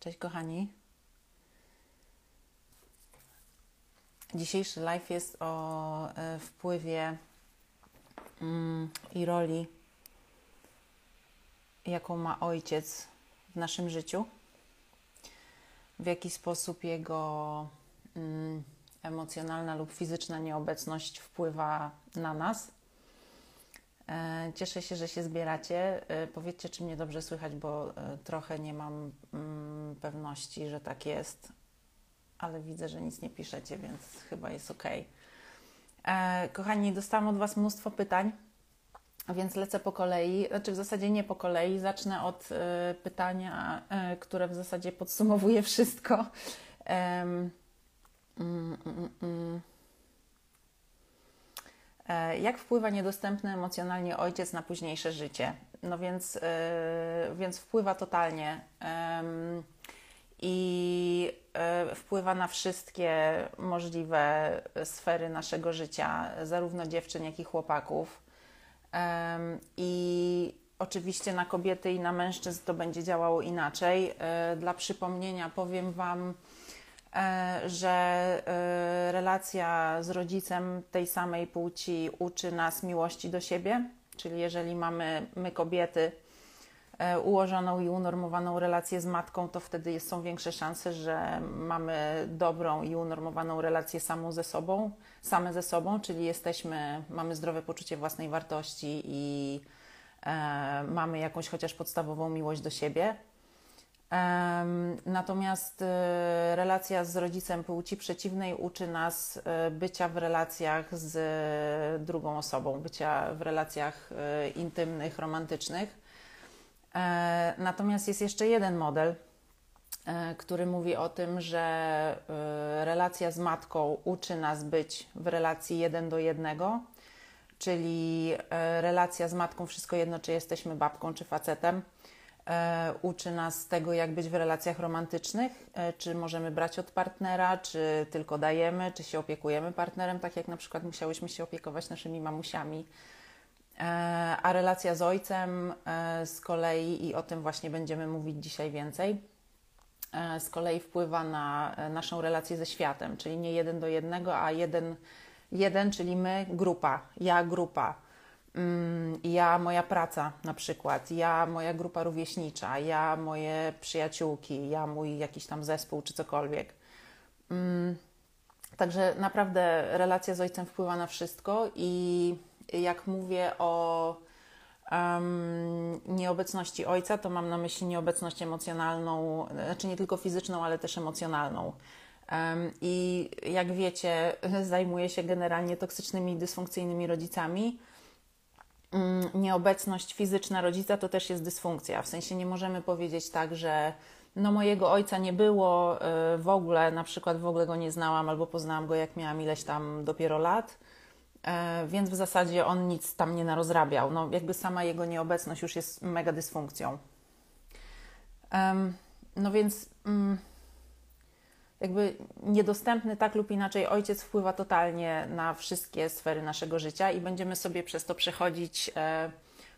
Cześć kochani. Dzisiejszy live jest o e, wpływie mm, i roli, jaką ma ojciec w naszym życiu. W jaki sposób jego mm, emocjonalna lub fizyczna nieobecność wpływa na nas. E, cieszę się, że się zbieracie. E, powiedzcie, czy mnie dobrze słychać, bo e, trochę nie mam mm, pewności, że tak jest, ale widzę, że nic nie piszecie, więc chyba jest ok. Kochani, dostałam od Was mnóstwo pytań, więc lecę po kolei. Znaczy, w zasadzie nie po kolei. Zacznę od pytania, które w zasadzie podsumowuje wszystko. Mm. E, jak wpływa niedostępny emocjonalnie ojciec na późniejsze życie? No więc, yy, więc wpływa totalnie i yy, wpływa na wszystkie możliwe sfery naszego życia, zarówno dziewczyn, jak i chłopaków. I oczywiście na kobiety i na mężczyzn to będzie działało inaczej. E, dla przypomnienia powiem Wam, E, że e, relacja z rodzicem tej samej płci uczy nas miłości do siebie, czyli jeżeli mamy my kobiety e, ułożoną i unormowaną relację z matką, to wtedy są większe szanse, że mamy dobrą i unormowaną relację samą ze sobą, same ze sobą, czyli jesteśmy, mamy zdrowe poczucie własnej wartości i e, mamy jakąś chociaż podstawową miłość do siebie. Natomiast e, relacja z rodzicem płci przeciwnej uczy nas e, bycia w relacjach z drugą osobą, bycia w relacjach e, intymnych, romantycznych. Natomiast jest jeszcze jeden model, który mówi o tym, że relacja z matką uczy nas być w relacji jeden do jednego, czyli relacja z matką, wszystko jedno, czy jesteśmy babką, czy facetem e, uczy nas tego, jak być w relacjach romantycznych, e, czy możemy brać od partnera, czy tylko dajemy, czy się opiekujemy partnerem, tak jak na przykład musiałyśmy się opiekować naszymi mamusiami. E, a relacja z ojcem e, z kolei, i o tym właśnie będziemy mówić dzisiaj więcej, e, z kolei wpływa na e, naszą relację ze światem, czyli nie jeden do jednego, a jeden, jeden czyli my, grupa, ja, grupa ja, moja praca na przykład, ja, moja grupa rówieśnicza, ja, moje przyjaciółki, ja, mój jakiś tam zespół czy cokolwiek. Mm, także naprawdę relacja z ojcem wpływa na wszystko i jak mówię o um, nieobecności ojca, to mam na myśli nieobecność emocjonalną, znaczy nie tylko fizyczną, ale też emocjonalną. Um, I jak wiecie, zajmuję się generalnie toksycznymi, dysfunkcyjnymi rodzicami Mm, nieobecność fizyczna rodzica to też jest dysfunkcja. W sensie nie możemy powiedzieć tak, że no mojego ojca nie było y, w ogóle, na przykład w ogóle go nie znałam albo poznałam go jak miałam ileś tam dopiero lat, e, więc w zasadzie on nic tam nie narozrabiał. No jakby sama jego nieobecność już jest mega dysfunkcją. No więc mm, jakby niedostępny tak lub inaczej ojciec wpływa totalnie na wszystkie sfery naszego życia i będziemy sobie przez to przechodzić e,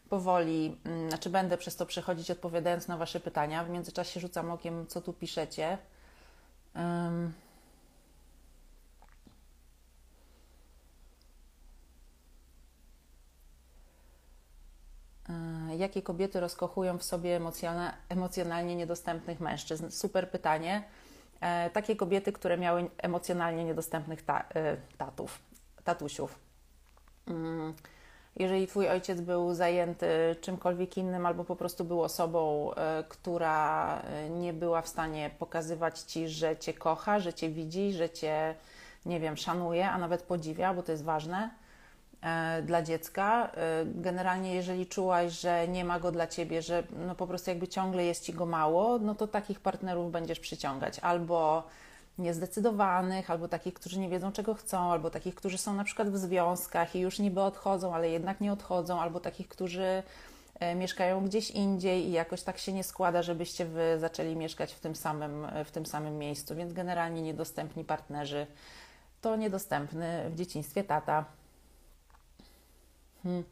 powoli, mm, znaczy będę przez to przechodzić odpowiadając na Wasze pytania. W międzyczasie rzucam okiem, co tu piszecie. Um. Jakie kobiety rozkochują w sobie emocjonalnie niedostępnych mężczyzn? Super pytanie. E, takie kobiety, które miały emocjonalnie niedostępnych ta, e, tatów, tatusiów. Mm, jeżeli twój ojciec był zajęty czymkolwiek innym, albo po prostu był osobą, e, która nie była w stanie pokazywać ci, że cię kocha, że cię widzi, że cię, nie wiem, szanuje, a nawet podziwia, bo to jest ważne, dla dziecka. E, generalnie, jeżeli czułaś, że nie ma go dla ciebie, że no po prostu jakby ciągle jest ci go mało, no to takich partnerów będziesz przyciągać. Albo niezdecydowanych, albo takich, którzy nie wiedzą, czego chcą, albo takich, którzy są na przykład w związkach i już niby odchodzą, ale jednak nie odchodzą, albo takich, którzy e, mieszkają gdzieś indziej i jakoś tak się nie składa, żebyście wy zaczęli mieszkać w tym samym, w tym samym miejscu. Więc generalnie niedostępni partnerzy to niedostępny w dzieciństwie tata. Hmm.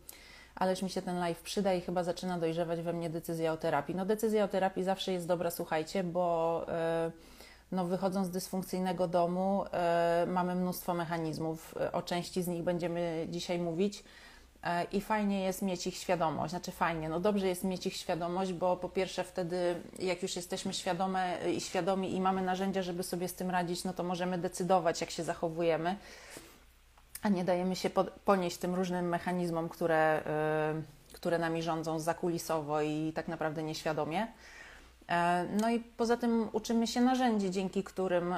ależ mi się ten live przyda i chyba zaczyna dojrzewać we mnie decyzja o terapii. No decyzja o terapii zawsze jest dobra, słuchajcie, bo no, wychodząc z dysfunkcyjnego domu mamy mnóstwo mechanizmów. O części z nich będziemy dzisiaj mówić. E, i fajnie jest mieć ich świadomość. Znaczy fajnie, no dobrze jest mieć ich świadomość, bo po pierwsze wtedy, jak już jesteśmy świadome i świadomi i mamy narzędzia, żeby sobie z tym radzić, no to możemy decydować, jak się zachowujemy, a nie dajemy się ponieść tym różnym mechanizmom, które, yy, które nami rządzą zakulisowo i tak naprawdę nieświadomie. E, no i poza tym uczymy się narzędzi, dzięki którym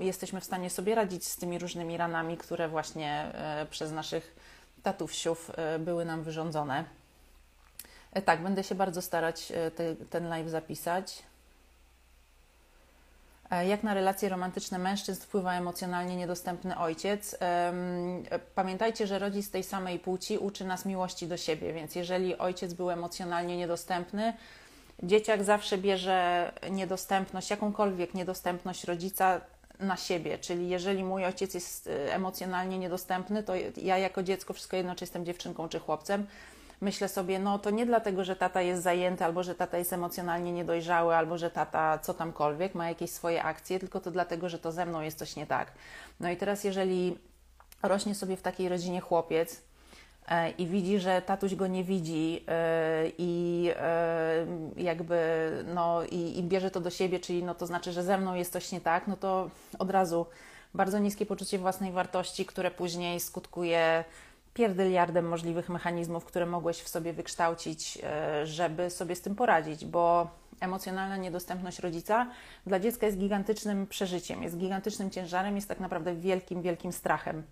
jesteśmy w stanie sobie radzić z tymi różnymi ranami, które właśnie przez naszych tatusiów e, były nam wyrządzone. E, tak, będę się bardzo starać e, te, ten live zapisać. Jak na relacje romantyczne mężczyzn wpływa emocjonalnie niedostępny ojciec? Pamiętajcie, że rodzic tej samej płci uczy nas miłości do siebie, więc jeżeli ojciec był emocjonalnie niedostępny, dzieciak zawsze bierze niedostępność, jakąkolwiek niedostępność rodzica na siebie, czyli jeżeli mój ojciec jest y, emocjonalnie niedostępny, to ja jako dziecko, wszystko jedno, czy jestem dziewczynką, czy chłopcem, myślę sobie, no to nie dlatego, że tata jest zajęty, albo że tata jest emocjonalnie niedojrzały, albo że tata co tamkolwiek, ma jakieś swoje akcje, tylko to dlatego, że to ze mną jest coś nie tak. No i teraz, jeżeli rośnie sobie w takiej rodzinie chłopiec, E, i widzi, że tatuś go nie widzi e, i e, jakby no i, i, bierze to do siebie, czyli no to znaczy, że ze mną jest coś nie tak, no to od razu bardzo niskie poczucie własnej wartości, które później skutkuje pierdyliardem możliwych mechanizmów, które mogłeś w sobie wykształcić, żeby sobie z tym poradzić, bo emocjonalna niedostępność rodzica dla dziecka jest gigantycznym przeżyciem, jest gigantycznym ciężarem, jest tak naprawdę wielkim, wielkim strachem.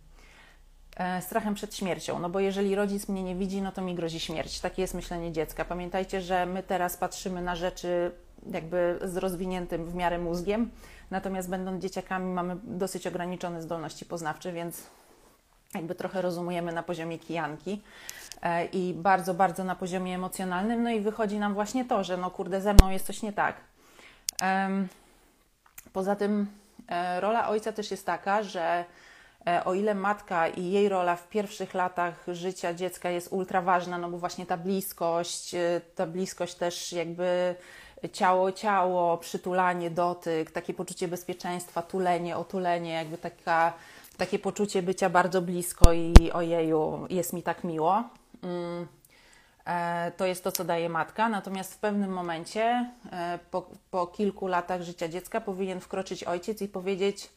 E, strachem przed śmiercią, no bo jeżeli rodzic mnie nie widzi, no to mi grozi śmierć. Takie jest myślenie dziecka. Pamiętajcie, że my teraz patrzymy na rzeczy jakby z rozwiniętym w miarę mózgiem, natomiast będąc dzieciakami mamy dosyć ograniczone zdolności poznawcze, więc jakby trochę rozumujemy na poziomie kijanki e, i bardzo, bardzo na poziomie emocjonalnym, no i wychodzi nam właśnie to, że no kurde, ze mną jest coś nie tak. Poza tym e, rola ojca też jest taka, że E, o ile matka i jej rola w pierwszych latach życia dziecka jest ultra ważna, no bo właśnie ta bliskość, ta bliskość też jakby ciało, ciało, przytulanie, dotyk, takie poczucie bezpieczeństwa, tulenie, otulenie, jakby taka, takie poczucie bycia bardzo blisko i ojeju, jest mi tak miło. Mm. E, to jest to, co daje matka, natomiast w pewnym momencie, po, po kilku latach życia dziecka, powinien wkroczyć ojciec i powiedzieć: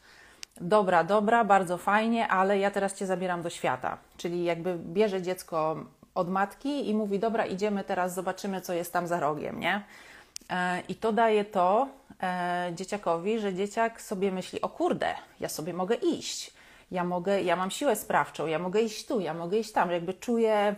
dobra, dobra, bardzo fajnie, ale ja teraz Cię zabieram do świata. Czyli jakby bierze dziecko od matki i mówi, dobra, idziemy teraz, zobaczymy, co jest tam za rogiem, nie? E, I to daje to e, dzieciakowi, że dzieciak sobie myśli, o kurde, ja sobie mogę iść, ja mogę, ja mam siłę sprawczą, ja mogę iść tu, ja mogę iść tam, jakby czuję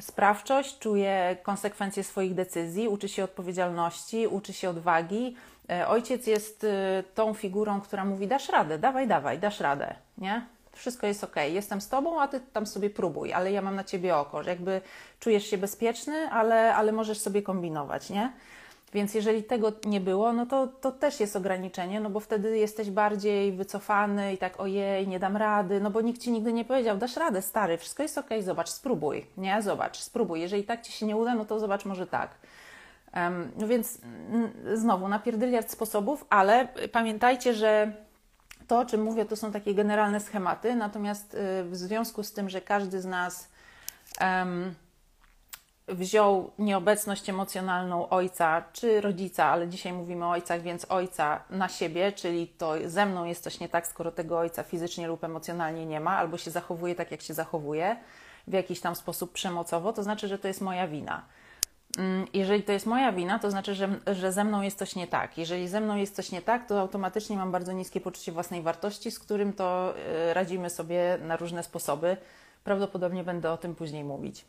sprawczość, czuje konsekwencje swoich decyzji, uczy się odpowiedzialności, uczy się odwagi, E, ojciec jest y, tą figurą, która mówi: dasz radę, dawaj, dawaj, dasz radę, nie? Wszystko jest ok, jestem z tobą, a ty tam sobie próbuj, ale ja mam na ciebie oko, że jakby czujesz się bezpieczny, ale, ale możesz sobie kombinować, nie? Więc jeżeli tego nie było, no to, to też jest ograniczenie, no bo wtedy jesteś bardziej wycofany i tak ojej, nie dam rady, no bo nikt ci nigdy nie powiedział, dasz radę, stary, wszystko jest ok, zobacz, spróbuj, nie? Zobacz, spróbuj. Jeżeli tak ci się nie uda, no to zobacz, może tak. No więc mm, znowu na pierdyliard sposobów, ale pamiętajcie, że to, o czym mówię, to są takie generalne schematy, natomiast y, w związku z tym, że każdy z nas um, wziął nieobecność emocjonalną ojca czy rodzica, ale dzisiaj mówimy o ojcach, więc ojca na siebie, czyli to ze mną jest coś nie tak, skoro tego ojca fizycznie lub emocjonalnie nie ma, albo się zachowuje tak, jak się zachowuje, w jakiś tam sposób przemocowo, to znaczy, że to jest moja wina. Mm, jeżeli to jest moja wina, to znaczy, że, że ze mną jest coś nie tak. Jeżeli ze mną jest coś nie tak, to automatycznie mam bardzo niskie poczucie własnej wartości, z którym to e, radzimy sobie na różne sposoby. Prawdopodobnie będę o tym później mówić. E,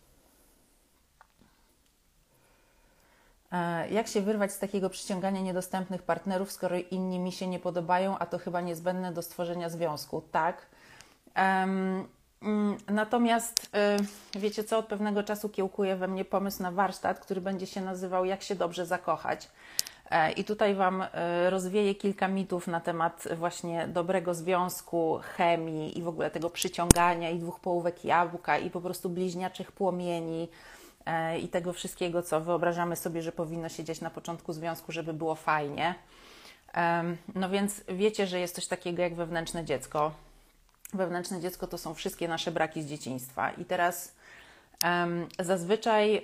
jak się wyrwać z takiego przyciągania niedostępnych partnerów, skoro inni mi się nie podobają, a to chyba niezbędne do stworzenia związku? Tak. Mm, natomiast y, wiecie co, od pewnego czasu kiełkuje we mnie pomysł na warsztat, który będzie się nazywał Jak się dobrze zakochać. E, I tutaj Wam e, rozwieję kilka mitów na temat właśnie dobrego związku, chemii i w ogóle tego przyciągania i dwóch połówek jabłka i po prostu bliźniaczych płomieni i tego wszystkiego, co wyobrażamy sobie, że powinno się dziać na początku związku, żeby było fajnie. No więc wiecie, że jest coś takiego jak wewnętrzne dziecko. Wewnętrzne dziecko to są wszystkie nasze braki z dzieciństwa. I teraz zazwyczaj y,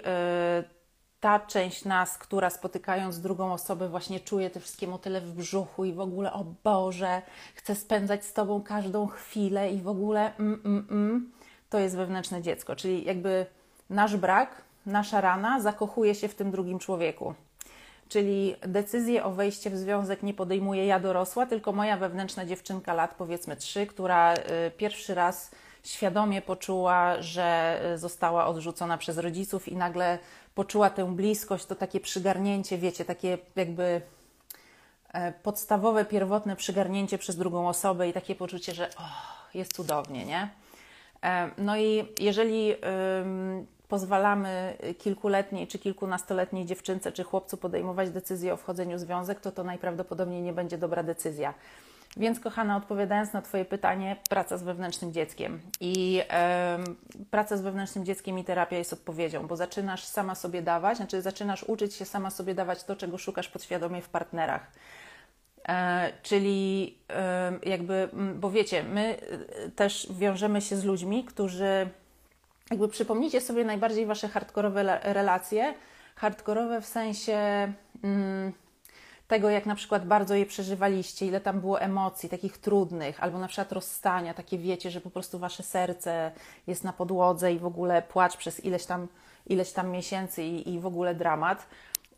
ta część nas, która spotykając drugą osobę, właśnie czuje te wszystkie motyle w brzuchu i w ogóle, o Boże, chce spędzać z Tobą każdą chwilę i w ogóle, mm, mm, mm, to jest wewnętrzne dziecko. Czyli jakby nasz brak, nasza rana zakochuje się w tym drugim człowieku. Czyli decyzję o wejście w związek nie podejmuję ja dorosła, tylko moja wewnętrzna dziewczynka lat powiedzmy trzy, która y, pierwszy raz świadomie poczuła, że y, została odrzucona przez rodziców i nagle poczuła tę bliskość, to takie przygarnięcie, wiecie, takie jakby e, podstawowe, pierwotne przygarnięcie przez drugą osobę i takie poczucie, że oh, jest cudownie, nie? E, no i jeżeli pozwalamy kilkuletniej czy kilkunastoletniej dziewczynce czy chłopcu podejmować decyzję o wchodzeniu w związek, to to najprawdopodobniej nie będzie dobra decyzja. Więc, kochana, odpowiadając na Twoje pytanie, praca z wewnętrznym dzieckiem. I praca z wewnętrznym dzieckiem i terapia jest odpowiedzią, bo zaczynasz sama sobie dawać, znaczy zaczynasz uczyć się sama sobie dawać to, czego szukasz podświadomie w partnerach. E, czyli jakby, bo wiecie, my e, też wiążemy się z ludźmi, którzy jakby przypomnijcie sobie najbardziej wasze hardkorowe relacje. Hardkorowe w sensie mm, tego, jak na przykład bardzo je przeżywaliście, ile tam było emocji takich trudnych, albo na przykład rozstania, takie wiecie, że po prostu wasze serce jest na podłodze i w ogóle płacz przez ileś tam, ileś tam miesięcy i, i w ogóle dramat.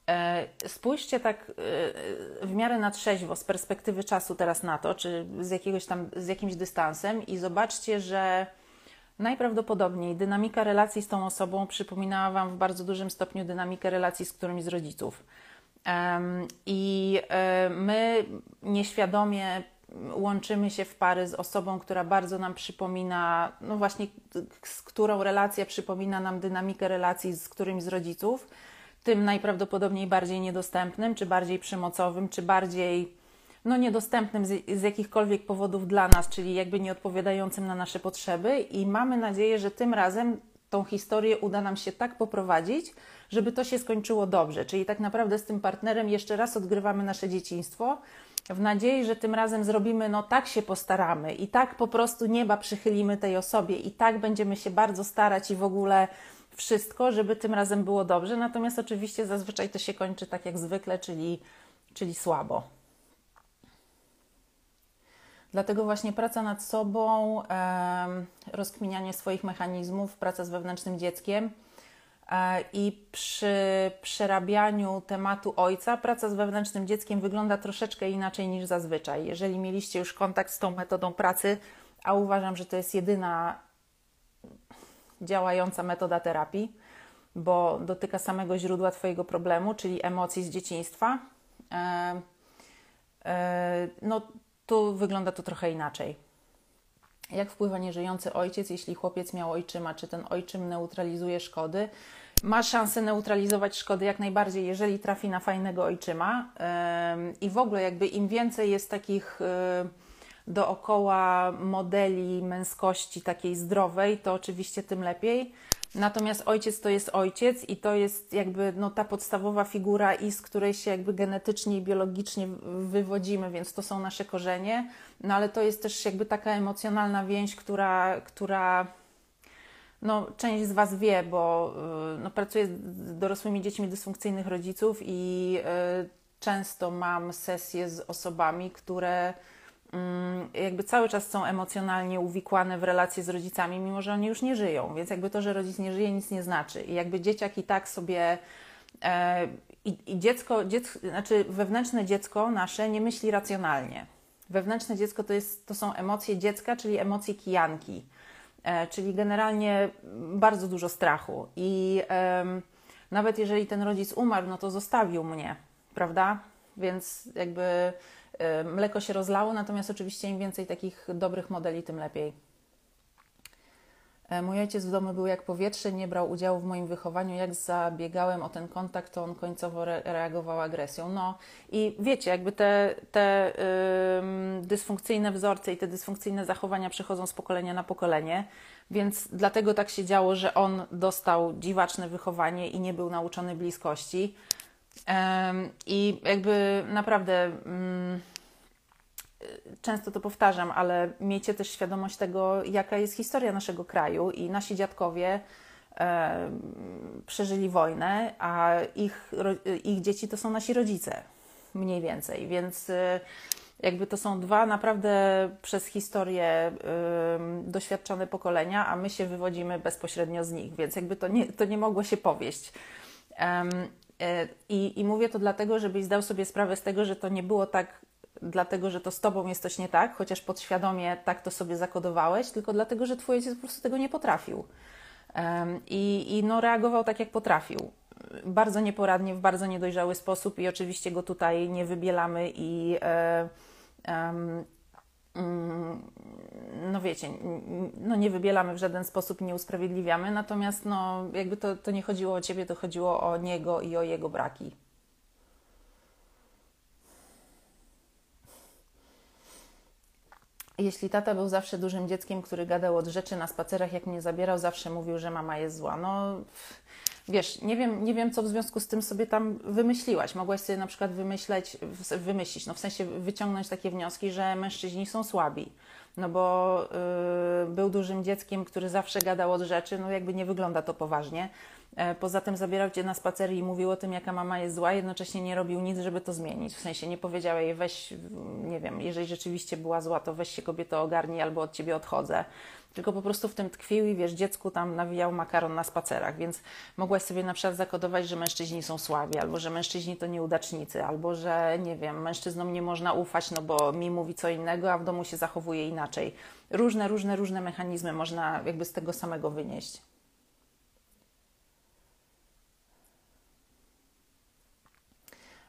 E, spójrzcie tak e, w miarę na trzeźwo, z perspektywy czasu teraz na to, czy z jakiegoś tam, z jakimś dystansem i zobaczcie, że Najprawdopodobniej dynamika relacji z tą osobą przypominała Wam w bardzo dużym stopniu dynamikę relacji z którymś z rodziców. I e, my nieświadomie łączymy się w pary z osobą, która bardzo nam przypomina, no właśnie, z którą relacja przypomina nam dynamikę relacji z którymś z rodziców, tym najprawdopodobniej bardziej niedostępnym, czy bardziej przemocowym, czy bardziej no, niedostępnym z, z jakichkolwiek powodów dla nas, czyli jakby nie odpowiadającym na nasze potrzeby, i mamy nadzieję, że tym razem tą historię uda nam się tak poprowadzić, żeby to się skończyło dobrze. Czyli tak naprawdę z tym partnerem jeszcze raz odgrywamy nasze dzieciństwo, w nadziei, że tym razem zrobimy, no tak się postaramy i tak po prostu nieba przychylimy tej osobie i tak będziemy się bardzo starać i w ogóle wszystko, żeby tym razem było dobrze. Natomiast oczywiście zazwyczaj to się kończy tak jak zwykle, czyli, czyli słabo. Dlatego właśnie praca nad sobą, rozkminianie swoich mechanizmów, praca z wewnętrznym dzieckiem e, i przy przerabianiu tematu ojca, praca z wewnętrznym dzieckiem wygląda troszeczkę inaczej niż zazwyczaj. Jeżeli mieliście już kontakt z tą metodą pracy, a uważam, że to jest jedyna działająca metoda terapii, bo dotyka samego źródła Twojego problemu, czyli emocji z dzieciństwa. E, e, no, tu wygląda to trochę inaczej. Jak wpływa nieżyjący ojciec, jeśli chłopiec miał ojczyma? Czy ten ojczym neutralizuje szkody? Ma szansę neutralizować szkody jak najbardziej, jeżeli trafi na fajnego ojczyma. I w ogóle, jakby im więcej jest takich dookoła modeli męskości takiej zdrowej, to oczywiście tym lepiej. Natomiast ojciec to jest ojciec i to jest jakby no, ta podstawowa figura, i z której się jakby genetycznie i biologicznie wywodzimy, więc to są nasze korzenie. No ale to jest też jakby taka emocjonalna więź, która, która no, część z Was wie, bo y, no, pracuję z dorosłymi dziećmi dysfunkcyjnych rodziców i y, często mam sesje z osobami, które jakby cały czas są emocjonalnie uwikłane w relacje z rodzicami, mimo że oni już nie żyją. Więc jakby to, że rodzic nie żyje, nic nie znaczy. I jakby dzieciak i tak sobie. E, i, I dziecko, dziecko, znaczy wewnętrzne dziecko nasze nie myśli racjonalnie. Wewnętrzne dziecko to, jest, to są emocje dziecka, czyli emocje kijanki, e, czyli generalnie bardzo dużo strachu. I e, nawet jeżeli ten rodzic umarł, no to zostawił mnie, prawda? Więc jakby mleko się rozlało, natomiast oczywiście im więcej takich dobrych modeli, tym lepiej. E, mój ojciec w domu był jak powietrze, nie brał udziału w moim wychowaniu. Jak zabiegałem o ten kontakt, to on końcowo re reagował agresją. No i wiecie, jakby te, te yy, dysfunkcyjne wzorce i te dysfunkcyjne zachowania przechodzą z pokolenia na pokolenie, więc dlatego tak się działo, że on dostał dziwaczne wychowanie i nie był nauczony bliskości. I jakby naprawdę. Yy, często to powtarzam, ale miejcie też świadomość tego, jaka jest historia naszego kraju i nasi dziadkowie przeżyli wojnę, a ich, ich dzieci to są nasi rodzice, mniej więcej, więc e, jakby to są dwa naprawdę przez historię doświadczone pokolenia, a my się wywodzimy bezpośrednio z nich, więc jakby to nie, to nie mogło się powieść. I, I mówię to dlatego, żebyś zdał sobie sprawę z tego, że to nie było tak dlatego, że to z tobą jest coś nie tak, chociaż podświadomie tak to sobie zakodowałeś, tylko dlatego, że twój ojciec po prostu tego nie potrafił. I, I no, reagował tak, jak potrafił. Bardzo nieporadnie, w bardzo niedojrzały sposób, i oczywiście go tutaj nie wybielamy i e, no wiecie, no nie wybielamy w żaden sposób, nie usprawiedliwiamy, natomiast no jakby to, to nie chodziło o ciebie, to chodziło o niego i o jego braki. Jeśli tata był zawsze dużym dzieckiem, który gadał od rzeczy na spacerach, jak mnie zabierał, zawsze mówił, że mama jest zła. No wiesz, nie wiem, nie wiem, co w związku z tym sobie tam wymyśliłaś. Mogłaś sobie na przykład wymyśleć, wymyślić, no w sensie wyciągnąć takie wnioski, że mężczyźni są słabi. No bo yy, był dużym dzieckiem, który zawsze gadał od rzeczy, no jakby nie wygląda to poważnie. E, poza tym zabierał cię na spacery i mówił o tym, jaka mama jest zła, jednocześnie nie robił nic, żeby to zmienić. W sensie nie powiedział jej, weź, nie wiem, jeżeli rzeczywiście była zła, to weź się kobieto ogarnij albo od ciebie odchodzę. Tylko po prostu w tym tkwił i wiesz, dziecku tam nawijał makaron na spacerach, więc mogłaś sobie na przykład zakodować, że mężczyźni są słabi, albo że mężczyźni to nieudacznicy, albo że nie wiem, mężczyznom nie można ufać, no bo mi mówi co innego, a w domu się zachowuje inaczej. Różne, różne, różne mechanizmy można jakby z tego samego wynieść.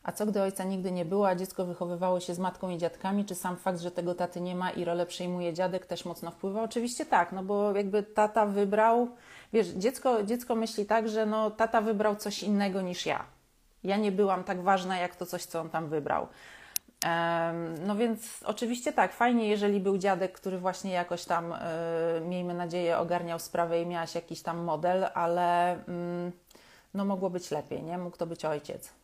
A co gdy ojca nigdy nie było, a dziecko wychowywało się z matką i dziadkami? Czy sam fakt, że tego taty nie ma i rolę przejmuje dziadek też mocno wpływa? Oczywiście tak, no bo jakby tata wybrał, wiesz, dziecko, dziecko myśli tak, że no tata wybrał coś innego niż ja. Ja nie byłam tak ważna jak to coś, co on tam wybrał. No więc oczywiście tak, fajnie, jeżeli był dziadek, który właśnie jakoś tam, e, miejmy nadzieję, ogarniał sprawę i miałaś jakiś tam model, ale mm, no mogło być lepiej, nie? Mógł to być ojciec.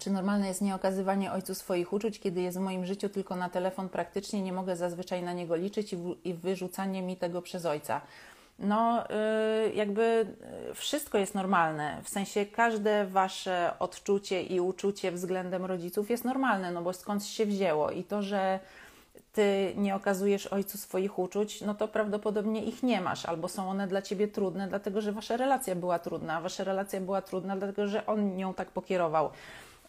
Czy normalne jest nieokazywanie ojcu swoich uczuć, kiedy jest w moim życiu tylko na telefon praktycznie, nie mogę zazwyczaj na niego liczyć i, w, i wyrzucanie mi tego przez ojca? No, yy, jakby y, wszystko jest normalne, w sensie każde wasze odczucie i uczucie względem rodziców jest normalne, no bo skąd się wzięło i to, że ty nie okazujesz ojcu swoich uczuć, no to prawdopodobnie ich nie masz, albo są one dla ciebie trudne, dlatego że wasza relacja była trudna, wasza relacja była trudna, dlatego że on nią tak pokierował.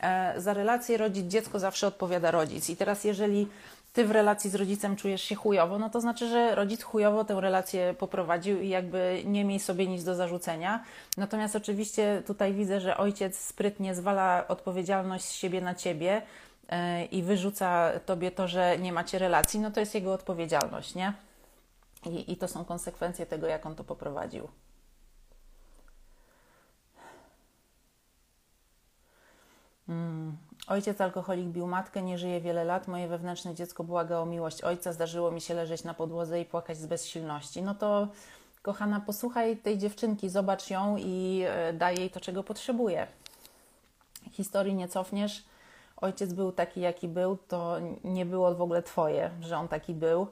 E, za relację rodzic dziecko zawsze odpowiada rodzic. I teraz jeżeli ty w relacji z rodzicem czujesz się chujowo, no to znaczy, że rodzic chujowo tę relację poprowadził i jakby nie miej sobie nic do zarzucenia. Natomiast oczywiście tutaj widzę, że ojciec sprytnie zwala odpowiedzialność z siebie na ciebie e, i wyrzuca tobie to, że nie macie relacji, no to jest jego odpowiedzialność, nie? I, i to są konsekwencje tego, jak on to poprowadził. Mm. Ojciec alkoholik bił matkę, nie żyje wiele lat. Moje wewnętrzne dziecko błagało miłość ojca. Zdarzyło mi się leżeć na podłodze i płakać z bezsilności. No to, kochana, posłuchaj tej dziewczynki, zobacz ją i e, daj jej to, czego potrzebuje. Historii nie cofniesz. Ojciec był taki, jaki był, to nie było w ogóle twoje, że on taki był.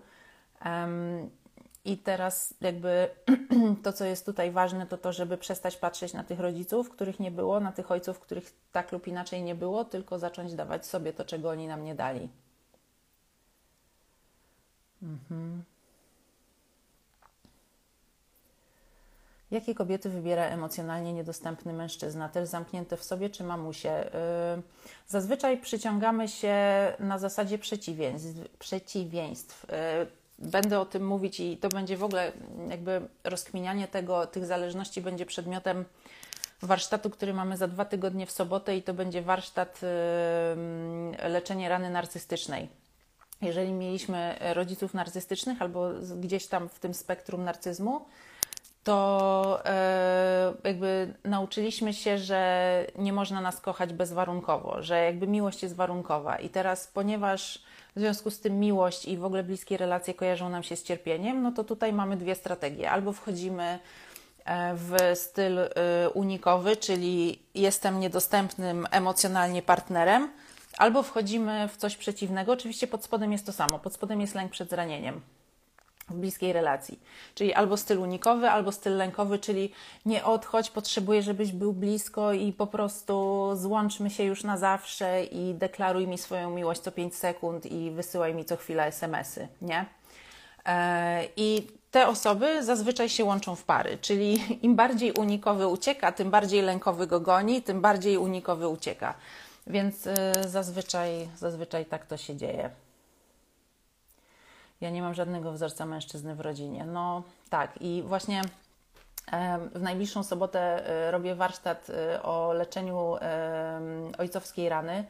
I teraz jakby to, co jest tutaj ważne, to to, żeby przestać patrzeć na tych rodziców, których nie było, na tych ojców, których tak lub inaczej nie było, tylko zacząć dawać sobie to, czego oni nam nie dali. Mhm. Jakie kobiety wybiera emocjonalnie niedostępny mężczyzna? Też zamknięte w sobie czy mamusie? Yy, zazwyczaj przyciągamy się na zasadzie przeciwieństw. przeciwieństw. Yy, będę o tym mówić i to będzie w ogóle jakby rozkminianie tego, tych zależności będzie przedmiotem warsztatu, który mamy za dwa tygodnie w sobotę i to będzie warsztat leczenie rany narcystycznej. Jeżeli mieliśmy rodziców narcystycznych albo gdzieś tam w tym spektrum narcyzmu, to e, jakby nauczyliśmy się, że nie można nas kochać bezwarunkowo, że jakby miłość jest warunkowa. I teraz, ponieważ w związku z tym miłość i w ogóle bliskie relacje kojarzą nam się z cierpieniem, no to tutaj mamy dwie strategie. Albo wchodzimy e, w styl e, unikowy, czyli jestem niedostępnym emocjonalnie partnerem, albo wchodzimy w coś przeciwnego. Oczywiście pod spodem jest to samo. Pod spodem jest lęk przed zranieniem bliskiej relacji. Czyli albo styl unikowy, albo styl lękowy, czyli nie odchodź, potrzebuję, żebyś był blisko i po prostu złączmy się już na zawsze i deklaruj mi swoją miłość co 5 sekund i wysyłaj mi co chwilę SMS-y, nie? E, I te osoby zazwyczaj się łączą w pary, czyli im bardziej unikowy ucieka, tym bardziej lękowy go goni, tym bardziej unikowy ucieka. Więc e, zazwyczaj, zazwyczaj tak to się dzieje. Ja nie mam żadnego wzorca mężczyzny w rodzinie. No tak, i właśnie w najbliższą sobotę e, robię warsztat e, o leczeniu ojcowskiej rany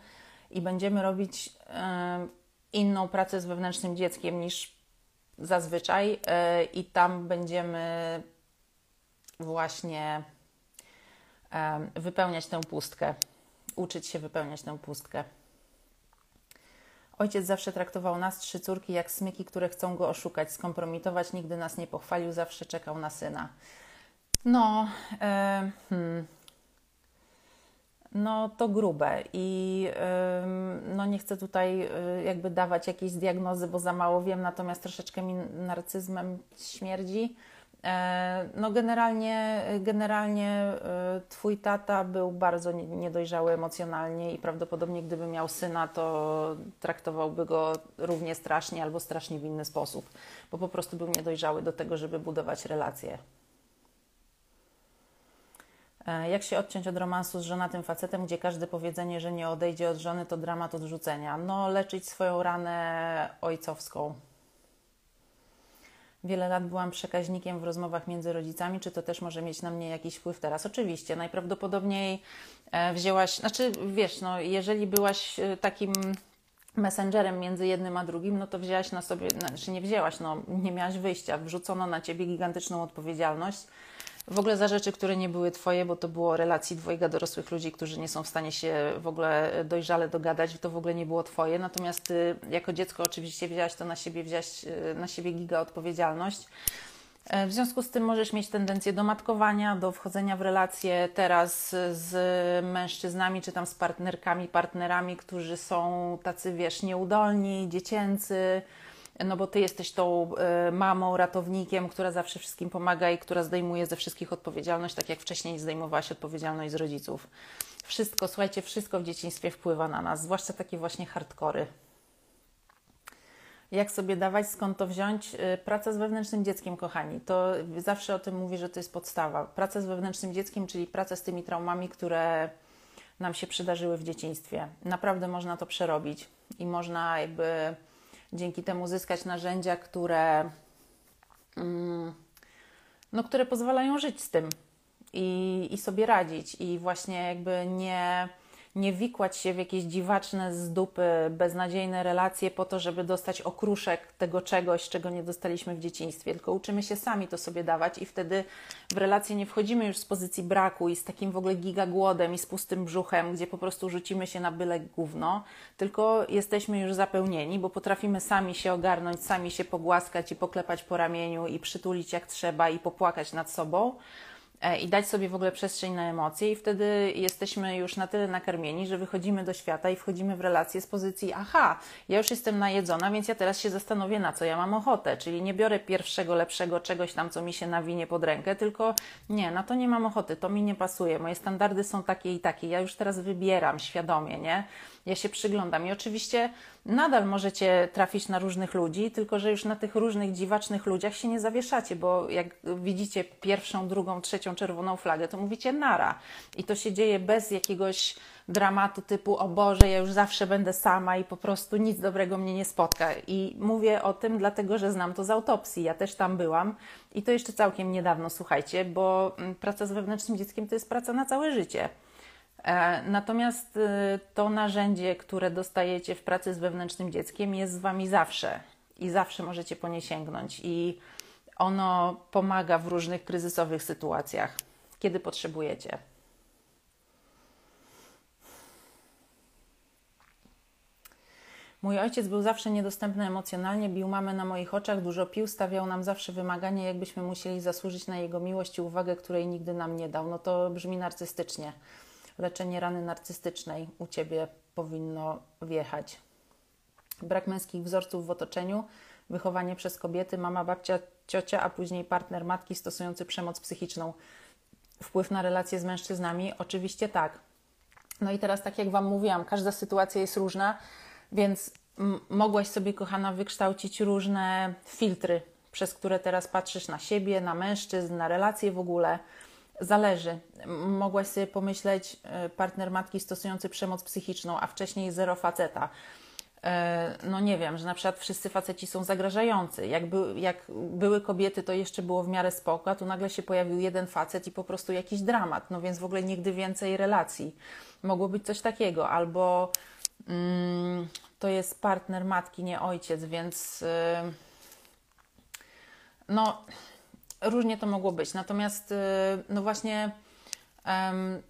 i będziemy robić inną pracę z wewnętrznym dzieckiem niż zazwyczaj, e, i tam będziemy właśnie wypełniać tę pustkę, uczyć się wypełniać tę pustkę. Ojciec zawsze traktował nas, trzy córki, jak smyki, które chcą go oszukać, skompromitować. Nigdy nas nie pochwalił, zawsze czekał na syna. No, e, hmm. no to grube i e, no nie chcę tutaj e, jakby dawać jakiejś diagnozy, bo za mało wiem, natomiast troszeczkę mi narcyzmem śmierdzi. E, no generalnie, generalnie e, twój tata był bardzo niedojrzały emocjonalnie i prawdopodobnie gdyby miał syna, to traktowałby go równie strasznie albo strasznie w inny sposób, bo po prostu był niedojrzały do tego, żeby budować relacje. E, jak się odciąć od romansu z żonatym facetem, gdzie każde powiedzenie, że nie odejdzie od żony, to dramat odrzucenia? No, leczyć swoją ranę ojcowską. Wiele lat byłam przekaźnikiem w rozmowach między rodzicami. Czy to też może mieć na mnie jakiś wpływ teraz? Oczywiście, najprawdopodobniej e, wzięłaś, znaczy wiesz, no, jeżeli byłaś e, takim messengerem między jednym a drugim, no to wzięłaś na sobie, znaczy nie wzięłaś, no nie miałaś wyjścia, wrzucono na ciebie gigantyczną odpowiedzialność w ogóle za rzeczy, które nie były Twoje, bo to było relacji dwojga dorosłych ludzi, którzy nie są w stanie się w ogóle dojrzale dogadać, to w ogóle nie było Twoje. Natomiast Ty jako dziecko oczywiście wzięłaś to na siebie, wziąłeś e, na siebie giga odpowiedzialność. E, w związku z tym możesz mieć tendencję do matkowania, do wchodzenia w relacje teraz z mężczyznami, czy tam z partnerkami, partnerami, którzy są tacy, wiesz, nieudolni, dziecięcy, no bo ty jesteś tą y, mamą, ratownikiem, która zawsze wszystkim pomaga i która zdejmuje ze wszystkich odpowiedzialność, tak jak wcześniej zdejmowałaś odpowiedzialność z rodziców. Wszystko, słuchajcie, wszystko w dzieciństwie wpływa na nas, zwłaszcza takie właśnie hardkory. Jak sobie dawać, skąd to wziąć? Y, praca z wewnętrznym dzieckiem, kochani. To zawsze o tym mówię, że to jest podstawa. Praca z wewnętrznym dzieckiem, czyli praca z tymi traumami, które nam się przydarzyły w dzieciństwie. Naprawdę można to przerobić i można jakby dzięki temu zyskać narzędzia, które, mm, no, które pozwalają żyć z tym i, i sobie radzić, i właśnie jakby nie nie wikłać się w jakieś dziwaczne z dupy, beznadziejne relacje po to, żeby dostać okruszek tego czegoś, czego nie dostaliśmy w dzieciństwie, tylko uczymy się sami to sobie dawać i wtedy w relacje nie wchodzimy już z pozycji braku i z takim w ogóle gigagłodem i z pustym brzuchem, gdzie po prostu rzucimy się na byle gówno, tylko jesteśmy już zapełnieni, bo potrafimy sami się ogarnąć, sami się pogłaskać i poklepać po ramieniu i przytulić jak trzeba i popłakać nad sobą i dać sobie w ogóle przestrzeń na emocje, i wtedy jesteśmy już na tyle nakarmieni, że wychodzimy do świata i wchodzimy w relacje z pozycji: aha, ja już jestem najedzona, więc ja teraz się zastanowię, na co ja mam ochotę. Czyli nie biorę pierwszego, lepszego czegoś tam, co mi się nawinie pod rękę, tylko nie, na to nie mam ochoty, to mi nie pasuje, moje standardy są takie i takie, ja już teraz wybieram świadomie, nie? ja się przyglądam. I oczywiście nadal możecie trafić na różnych ludzi, tylko że już na tych różnych dziwacznych ludziach się nie zawieszacie, bo jak widzicie pierwszą, drugą, trzecią czerwoną flagę, to mówicie nara. I to się dzieje bez jakiegoś dramatu typu o Boże, ja już zawsze będę sama i po prostu nic dobrego mnie nie spotka. I mówię o tym dlatego, że znam to z autopsji. Ja też tam byłam i to jeszcze całkiem niedawno, słuchajcie, bo mm, praca z wewnętrznym dzieckiem to jest praca na całe życie. E, natomiast y, to narzędzie, które dostajecie w pracy z wewnętrznym dzieckiem, jest z Wami zawsze i zawsze możecie po nie sięgnąć. I ono pomaga w różnych kryzysowych sytuacjach, kiedy potrzebujecie. Mój ojciec był zawsze niedostępny emocjonalnie, bił mamę na moich oczach, dużo pił, stawiał nam zawsze wymagania, jakbyśmy musieli zasłużyć na jego miłość i uwagę, której nigdy nam nie dał. No to brzmi narcystycznie. Leczenie rany narcystycznej u ciebie powinno wjechać. Brak męskich wzorców w otoczeniu, wychowanie przez kobiety, mama, babcia, ciocia, a później partner matki stosujący przemoc psychiczną. Wpływ na relacje z mężczyznami? Oczywiście tak. No i teraz, tak jak Wam mówiłam, każda sytuacja jest różna, więc mogłaś sobie, kochana, wykształcić różne filtry, przez które teraz patrzysz na siebie, na mężczyzn, na relacje w ogóle. Zależy. Mogłaś sobie pomyśleć, e, partner matki stosujący przemoc psychiczną, a wcześniej zero faceta. E, no nie wiem, że na przykład wszyscy faceci są zagrażający. Jak, by, jak były kobiety, to jeszcze było w miarę spoko, a tu nagle się pojawił jeden facet i po prostu jakiś dramat. No więc w ogóle nigdy więcej relacji. Mogło być coś takiego. Albo mm, to jest partner matki, nie ojciec, więc... Yy, no różnie to mogło być. Natomiast, y, no właśnie, um,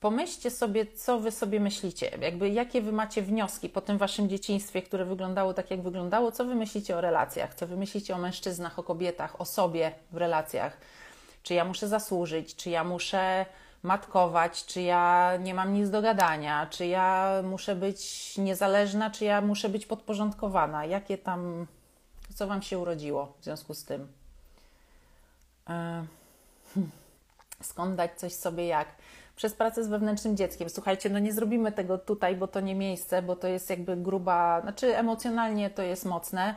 pomyślcie sobie, co wy sobie myślicie, jakby jakie wy macie wnioski po tym waszym dzieciństwie, które wyglądało tak, jak wyglądało, co wy myślicie o relacjach, co wy myślicie o mężczyznach, o kobietach, o sobie w relacjach. Czy ja muszę zasłużyć, czy ja muszę matkować, czy ja nie mam nic do gadania, czy ja muszę być niezależna, czy ja muszę być podporządkowana. Jakie tam, co Wam się urodziło w związku z tym? E, skąd dać coś sobie jak? Przez pracę z wewnętrznym dzieckiem. Słuchajcie, no nie zrobimy tego tutaj, bo to nie miejsce, bo to jest jakby gruba, znaczy emocjonalnie to jest mocne,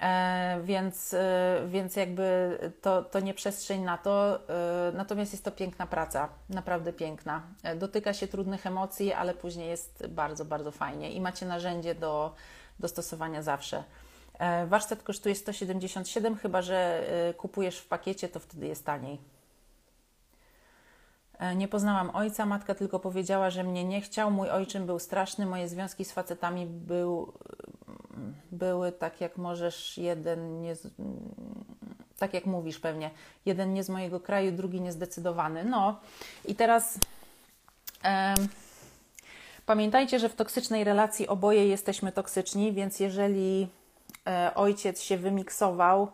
e, więc, e, więc jakby to, to nie przestrzeń na to. E, natomiast jest to piękna praca, naprawdę piękna. Dotyka się trudnych emocji, ale później jest bardzo, bardzo fajnie i macie narzędzie do, do stosowania zawsze. Warsztat kosztuje 177, chyba że kupujesz w pakiecie, to wtedy jest taniej. E, nie poznałam ojca, matka tylko powiedziała, że mnie nie chciał. Mój ojczym był straszny, moje związki z facetami był, były tak jak możesz, jeden nie tak jak mówisz pewnie, jeden nie z mojego kraju, drugi niezdecydowany. No i teraz pamiętajcie, że w toksycznej relacji oboje jesteśmy toksyczni, więc jeżeli E, ojciec się wymiksował,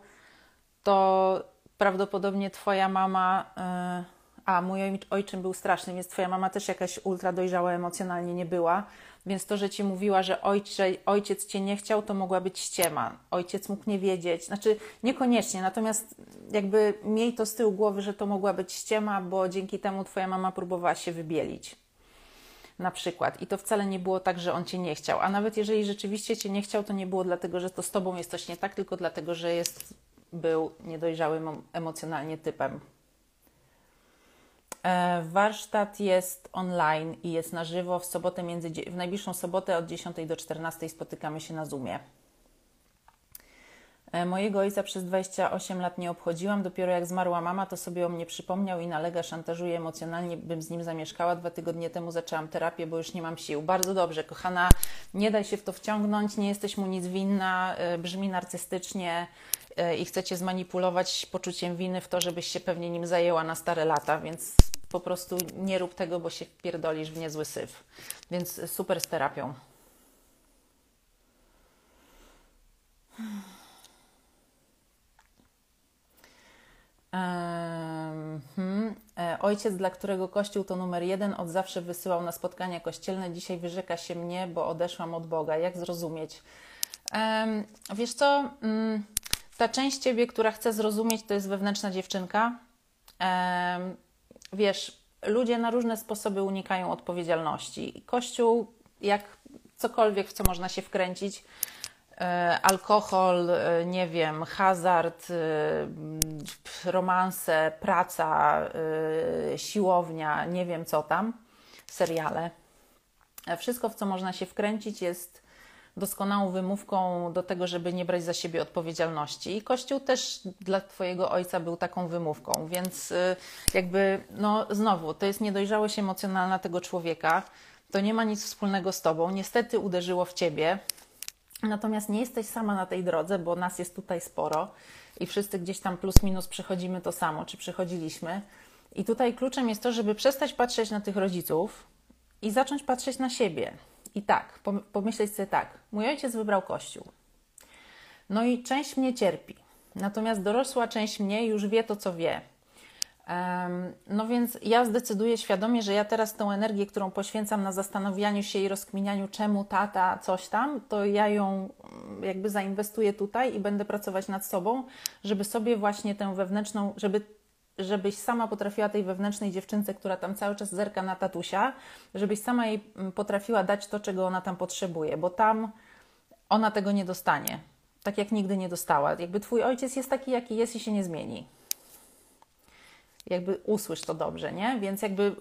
to prawdopodobnie twoja mama, e, a mój ojczym był straszny, więc twoja mama też jakaś ultra dojrzała emocjonalnie nie była, więc to, że ci mówiła, że ojcze, ojciec cię nie chciał, to mogła być ściema. Ojciec mógł nie wiedzieć, znaczy niekoniecznie, natomiast jakby miej to z tyłu głowy, że to mogła być ściema, bo dzięki temu twoja mama próbowała się wybielić na przykład. I to wcale nie było tak, że on cię nie chciał. A nawet jeżeli rzeczywiście cię nie chciał, to nie było dlatego, że to z tobą jest coś nie tak, tylko dlatego, że jest, był niedojrzałym emocjonalnie typem. E, warsztat jest online i jest na żywo w sobotę między, w najbliższą sobotę od 10 do 14 spotykamy się na Zoomie. E, mojego ojca przez 28 lat nie obchodziłam. Dopiero jak zmarła mama, to sobie o mnie przypomniał i nalega, szantażuje emocjonalnie, bym z nim zamieszkała. Dwa tygodnie temu zaczęłam terapię, bo już nie mam sił. Bardzo dobrze, kochana, nie daj się w to wciągnąć, nie jesteś mu nic winna, e, brzmi narcystycznie i chcecie zmanipulować poczuciem winy w to, żebyś się pewnie nim zajęła na stare lata, więc po prostu nie rób tego, bo się pierdolisz w niezły syf. Więc super z terapią. Hmm. Ojciec, dla którego Kościół to numer jeden, od zawsze wysyłał na spotkania kościelne. Dzisiaj wyrzeka się mnie, bo odeszłam od Boga. Jak zrozumieć? Um, wiesz co? Um, ta część ciebie, która chce zrozumieć, to jest wewnętrzna dziewczynka. Wiesz, ludzie na różne sposoby unikają odpowiedzialności. Kościół, jak cokolwiek, w co można się wkręcić, e, alkohol, e, nie wiem, hazard, romanse, praca, siłownia, nie wiem co tam, seriale. Wszystko, w co można się wkręcić, jest doskonałą wymówką do tego, żeby nie brać za siebie odpowiedzialności. I Kościół też dla Twojego ojca był taką wymówką, więc jakby, no znowu, to jest niedojrzałość emocjonalna tego człowieka to nie ma nic wspólnego z tobą. Niestety uderzyło w ciebie. Natomiast nie jesteś sama na tej drodze, bo nas jest tutaj sporo i wszyscy gdzieś tam plus minus przechodzimy to samo, czy przechodziliśmy. I tutaj kluczem jest to, żeby przestać patrzeć na tych rodziców i zacząć patrzeć na siebie. I tak, pomyśleć sobie tak: mój ojciec wybrał kościół. No i część mnie cierpi. Natomiast dorosła część mnie już wie to, co wie. No więc ja zdecyduję świadomie, że ja teraz tą energię, którą poświęcam na zastanawianiu się i rozkminianiu, czemu tata coś tam, to ja ją mm, jakby zainwestuję tutaj i będę pracować nad sobą, żeby sobie właśnie tę wewnętrzną, żeby żebyś sama potrafiła tej wewnętrznej dziewczynce, która tam cały czas zerka na tatusia, żebyś sama jej mm, potrafiła dać to, czego ona tam potrzebuje, bo tam ona tego nie dostanie. Tak jak nigdy nie dostała. Jakby twój ojciec jest taki, jaki jest i się nie zmieni jakby usłysz to dobrze, nie? Więc jakby y,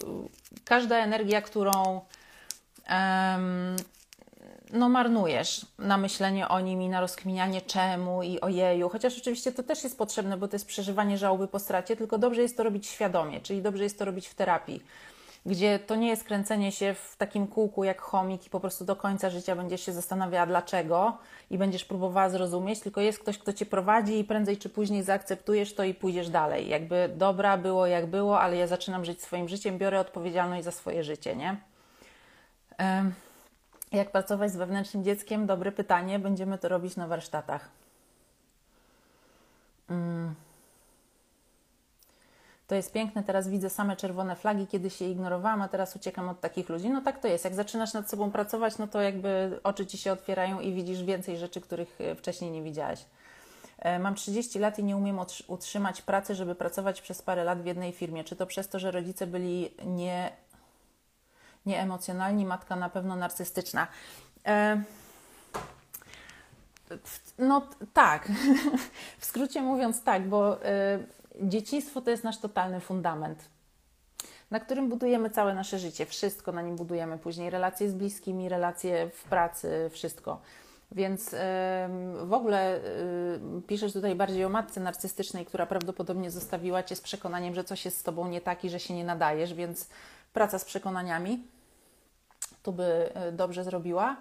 każda energia, którą um, no marnujesz na myślenie o nim i na rozkminianie czemu i ojeju, chociaż oczywiście to też jest potrzebne, bo to jest przeżywanie żałoby po stracie, tylko dobrze jest to robić świadomie, czyli dobrze jest to robić w terapii gdzie to nie jest kręcenie się w takim kółku jak chomik i po prostu do końca życia będziesz się zastanawiała dlaczego i będziesz próbowała zrozumieć, tylko jest ktoś, kto cię prowadzi i prędzej czy później zaakceptujesz to i pójdziesz dalej. Jakby dobra było jak było, ale ja zaczynam żyć swoim życiem, biorę odpowiedzialność za swoje życie, nie? Jak pracować z wewnętrznym dzieckiem? Dobre pytanie. Będziemy to robić na warsztatach. Mm. To jest piękne, teraz widzę same czerwone flagi, kiedy się ignorowałam, a teraz uciekam od takich ludzi. No tak to jest. Jak zaczynasz nad sobą pracować, no to jakby oczy ci się otwierają i widzisz więcej rzeczy, których e, wcześniej nie widziałaś. E, mam 30 lat i nie umiem utrzymać pracy, żeby pracować przez parę lat w jednej firmie. Czy to przez to, że rodzice byli nie, nieemocjonalni, matka na pewno narcystyczna? E, no tak, w skrócie mówiąc tak, bo dzieciństwo to jest nasz totalny fundament, na którym budujemy całe nasze życie. Wszystko na nim budujemy później. Relacje z bliskimi, relacje w pracy, wszystko. Więc w ogóle piszesz tutaj bardziej o matce narcystycznej, która prawdopodobnie zostawiła cię z przekonaniem, że coś jest z tobą nie tak i że się nie nadajesz, więc praca z przekonaniami tu by e, dobrze zrobiła.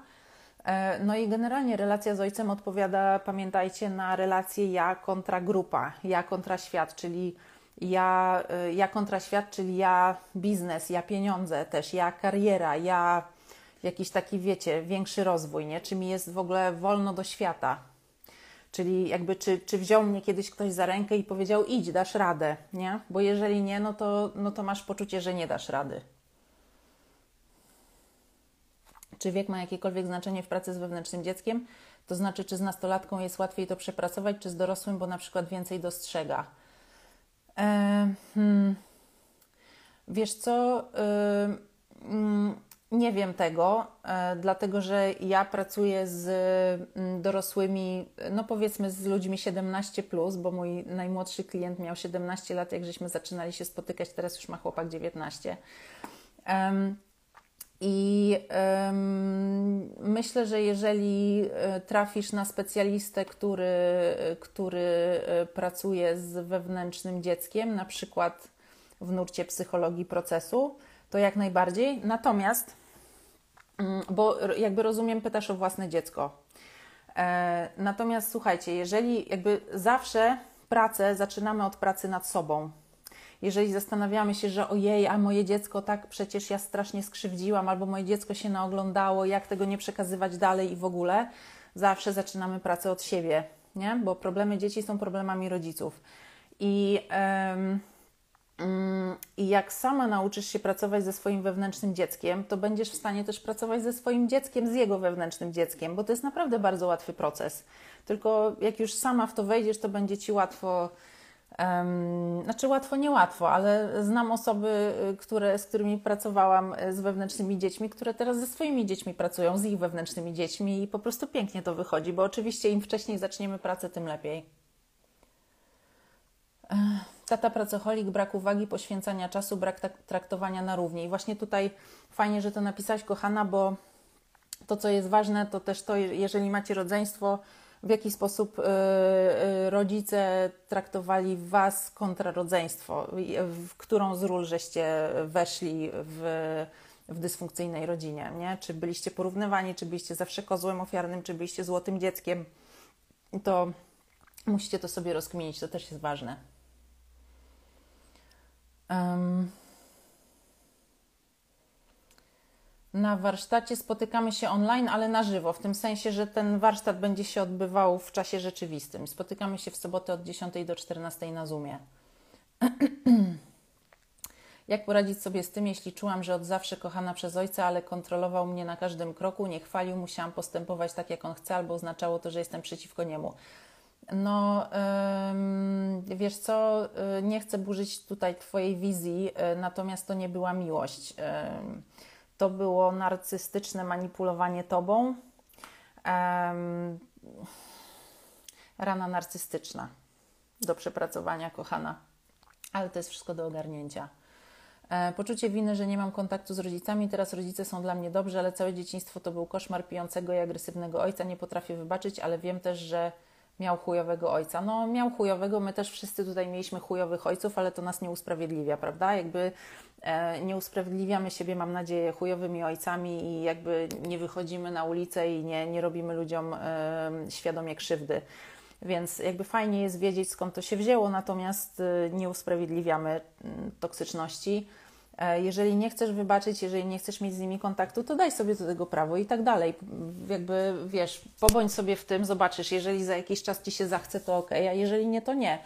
E, no i generalnie relacja z ojcem odpowiada, pamiętajcie, na relację ja kontra grupa, ja kontra świat, czyli ja, e, ja kontra świat, czyli ja biznes, ja pieniądze też, ja kariera, ja jakiś taki, wiecie, większy rozwój, nie? Czy mi jest w ogóle wolno do świata? Czyli jakby, czy, czy wziął mnie kiedyś ktoś za rękę i powiedział, idź, dasz radę, nie? Bo jeżeli nie, no to, no to masz poczucie, że nie dasz rady. czy wiek ma jakiekolwiek znaczenie w pracy z wewnętrznym dzieckiem, to znaczy, czy z nastolatką jest łatwiej to przepracować, czy z dorosłym, bo na przykład więcej dostrzega. E, hmm. Wiesz co? E, mm, nie wiem tego, e, dlatego że ja pracuję z mm, dorosłymi, no powiedzmy z ludźmi 17, plus, bo mój najmłodszy klient miał 17 lat, jak żeśmy zaczynali się spotykać, teraz już ma chłopak 19. I myślę, że jeżeli e, trafisz na specjalistę, który, który e, pracuje z wewnętrznym dzieckiem, na przykład w nurcie psychologii procesu, to jak najbardziej. Natomiast, bo jakby rozumiem, pytasz o własne dziecko. E, natomiast słuchajcie, jeżeli jakby zawsze pracę zaczynamy od pracy nad sobą, jeżeli zastanawiamy się, że ojej, a moje dziecko tak przecież ja strasznie skrzywdziłam, albo moje dziecko się naoglądało, jak tego nie przekazywać dalej i w ogóle, zawsze zaczynamy pracę od siebie, nie? bo problemy dzieci są problemami rodziców. I, um, I jak sama nauczysz się pracować ze swoim wewnętrznym dzieckiem, to będziesz w stanie też pracować ze swoim dzieckiem, z jego wewnętrznym dzieckiem, bo to jest naprawdę bardzo łatwy proces. Tylko jak już sama w to wejdziesz, to będzie ci łatwo Um, znaczy łatwo, niełatwo, ale znam osoby, y, które, z którymi pracowałam y, z wewnętrznymi dziećmi, które teraz ze swoimi dziećmi pracują, z ich wewnętrznymi dziećmi i po prostu pięknie to wychodzi, bo oczywiście im wcześniej zaczniemy pracę, tym lepiej. Tata pracocholik, brak uwagi, poświęcania czasu, brak traktowania na równi. I właśnie tutaj fajnie, że to napisałaś, kochana, bo to, co jest ważne, to też to, jeżeli macie rodzeństwo, w jaki sposób y, y, rodzice traktowali Was kontra rodzeństwo, w którą z ról żeście weszli w, w dysfunkcyjnej rodzinie, nie? Czy byliście porównywani, czy byliście zawsze kozłem ofiarnym, czy byliście złotym dzieckiem, to musicie to sobie rozkminić, to też jest ważne. Um, na warsztacie spotykamy się online, ale na żywo, w tym sensie, że ten warsztat będzie się odbywał w czasie rzeczywistym. Spotykamy się w sobotę od 10 do 14 na Zoomie. Jak poradzić sobie z tym, jeśli czułam, że od zawsze kochana przez ojca, ale kontrolował mnie na każdym kroku, nie chwalił, musiałam postępować tak, jak on chce, albo oznaczało to, że jestem przeciwko niemu. No, wiesz co, y, nie chcę burzyć tutaj Twojej wizji, y, natomiast to nie była miłość. To było narcystyczne manipulowanie Tobą. Rana narcystyczna do przepracowania, kochana, ale to jest wszystko do ogarnięcia. E, poczucie winy, że nie mam kontaktu z rodzicami, teraz rodzice są dla mnie dobrzy, ale całe dzieciństwo to był koszmar pijącego i agresywnego ojca. Nie potrafię wybaczyć, ale wiem też, że miał chujowego ojca. No, miał chujowego, my też wszyscy tutaj mieliśmy chujowych ojców, ale to nas nie usprawiedliwia, prawda? Jakby e, nie usprawiedliwiamy siebie, mam nadzieję, chujowymi ojcami i jakby nie wychodzimy na ulicę i nie, nie robimy ludziom e, świadomie krzywdy. Więc jakby fajnie jest wiedzieć, skąd to się wzięło, natomiast e, nie usprawiedliwiamy mm, toksyczności. E, jeżeli nie chcesz wybaczyć, jeżeli nie chcesz mieć z nimi kontaktu, to daj sobie do tego prawo i tak dalej. Jakby wiesz, pobądź sobie w tym, zobaczysz, jeżeli za jakiś czas ci się zachce, to ok, a jeżeli nie, to nie.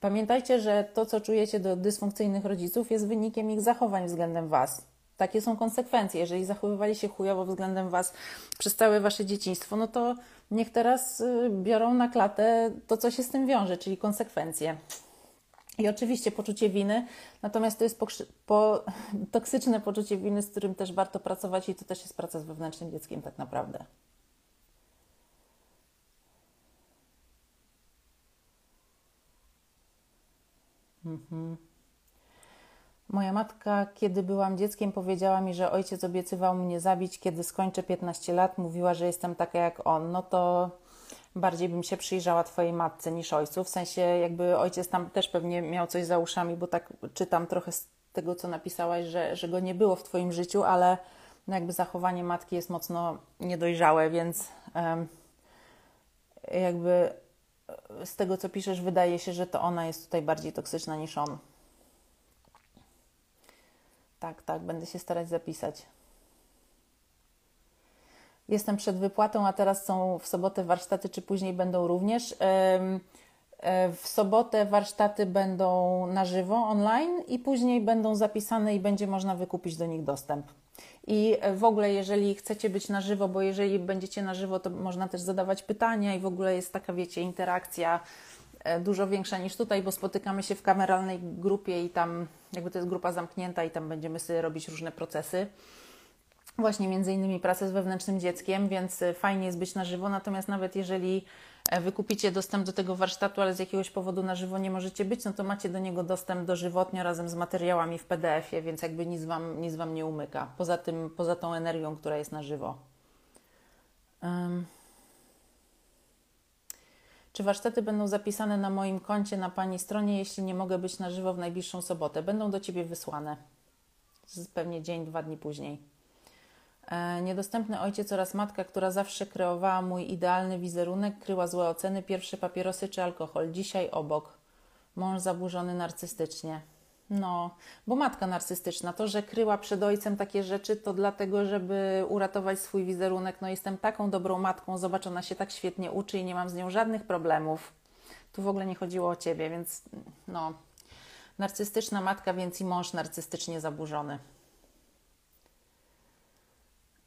Pamiętajcie, że to, co czujecie do dysfunkcyjnych rodziców, jest wynikiem ich zachowań względem Was. Takie są konsekwencje. Jeżeli zachowywali się chujowo względem Was przez całe Wasze dzieciństwo, no to niech teraz y, biorą na klatę to, co się z tym wiąże, czyli konsekwencje. I oczywiście poczucie winy, natomiast to jest po, toksyczne poczucie winy, z którym też warto pracować, i to też jest praca z wewnętrznym dzieckiem, tak naprawdę. Mhm. Moja matka, kiedy byłam dzieckiem, powiedziała mi, że ojciec obiecywał mnie zabić, kiedy skończę 15 lat. Mówiła, że jestem taka jak on. No to bardziej bym się przyjrzała Twojej matce niż ojcu. W sensie, jakby ojciec tam też pewnie miał coś za uszami, bo tak czytam trochę z tego, co napisałaś, że, że go nie było w Twoim życiu, ale no jakby zachowanie matki jest mocno niedojrzałe, więc um, jakby z tego, co piszesz, wydaje się, że to ona jest tutaj bardziej toksyczna niż on. Tak, tak, będę się starać zapisać. Jestem przed wypłatą, a teraz są w sobotę warsztaty, czy później będą również. E, w sobotę warsztaty będą na żywo, online i później będą zapisane i będzie można wykupić do nich dostęp. I w ogóle, jeżeli chcecie być na żywo, bo jeżeli będziecie na żywo, to można też zadawać pytania i w ogóle jest taka, wiecie, interakcja e, dużo większa niż tutaj, bo spotykamy się w kameralnej grupie i tam, jakby to jest grupa zamknięta i tam będziemy sobie robić różne procesy właśnie między innymi pracę z wewnętrznym dzieckiem, więc y, fajnie jest być na żywo. Natomiast nawet jeżeli e, wykupicie dostęp do tego warsztatu, ale z jakiegoś powodu na żywo nie możecie być, no to macie do niego dostęp dożywotnio razem z materiałami w PDF-ie, więc jakby nic wam, nic wam nie umyka. Poza tym, poza tą energią, która jest na żywo. Um. Czy warsztaty będą zapisane na moim koncie, na Pani stronie, jeśli nie mogę być na żywo w najbliższą sobotę? Będą do Ciebie wysłane. Pewnie dzień, dwa dni później. E, niedostępny ojciec oraz matka, która zawsze kreowała mój idealny wizerunek, kryła złe oceny, pierwsze papierosy czy alkohol. Dzisiaj obok. Mąż zaburzony narcystycznie. No, bo matka narcystyczna, to, że kryła przed ojcem takie rzeczy, to dlatego, żeby uratować swój wizerunek. No, jestem taką dobrą matką, zobacz, ona się tak świetnie uczy i nie mam z nią żadnych problemów. Tu w ogóle nie chodziło o ciebie, więc no, narcystyczna matka, więc i mąż narcystycznie zaburzony.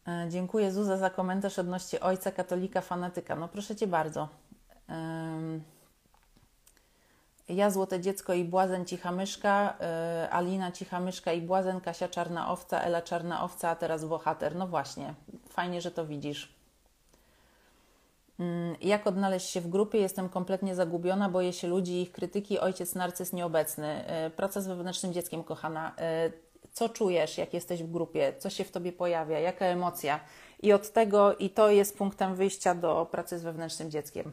E, dziękuję Zuza za komentarz odnośnie ojca katolika fanatyka. No proszę Cię bardzo. ja Złote Dziecko i Błazen Cicha Myszka, yy, Alina Cicha Myszka i Błazen, Kasia Czarna Owca, Ela Czarna Owca, a teraz bohater. No właśnie, fajnie, że to widzisz. Yy, jak odnaleźć się w grupie? Jestem kompletnie zagubiona, boję się ludzi ich krytyki. Ojciec narcyz nieobecny. Yy, praca z wewnętrznym dzieckiem, kochana. Co czujesz, jak jesteś w grupie? Co się w tobie pojawia? Jaka emocja? I od tego, i to jest punktem wyjścia do pracy z wewnętrznym dzieckiem.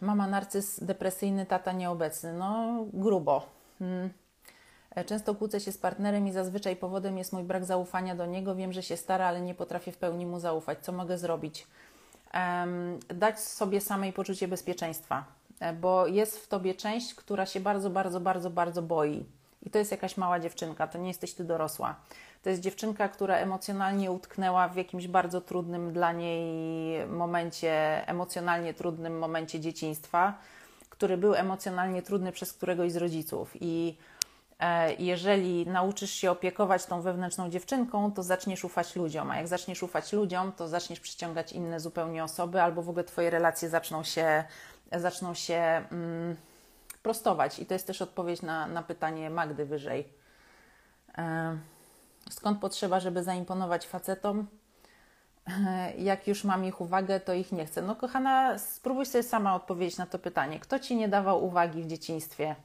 Mama narcyz depresyjny, tata nieobecny. No, grubo. Hmm. Często kłócę się z partnerem i zazwyczaj powodem jest mój brak zaufania do niego. Wiem, że się stara, ale nie potrafię w pełni mu zaufać. Co mogę zrobić? Um, dać sobie samej poczucie bezpieczeństwa, e, bo jest w tobie część, która się bardzo, bardzo, bardzo, bardzo boi. I to jest jakaś mała dziewczynka, to nie jesteś ty dorosła. To jest dziewczynka, która emocjonalnie utknęła w jakimś bardzo trudnym dla niej momencie, emocjonalnie trudnym momencie dzieciństwa, który był emocjonalnie trudny przez któregoś z rodziców. I e, jeżeli nauczysz się opiekować tą wewnętrzną dziewczynką, to zaczniesz ufać ludziom, a jak zaczniesz ufać ludziom, to zaczniesz przyciągać inne zupełnie osoby, albo w ogóle Twoje relacje zaczną się, zaczną się mm, prostować. I to jest też odpowiedź na, na pytanie Magdy wyżej. E, Skąd potrzeba, żeby zaimponować facetom? Jak już mam ich uwagę, to ich nie chcę. No, kochana, spróbuj sobie sama odpowiedzieć na to pytanie. Kto ci nie dawał uwagi w dzieciństwie?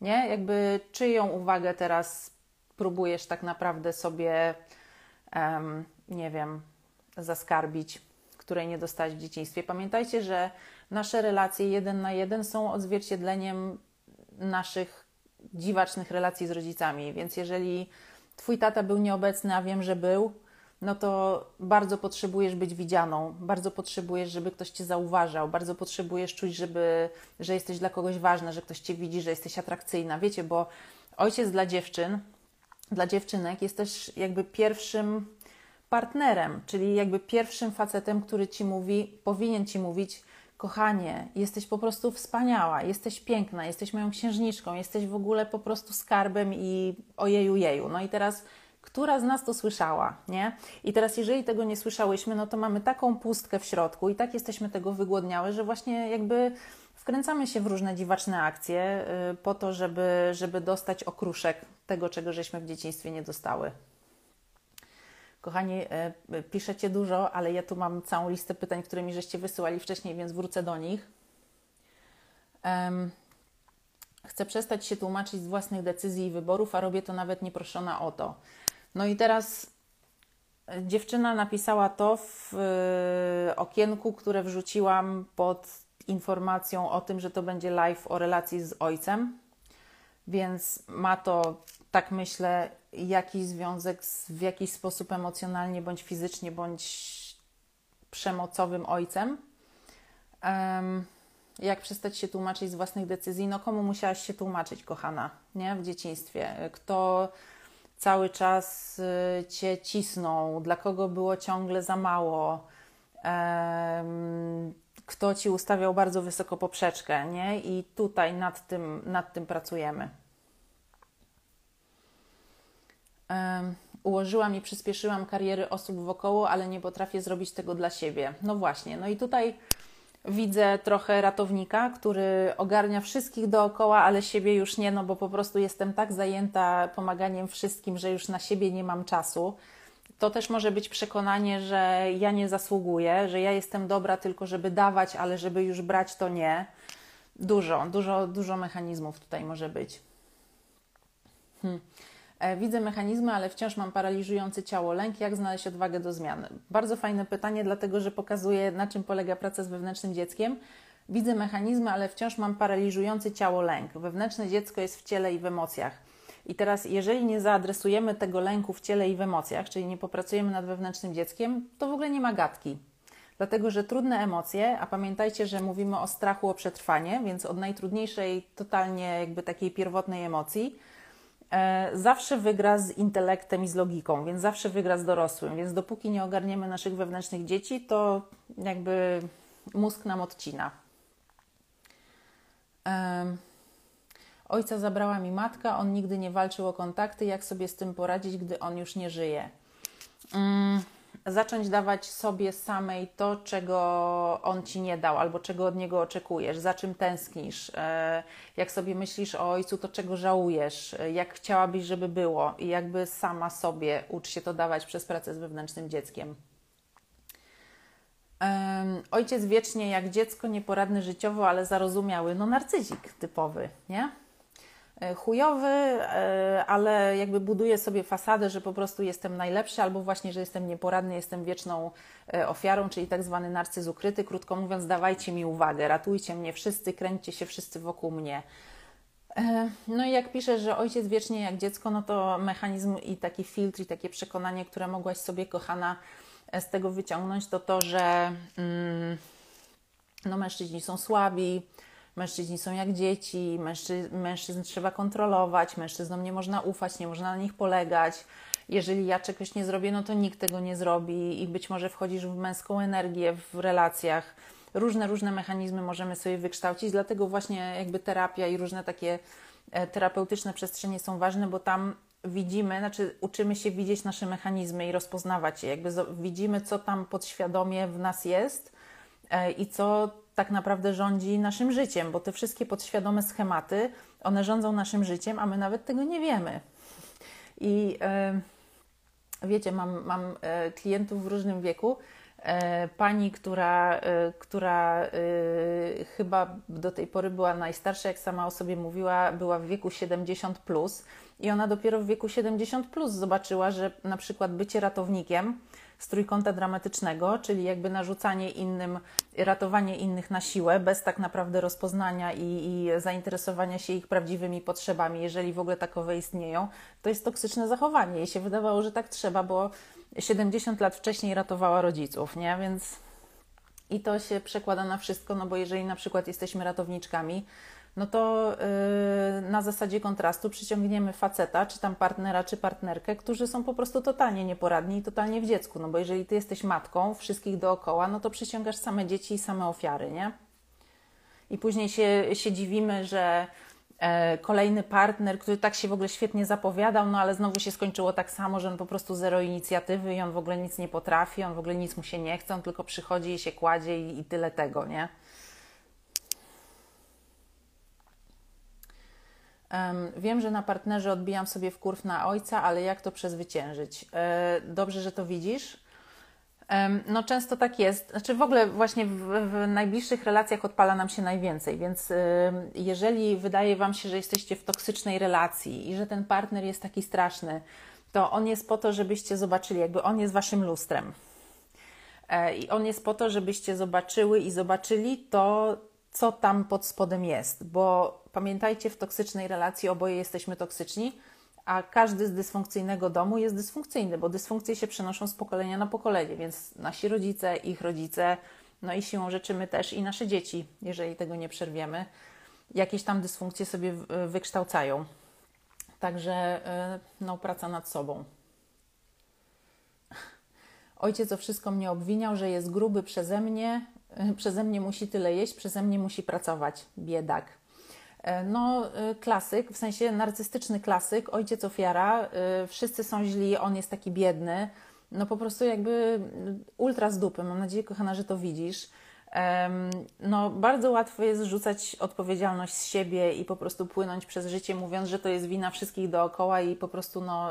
Nie? Jakby czyją uwagę teraz próbujesz tak naprawdę sobie, um, nie wiem, zaskarbić, której nie dostać w dzieciństwie. Pamiętajcie, że nasze relacje jeden na jeden są odzwierciedleniem naszych dziwacznych relacji z rodzicami. Więc jeżeli twój tata był nieobecny, a wiem, że był, no to bardzo potrzebujesz być widzianą, bardzo potrzebujesz, żeby ktoś cię zauważał, bardzo potrzebujesz czuć, żeby, że jesteś dla kogoś ważna, że ktoś cię widzi, że jesteś atrakcyjna. Wiecie, bo ojciec dla dziewczyn, dla dziewczynek jest też jakby pierwszym partnerem, czyli jakby pierwszym facetem, który ci mówi, powinien ci mówić, kochanie, jesteś po prostu wspaniała, jesteś piękna, jesteś moją księżniczką, jesteś w ogóle po prostu skarbem i ojeju jeju. No i teraz która z nas to słyszała, nie? I teraz, jeżeli tego nie słyszałyśmy, no to mamy taką pustkę w środku i tak jesteśmy tego wygłodniałe, że właśnie jakby wkręcamy się w różne dziwaczne akcje yy, po to, żeby, żeby dostać okruszek tego, czego żeśmy w dzieciństwie nie dostały. Kochani, e, piszecie dużo, ale ja tu mam całą listę pytań, które mi żeście wysyłali wcześniej, więc wrócę do nich. Um, chcę przestać się tłumaczyć z własnych decyzji i wyborów, a robię to nawet nieproszona o to. No i teraz e, dziewczyna napisała to w y, okienku, które wrzuciłam pod informacją o tym, że to będzie live o relacji z ojcem. Więc ma to, tak myślę, jakiś związek z, w jakiś sposób emocjonalnie, bądź fizycznie, bądź przemocowym ojcem. Um, jak przestać się tłumaczyć z własnych decyzji? No, komu musiałaś się tłumaczyć, kochana, nie? W dzieciństwie. Kto cały czas y, cię cisnął, dla kogo było ciągle za mało, um, kto ci ustawiał bardzo wysoko poprzeczkę, nie? I tutaj nad tym, nad tym pracujemy. Ułożyłam i przyspieszyłam kariery osób wokoło, ale nie potrafię zrobić tego dla siebie. No właśnie, no i tutaj widzę trochę ratownika, który ogarnia wszystkich dookoła, ale siebie już nie, no bo po prostu jestem tak zajęta pomaganiem wszystkim, że już na siebie nie mam czasu. To też może być przekonanie, że ja nie zasługuję, że ja jestem dobra tylko, żeby dawać, ale żeby już brać, to nie. Dużo, dużo, dużo mechanizmów tutaj może być. Hmm. E, widzę mechanizmy, ale wciąż mam paraliżujący ciało lęk. Jak znaleźć odwagę do zmiany? Bardzo fajne pytanie, dlatego że pokazuje, na czym polega praca z wewnętrznym dzieckiem. Widzę mechanizmy, ale wciąż mam paraliżujący ciało lęk. Wewnętrzne dziecko jest w ciele i w emocjach. I teraz, jeżeli nie zaadresujemy tego lęku w ciele i w emocjach, czyli nie popracujemy nad wewnętrznym dzieckiem, to w ogóle nie ma gadki. Dlatego, że trudne emocje, a pamiętajcie, że mówimy o strachu o przetrwanie, więc od najtrudniejszej, totalnie jakby takiej pierwotnej emocji, zawsze wygra z intelektem i z logiką, więc zawsze wygra z dorosłym. Więc dopóki nie ogarniemy naszych wewnętrznych dzieci, to jakby mózg nam odcina. Ojca zabrała mi matka, on nigdy nie walczył o kontakty. Jak sobie z tym poradzić, gdy on już nie żyje? Mm, zacząć dawać sobie samej to, czego on ci nie dał, albo czego od niego oczekujesz, za czym tęsknisz, e, jak sobie myślisz o ojcu, to czego żałujesz, e, jak chciałabyś, żeby było, i jakby sama sobie ucz się to dawać przez pracę z wewnętrznym dzieckiem. Ojciec wiecznie jak dziecko, nieporadny życiowo, ale zarozumiały, no narcyzik typowy, nie? E, chujowy, e, ale jakby buduje sobie fasadę, że po prostu jestem najlepszy, albo właśnie, że jestem nieporadny, jestem wieczną e, ofiarą, czyli tak zwany narcyz ukryty. Krótko mówiąc, dawajcie mi uwagę, ratujcie mnie wszyscy, kręćcie się wszyscy wokół mnie. No i jak piszesz, że ojciec wiecznie jak dziecko, no to mechanizm i taki filtr i takie przekonanie, które mogłaś sobie, kochana, z tego wyciągnąć, to to, że mm, no, mężczyźni są słabi, mężczyźni są jak dzieci, mężczy, mężczyzn trzeba kontrolować, mężczyznom nie można ufać, nie można na nich polegać. Jeżeli ja czegoś nie zrobię, no to nikt tego nie zrobi i być może wchodzisz w męską energię w relacjach. Różne, różne mechanizmy możemy sobie wykształcić, dlatego właśnie jakby terapia i różne takie e, terapeutyczne przestrzenie są ważne, bo tam widzimy, znaczy uczymy się widzieć nasze mechanizmy i rozpoznawać je. Jakby widzimy, co tam podświadomie w nas jest e, i co tak naprawdę rządzi naszym życiem, bo te wszystkie podświadome schematy, one rządzą naszym życiem, a my nawet tego nie wiemy. I yy, wiecie, mam, mam e, klientów w różnym wieku. E, pani, która, e, która chyba do tej pory była najstarsza, jak sama o sobie mówiła, była w wieku 70 plus i ona dopiero w wieku 70 plus zobaczyła, że na przykład bycie ratownikiem z trójkąta dramatycznego, czyli jakby narzucanie innym, ratowanie innych na siłę, bez tak naprawdę rozpoznania i, i zainteresowania się ich prawdziwymi potrzebami, jeżeli w ogóle takowe istnieją, to jest toksyczne zachowanie. Jej się wydawało, że tak trzeba, bo 70 lat wcześniej ratowała rodziców, nie? Więc i to się przekłada na wszystko, no bo jeżeli na przykład jesteśmy ratowniczkami, no to yy, na zasadzie kontrastu przyciągniemy faceta, czy tam partnera, czy partnerkę, którzy są po prostu totalnie nieporadni i totalnie w dziecku. No bo jeżeli ty jesteś matką wszystkich dookoła, no to przyciągasz same dzieci i same ofiary, nie? I później się, się dziwimy, że e, kolejny partner, który tak się w ogóle świetnie zapowiadał, no ale znowu się skończyło tak samo, że on po prostu zero inicjatywy i on w ogóle nic nie potrafi, on w ogóle nic mu się nie chce, on tylko przychodzi i się kładzie i, i tyle tego, nie? Wiem, że na partnerze odbijam sobie wkurw na ojca, ale jak to przezwyciężyć? E, dobrze, że to widzisz. No często tak jest. Znaczy w ogóle właśnie w, w, najbliższych relacjach odpala nam się najwięcej, więc jeżeli wydaje Wam się, że jesteście w toksycznej relacji i że ten partner jest taki straszny, to on jest po to, żebyście zobaczyli, jakby on jest Waszym lustrem. E, I on jest po to, żebyście zobaczyły i zobaczyli to, co tam pod spodem jest, bo pamiętajcie, w toksycznej relacji oboje jesteśmy toksyczni, a każdy z dysfunkcyjnego domu jest dysfunkcyjny, bo dysfunkcje się przenoszą z pokolenia na pokolenie, więc nasi rodzice, ich rodzice, no i siłą rzeczy my też i nasze dzieci, jeżeli tego nie przerwiemy, jakieś tam dysfunkcje sobie wykształcają. Także y, no, praca nad sobą. Ojciec o wszystko mnie obwiniał, że jest gruby przeze mnie, przeze mnie musi tyle jeść, przeze mnie musi pracować. Biedak. E, no, e, klasyk, w sensie narcystyczny klasyk, ojciec ofiara, e, wszyscy są źli, on jest taki biedny. No po prostu jakby ultra z dupy. Mam nadzieję, kochana, że to widzisz. No, bardzo łatwo jest rzucać odpowiedzialność z siebie i po prostu płynąć przez życie, mówiąc, że to jest wina wszystkich dookoła i po prostu no,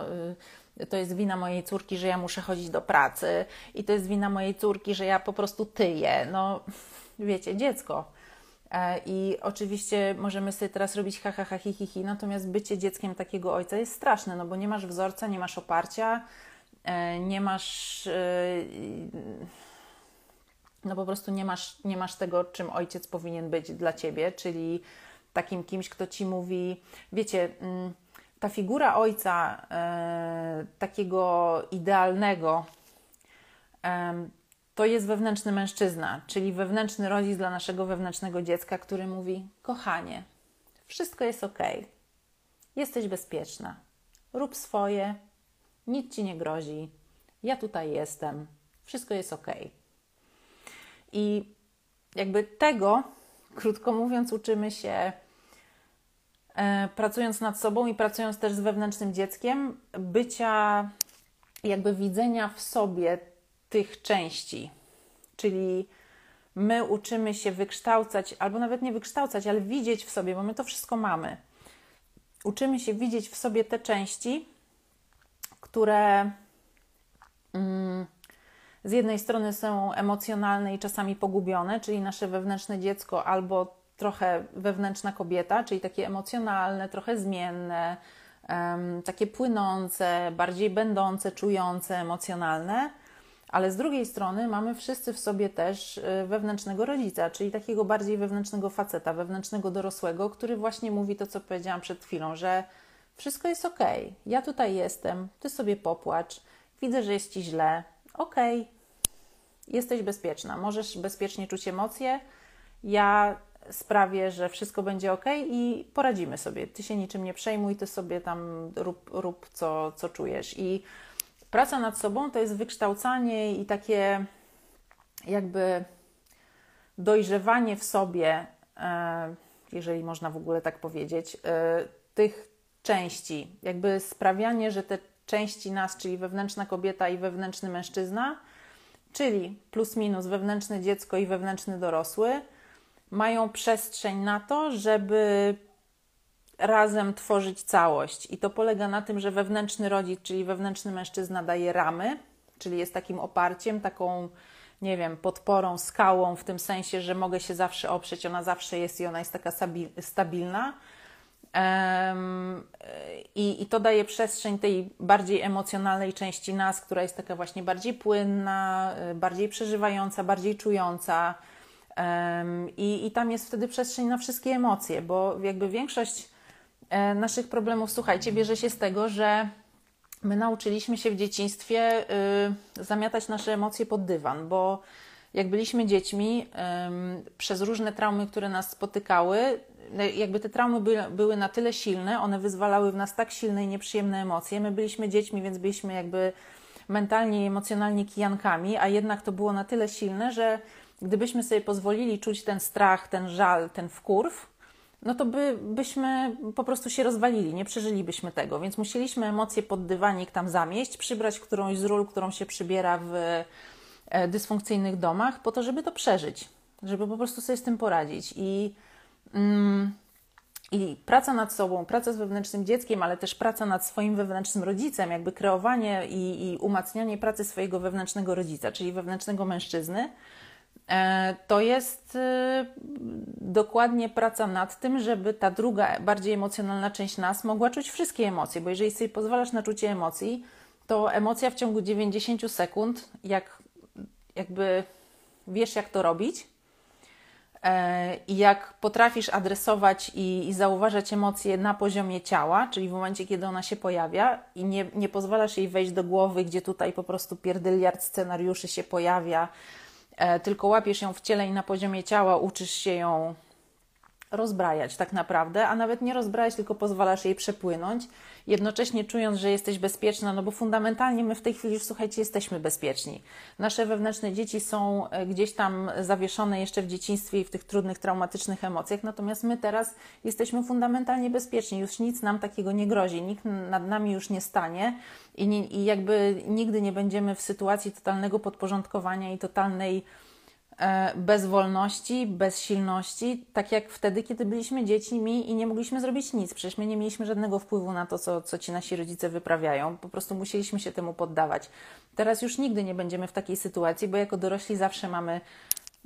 to jest wina mojej córki, że ja muszę chodzić do pracy i to jest wina mojej córki, że ja po prostu tyję. No, wiecie, dziecko E, I oczywiście możemy sobie teraz robić ha, ha, ha, hi, hi, hi, natomiast bycie dzieckiem takiego ojca jest straszne, no bo nie masz wzorca, nie masz oparcia, e, nie masz, e, no po prostu nie masz, nie masz tego, czym ojciec powinien być dla ciebie, czyli takim kimś, kto ci mówi, wiecie, mm, ta figura ojca takiego idealnego, to jest wewnętrzny mężczyzna, czyli wewnętrzny rodzic dla naszego wewnętrznego dziecka, który mówi: Kochanie, wszystko jest ok, jesteś bezpieczna, rób swoje, nic ci nie grozi, ja tutaj jestem, wszystko jest ok. I jakby tego, krótko mówiąc, uczymy się e, pracując nad sobą i pracując też z wewnętrznym dzieckiem, bycia, jakby widzenia w sobie tych części, czyli my uczymy się wykształcać, albo nawet nie wykształcać, ale widzieć w sobie, bo my to wszystko mamy. Uczymy się widzieć w sobie te części, które mm, z jednej strony są emocjonalne i czasami pogubione, czyli nasze wewnętrzne dziecko, albo trochę wewnętrzna kobieta, czyli takie emocjonalne, trochę zmienne, takie płynące, bardziej będące, czujące, emocjonalne. Ale z drugiej strony mamy wszyscy w sobie też y, wewnętrznego rodzica, czyli takiego bardziej wewnętrznego faceta, wewnętrznego dorosłego, który właśnie mówi to, co powiedziałam przed chwilą, że wszystko jest ok, ja tutaj jestem, ty sobie popłacz, widzę, że jest ci źle, ok, jesteś bezpieczna, możesz bezpiecznie czuć emocje, ja sprawię, że wszystko będzie ok i poradzimy sobie. Ty się niczym nie przejmuj, ty sobie tam rób, rób co, co czujesz. I praca nad sobą to jest wykształcanie i takie jakby dojrzewanie w sobie, e, jeżeli można w ogóle tak powiedzieć, e, tych części, jakby sprawianie, że te części nas, czyli wewnętrzna kobieta i wewnętrzny mężczyzna, czyli plus minus wewnętrzne dziecko i wewnętrzny dorosły, mają przestrzeń na to, żeby razem tworzyć całość. I to polega na tym, że wewnętrzny rodzic, czyli wewnętrzny mężczyzna, daje ramy, czyli jest takim oparciem, taką, nie wiem, podporą, skałą, w tym sensie, że mogę się zawsze oprzeć, ona zawsze jest i ona jest taka stabilna. Um, i, I to daje przestrzeń tej bardziej emocjonalnej części nas, która jest taka właśnie bardziej płynna, bardziej przeżywająca, bardziej czująca. I, I tam jest wtedy przestrzeń na wszystkie emocje, bo jakby większość E, naszych problemów, słuchajcie, bierze się z tego, że my nauczyliśmy się w dzieciństwie y, zamiatać nasze emocje pod dywan, bo jak byliśmy dziećmi, przez różne traumy, które nas spotykały, no, jakby te traumy by, były na tyle silne, one wyzwalały w nas tak silne i nieprzyjemne emocje. My byliśmy dziećmi, więc byliśmy jakby mentalnie i emocjonalnie kijankami, a jednak to było na tyle silne, że gdybyśmy sobie pozwolili czuć ten strach, ten żal, ten wkurw, no to by, byśmy po prostu się rozwalili, nie przeżylibyśmy tego. Więc musieliśmy emocje pod dywanik tam zamieść, przybrać którąś z ról, którą się przybiera w e, dysfunkcyjnych domach, po to, żeby to przeżyć, żeby po prostu sobie z tym poradzić. I, mm, i praca nad sobą, praca z wewnętrznym dzieckiem, ale też praca nad swoim wewnętrznym rodzicem, jakby kreowanie i, i umacnianie pracy swojego wewnętrznego rodzica, czyli wewnętrznego mężczyzny to jest y, dokładnie praca nad tym, żeby ta druga, bardziej emocjonalna część nas mogła czuć wszystkie emocje, bo jeżeli sobie pozwalasz na czucie emocji, to emocja w ciągu 90 sekund, jak jakby wiesz, jak to robić e, i jak potrafisz adresować i, i zauważać emocje na poziomie ciała, czyli w momencie, kiedy ona się pojawia i nie, nie pozwalasz jej wejść do głowy, gdzie tutaj po prostu pierdyliard scenariuszy się pojawia, E, tylko łapiesz ją w ciele i na poziomie ciała uczysz się ją rozbrajać tak naprawdę, a nawet nie rozbrajać, tylko pozwalasz jej przepłynąć, jednocześnie czując, że jesteś bezpieczna, no bo fundamentalnie my w tej chwili już, słuchajcie, jesteśmy bezpieczni. Nasze wewnętrzne dzieci są e, gdzieś tam zawieszone jeszcze w dzieciństwie i w tych trudnych, traumatycznych emocjach, natomiast my teraz jesteśmy fundamentalnie bezpieczni, już nic nam takiego nie grozi, nikt nad nami już nie stanie i, nie, i jakby nigdy nie będziemy w sytuacji totalnego podporządkowania i totalnej bez wolności, bez silności, tak jak wtedy, kiedy byliśmy dziećmi i nie mogliśmy zrobić nic. Przecież my nie mieliśmy żadnego wpływu na to, co, co ci nasi rodzice wyprawiają. Po prostu musieliśmy się temu poddawać. Teraz już nigdy nie będziemy w takiej sytuacji, bo jako dorośli zawsze mamy,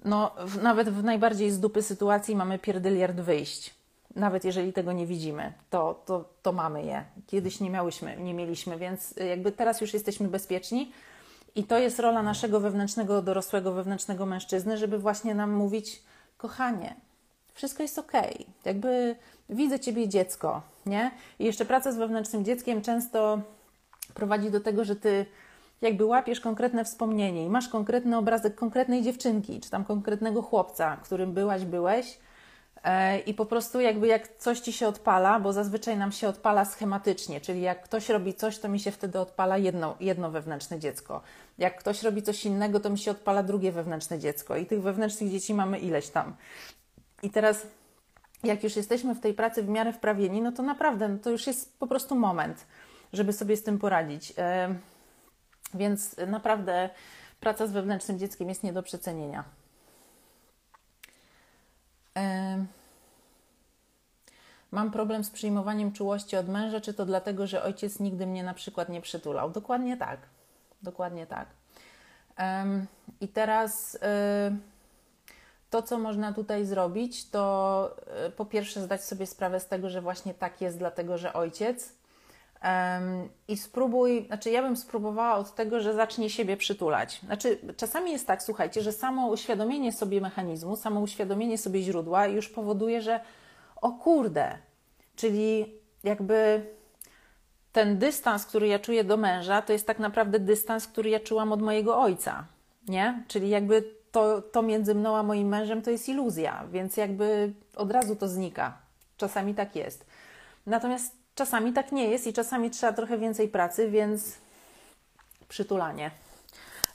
no, w, nawet w najbardziej z dupy sytuacji mamy pierdyliard wyjść. Nawet jeżeli tego nie widzimy, to, to, to mamy je. Kiedyś nie miałyśmy, nie mieliśmy, więc jakby teraz już jesteśmy bezpieczni i to jest rola naszego wewnętrznego, dorosłego, wewnętrznego mężczyzny, żeby właśnie nam mówić, kochanie, wszystko jest ok. Jakby widzę ciebie dziecko, nie? I jeszcze praca z wewnętrznym dzieckiem często prowadzi do tego, że ty jakby łapiesz konkretne wspomnienie i masz konkretny obrazek konkretnej dziewczynki, czy tam konkretnego chłopca, którym byłaś, byłeś I po prostu jakby jak coś Ci się odpala, bo zazwyczaj nam się odpala schematycznie, czyli jak ktoś robi coś, to mi się wtedy odpala jedno, jedno wewnętrzne dziecko. Jak ktoś robi coś innego, to mi się odpala drugie wewnętrzne dziecko. I tych wewnętrznych dzieci mamy ileś tam. I teraz jak już jesteśmy w tej pracy w miarę wprawieni, no to naprawdę no to już jest po prostu moment, żeby sobie z tym poradzić. E, więc naprawdę praca z wewnętrznym dzieckiem jest nie do przecenienia. Mam problem z przyjmowaniem czułości od męża, czy to dlatego, że ojciec nigdy mnie na przykład nie przytulał? Dokładnie tak. Dokładnie tak. I teraz y, to, co można tutaj zrobić, to y, po pierwsze zdać sobie sprawę z tego, że właśnie tak jest, dlatego że ojciec. I spróbuj, znaczy ja bym spróbowała od tego, że zacznie siebie przytulać. Znaczy, czasami jest tak, słuchajcie, że samo uświadomienie sobie mechanizmu, samo uświadomienie sobie źródła już powoduje, że o kurde, czyli jakby ten dystans, który ja czuję do męża, to jest tak naprawdę dystans, który ja czułam od mojego ojca, nie? Czyli jakby to, to między mną a moim mężem to jest iluzja, więc jakby od razu to znika. Czasami tak jest. Natomiast czasami tak nie jest i czasami trzeba trochę więcej pracy, więc przytulanie.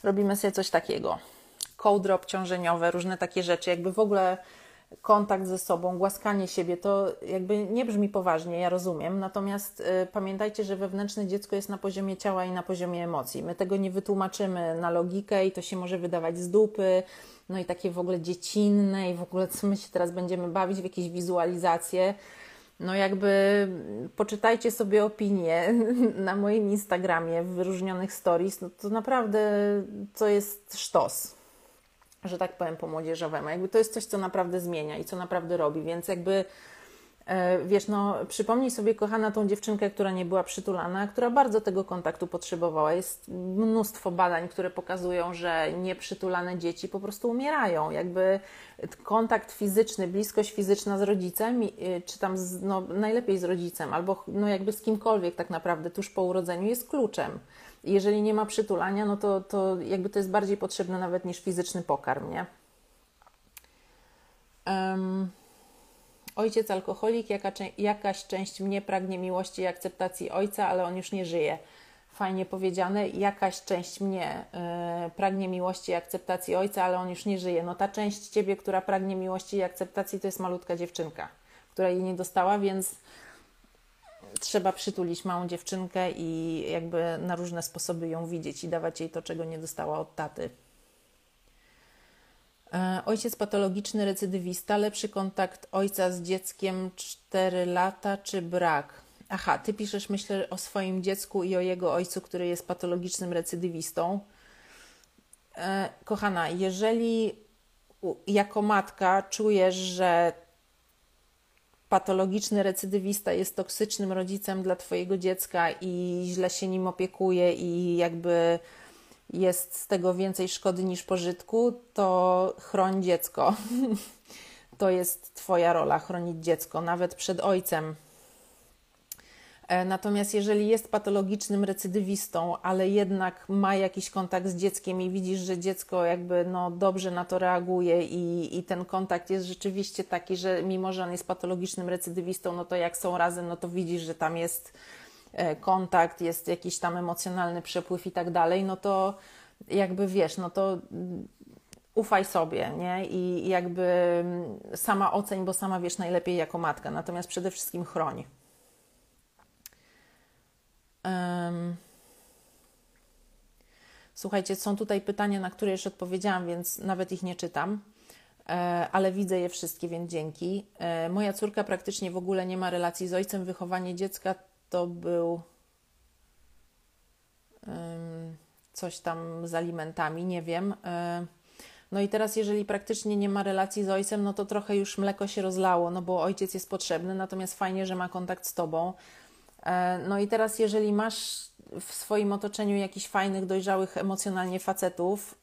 Robimy sobie coś takiego. Kołdry obciążeniowe, różne takie rzeczy, jakby w ogóle kontakt ze sobą, głaskanie siebie, to jakby nie brzmi poważnie, ja rozumiem. Natomiast y, pamiętajcie, że wewnętrzne dziecko jest na poziomie ciała i na poziomie emocji. My tego nie wytłumaczymy na logikę i to się może wydawać z dupy, no i takie w ogóle dziecinne i w ogóle co my się teraz będziemy bawić w jakieś wizualizacje. No jakby poczytajcie sobie opinie na moim Instagramie w wyróżnionych stories, no to naprawdę to jest sztos że tak powiem, po młodzieżowemu. Jakby to jest coś, co naprawdę zmienia i co naprawdę robi, więc jakby wiesz, no przypomnij sobie, kochana, tą dziewczynkę, która nie była przytulana, która bardzo tego kontaktu potrzebowała. Jest mnóstwo badań, które pokazują, że nieprzytulane dzieci po prostu umierają. Jakby kontakt fizyczny, bliskość fizyczna z rodzicem, czy tam z, no, najlepiej z rodzicem, albo no jakby z kimkolwiek tak naprawdę tuż po urodzeniu jest kluczem jeżeli nie ma przytulania, no to, to jakby to jest bardziej potrzebne nawet niż fizyczny pokarm, nie? Um, ojciec alkoholik, jaka, jakaś część mnie pragnie miłości i akceptacji ojca, ale on już nie żyje. Fajnie powiedziane, jakaś część mnie y, pragnie miłości i akceptacji ojca, ale on już nie żyje. No ta część ciebie, która pragnie miłości i akceptacji, to jest malutka dziewczynka, która jej nie dostała, więc trzeba przytulić małą dziewczynkę i jakby na różne sposoby ją widzieć i dawać jej to, czego nie dostała od taty. E, ojciec patologiczny, recydywista, lepszy kontakt ojca z dzieckiem 4 lata czy brak? Aha, ty piszesz, myślę, o swoim dziecku i o jego ojcu, który jest patologicznym recydywistą. E, kochana, jeżeli jako matka czujesz, że patologiczny recydywista jest toksycznym rodzicem dla Twojego dziecka i źle się nim opiekuje i jakby jest z tego więcej szkody niż pożytku, to chroń dziecko. to jest Twoja rola chronić dziecko, nawet przed ojcem E, natomiast jeżeli jest patologicznym recydywistą, ale jednak ma jakiś kontakt z dzieckiem i widzisz, że dziecko jakby no, dobrze na to reaguje i, i ten kontakt jest rzeczywiście taki, że mimo, że on jest patologicznym recydywistą, no to jak są razem, no to widzisz, że tam jest kontakt, jest jakiś tam emocjonalny przepływ i tak dalej, no to jakby wiesz, no to ufaj sobie, nie? I jakby mm, sama oceń, bo sama wiesz najlepiej jako matka, natomiast przede wszystkim chroń. Um, słuchajcie, są tutaj pytania, na które już odpowiedziałam, więc nawet ich nie czytam, e, ale widzę je wszystkie, więc dzięki. E, moja córka praktycznie w ogóle nie ma relacji z ojcem. Wychowanie dziecka to był coś tam z alimentami, nie wiem. E, no i teraz, jeżeli praktycznie nie ma relacji z ojcem, no to trochę już mleko się rozlało, no bo ojciec jest potrzebny, natomiast fajnie, że ma kontakt z tobą. E, no i teraz, jeżeli masz w swoim otoczeniu jakichś fajnych, dojrzałych emocjonalnie facetów,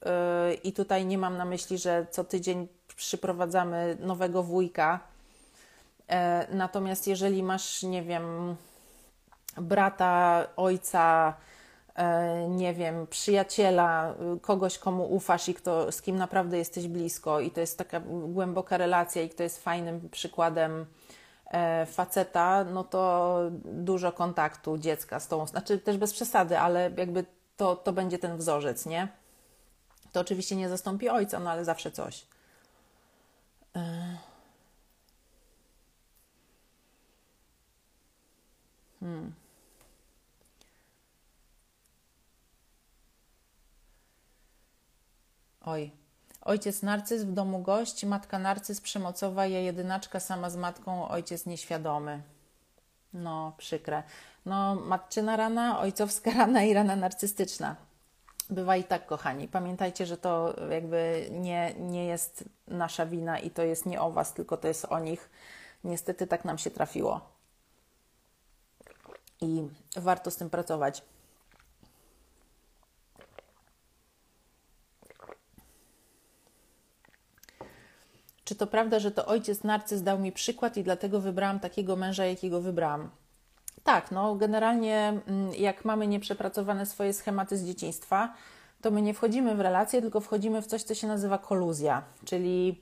yy, i tutaj nie mam na myśli, że co tydzień przyprowadzamy nowego wujka. Natomiast jeżeli masz, nie wiem, brata, ojca, yy, nie wiem, przyjaciela, kogoś, komu ufasz i kto, z kim naprawdę jesteś blisko, i to jest taka głęboka relacja, i kto jest fajnym przykładem E, faceta, no to dużo kontaktu dziecka z tą, znaczy też bez przesady, ale jakby to, to będzie ten wzorzec, nie? To oczywiście nie zastąpi ojca, no ale zawsze coś. E. Hmm. Oj. Ojciec narcyz, w domu gość, matka narcyz przemocowa, ja jedynaczka sama z matką, ojciec nieświadomy. No, przykre. No, matczyna rana, ojcowska rana i rana narcystyczna. Bywa i tak, kochani. Pamiętajcie, że to jakby nie, nie jest nasza wina i to jest nie o Was, tylko to jest o nich. Niestety tak nam się trafiło. I warto z tym pracować. Czy to prawda, że to ojciec narcyz dał mi przykład i dlatego wybrałam takiego męża, jakiego wybrałam? Tak, no generalnie mm, jak mamy nieprzepracowane swoje schematy z dzieciństwa, to my nie wchodzimy w relacje, tylko wchodzimy w coś, co się nazywa koluzja, czyli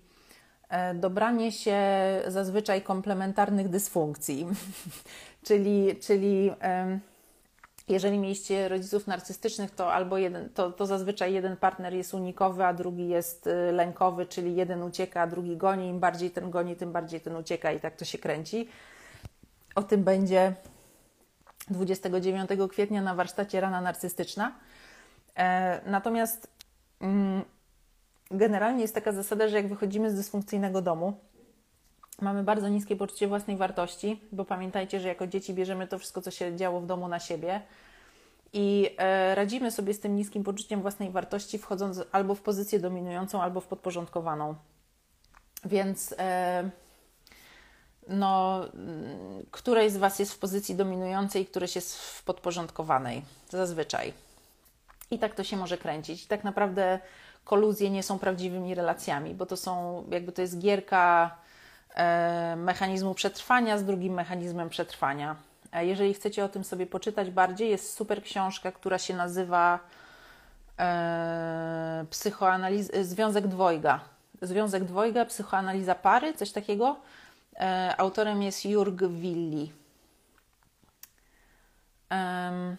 e, dobranie się zazwyczaj komplementarnych dysfunkcji. czyli czyli jeżeli mieliście rodziców narcystycznych, to albo jeden, to, to zazwyczaj jeden partner jest unikowy, a drugi jest y, lękowy, czyli jeden ucieka, a drugi goni. Im bardziej ten goni, tym bardziej ten ucieka i tak to się kręci. O tym będzie 29 kwietnia na warsztacie Rana Narcystyczna. E, natomiast mm, generalnie jest taka zasada, że jak wychodzimy z dysfunkcyjnego domu, mamy bardzo niskie poczucie własnej wartości, bo pamiętajcie, że jako dzieci bierzemy to wszystko, co się działo w domu na siebie i e, radzimy sobie z tym niskim poczuciem własnej wartości, wchodząc albo w pozycję dominującą, albo w podporządkowaną. Więc e, no, której z Was jest w pozycji dominującej, któreś jest w podporządkowanej, zazwyczaj. I tak to się może kręcić. I tak naprawdę koluzje nie są prawdziwymi relacjami, bo to są, jakby to jest gierka mechanizmu przetrwania z drugim mechanizmem przetrwania. E, jeżeli chcecie o tym sobie poczytać bardziej, jest super książka, która się nazywa e, psychoanaliz- Związek Dwojga. Związek Dwojga, psychoanaliza pary, coś takiego. E, autorem jest Jurg Willi. Um,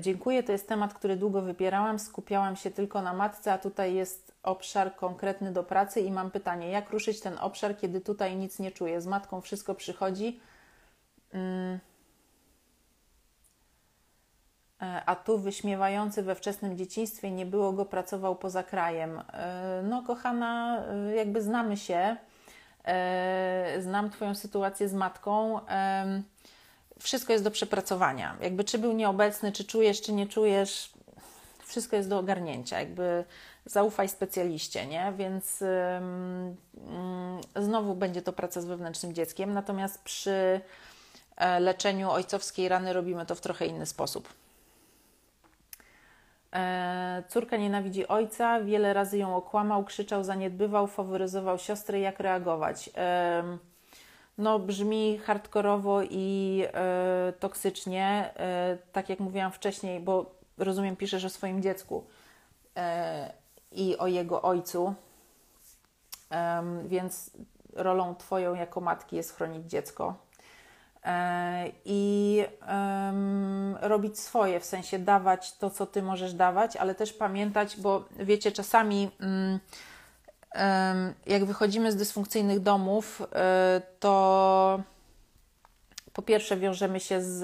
dziękuję, to jest temat, który długo wypierałam. Skupiałam się tylko na matce, a tutaj jest obszar konkretny do pracy i mam pytanie, jak ruszyć ten obszar, kiedy tutaj nic nie czuję? Z matką wszystko przychodzi. Um, E, a tu wyśmiewający we wczesnym dzieciństwie nie było go, pracował poza krajem. E, no, kochana, e, jakby znamy się, znam Twoją sytuację z matką. Wszystko jest do przepracowania. Jakby czy był nieobecny, czy czujesz, czy nie czujesz, wszystko jest do ogarnięcia. Jakby zaufaj specjaliście, nie? Więc znowu będzie to praca z wewnętrznym dzieckiem. Natomiast przy leczeniu ojcowskiej rany robimy to w trochę inny sposób. E, córka nienawidzi ojca, wiele razy ją okłamał, krzyczał, zaniedbywał, faworyzował siostrę. Jak reagować? E, no, brzmi hardkorowo i e, toksycznie, tak jak mówiłam wcześniej, bo rozumiem, piszesz o swoim dziecku i o jego ojcu, więc rolą Twoją jako matki jest chronić dziecko. E, i robić swoje, w sensie dawać to, co ty możesz dawać, ale też pamiętać, bo wiecie, czasami um, jak wychodzimy z dysfunkcyjnych domów, e, to po pierwsze wiążemy się z,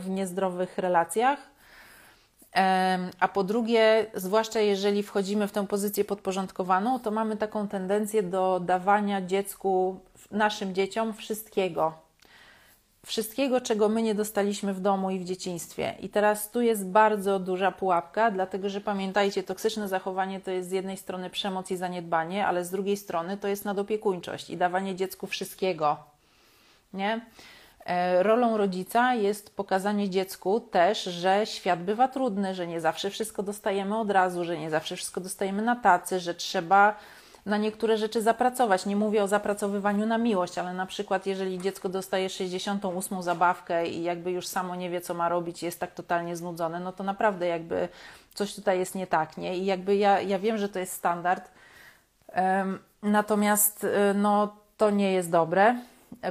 w niezdrowych relacjach, a po drugie, zwłaszcza jeżeli wchodzimy w tę pozycję podporządkowaną, to mamy taką tendencję do dawania dziecku, naszym dzieciom wszystkiego wszystkiego, czego my nie dostaliśmy w domu i w dzieciństwie. I teraz tu jest bardzo duża pułapka, dlatego że pamiętajcie, toksyczne zachowanie to jest z jednej strony przemoc i zaniedbanie, ale z drugiej strony to jest nadopiekuńczość i dawanie dziecku wszystkiego. Nie? E, rolą rodzica jest pokazanie dziecku też, że świat bywa trudny, że nie zawsze wszystko dostajemy od razu, że nie zawsze wszystko dostajemy na tacy, że trzeba na niektóre rzeczy zapracować. Nie mówię o zapracowywaniu na miłość, ale na przykład jeżeli dziecko dostaje 68 zabawkę i jakby już samo nie wie, co ma robić, jest tak totalnie znudzone, no to naprawdę jakby coś tutaj jest nie tak, nie? I jakby ja, ja wiem, że to jest standard, natomiast y, no, to nie jest dobre,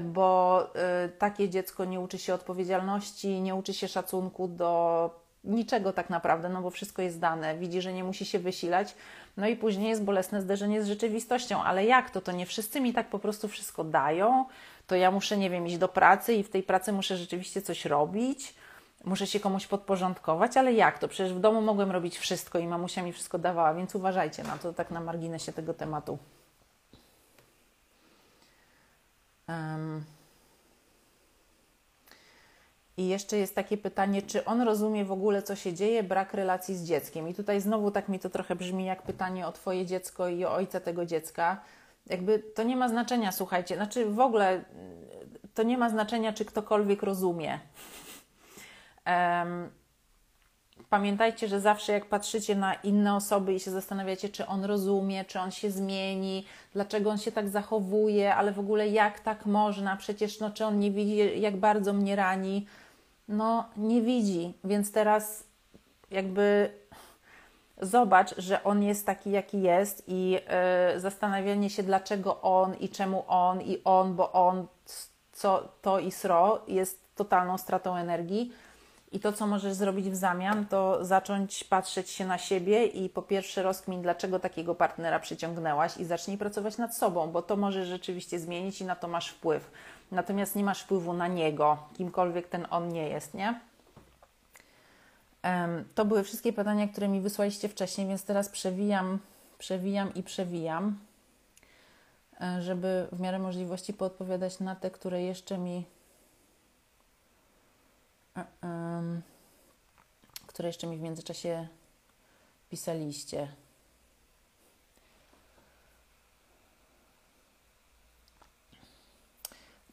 bo y, takie dziecko nie uczy się odpowiedzialności, nie uczy się szacunku do niczego tak naprawdę, no bo wszystko jest dane, widzi, że nie musi się wysilać, no i później jest bolesne zderzenie z rzeczywistością, ale jak to? To nie wszyscy mi tak po prostu wszystko dają, to ja muszę, nie wiem, iść do pracy i w tej pracy muszę rzeczywiście coś robić. muszę się komuś podporządkować, ale jak to? Przecież w domu mogłem robić wszystko i mamusia mi wszystko dawała, więc uważajcie na to, tak na marginesie tego tematu. Um. I jeszcze jest takie pytanie, czy on rozumie w ogóle, co się dzieje, brak relacji z dzieckiem. I tutaj znowu tak mi to trochę brzmi jak pytanie o Twoje dziecko i o ojca tego dziecka. Jakby to nie ma znaczenia, słuchajcie, znaczy w ogóle to nie ma znaczenia, czy ktokolwiek rozumie. Um, pamiętajcie, że zawsze jak patrzycie na inne osoby i się zastanawiacie, czy on rozumie, czy on się zmieni, dlaczego on się tak zachowuje, ale w ogóle jak tak można, przecież no, czy on nie widzi, jak bardzo mnie rani, no nie widzi, więc teraz jakby zobacz, że on jest taki, jaki jest i yy, zastanawianie się, dlaczego on i czemu on i on, bo on, co to i sro, jest totalną stratą energii. I to, co możesz zrobić w zamian, to zacząć patrzeć się na siebie i po pierwsze rozkmin, dlaczego takiego partnera przyciągnęłaś i zacznij pracować nad sobą, bo to może rzeczywiście zmienić i na to masz wpływ. Natomiast nie masz wpływu na niego, kimkolwiek ten on nie jest, nie? To były wszystkie pytania, które mi wysłaliście wcześniej, więc teraz przewijam, przewijam i przewijam, e, żeby w miarę możliwości poodpowiadać na te, które jeszcze mi um, które jeszcze mi w międzyczasie pisaliście.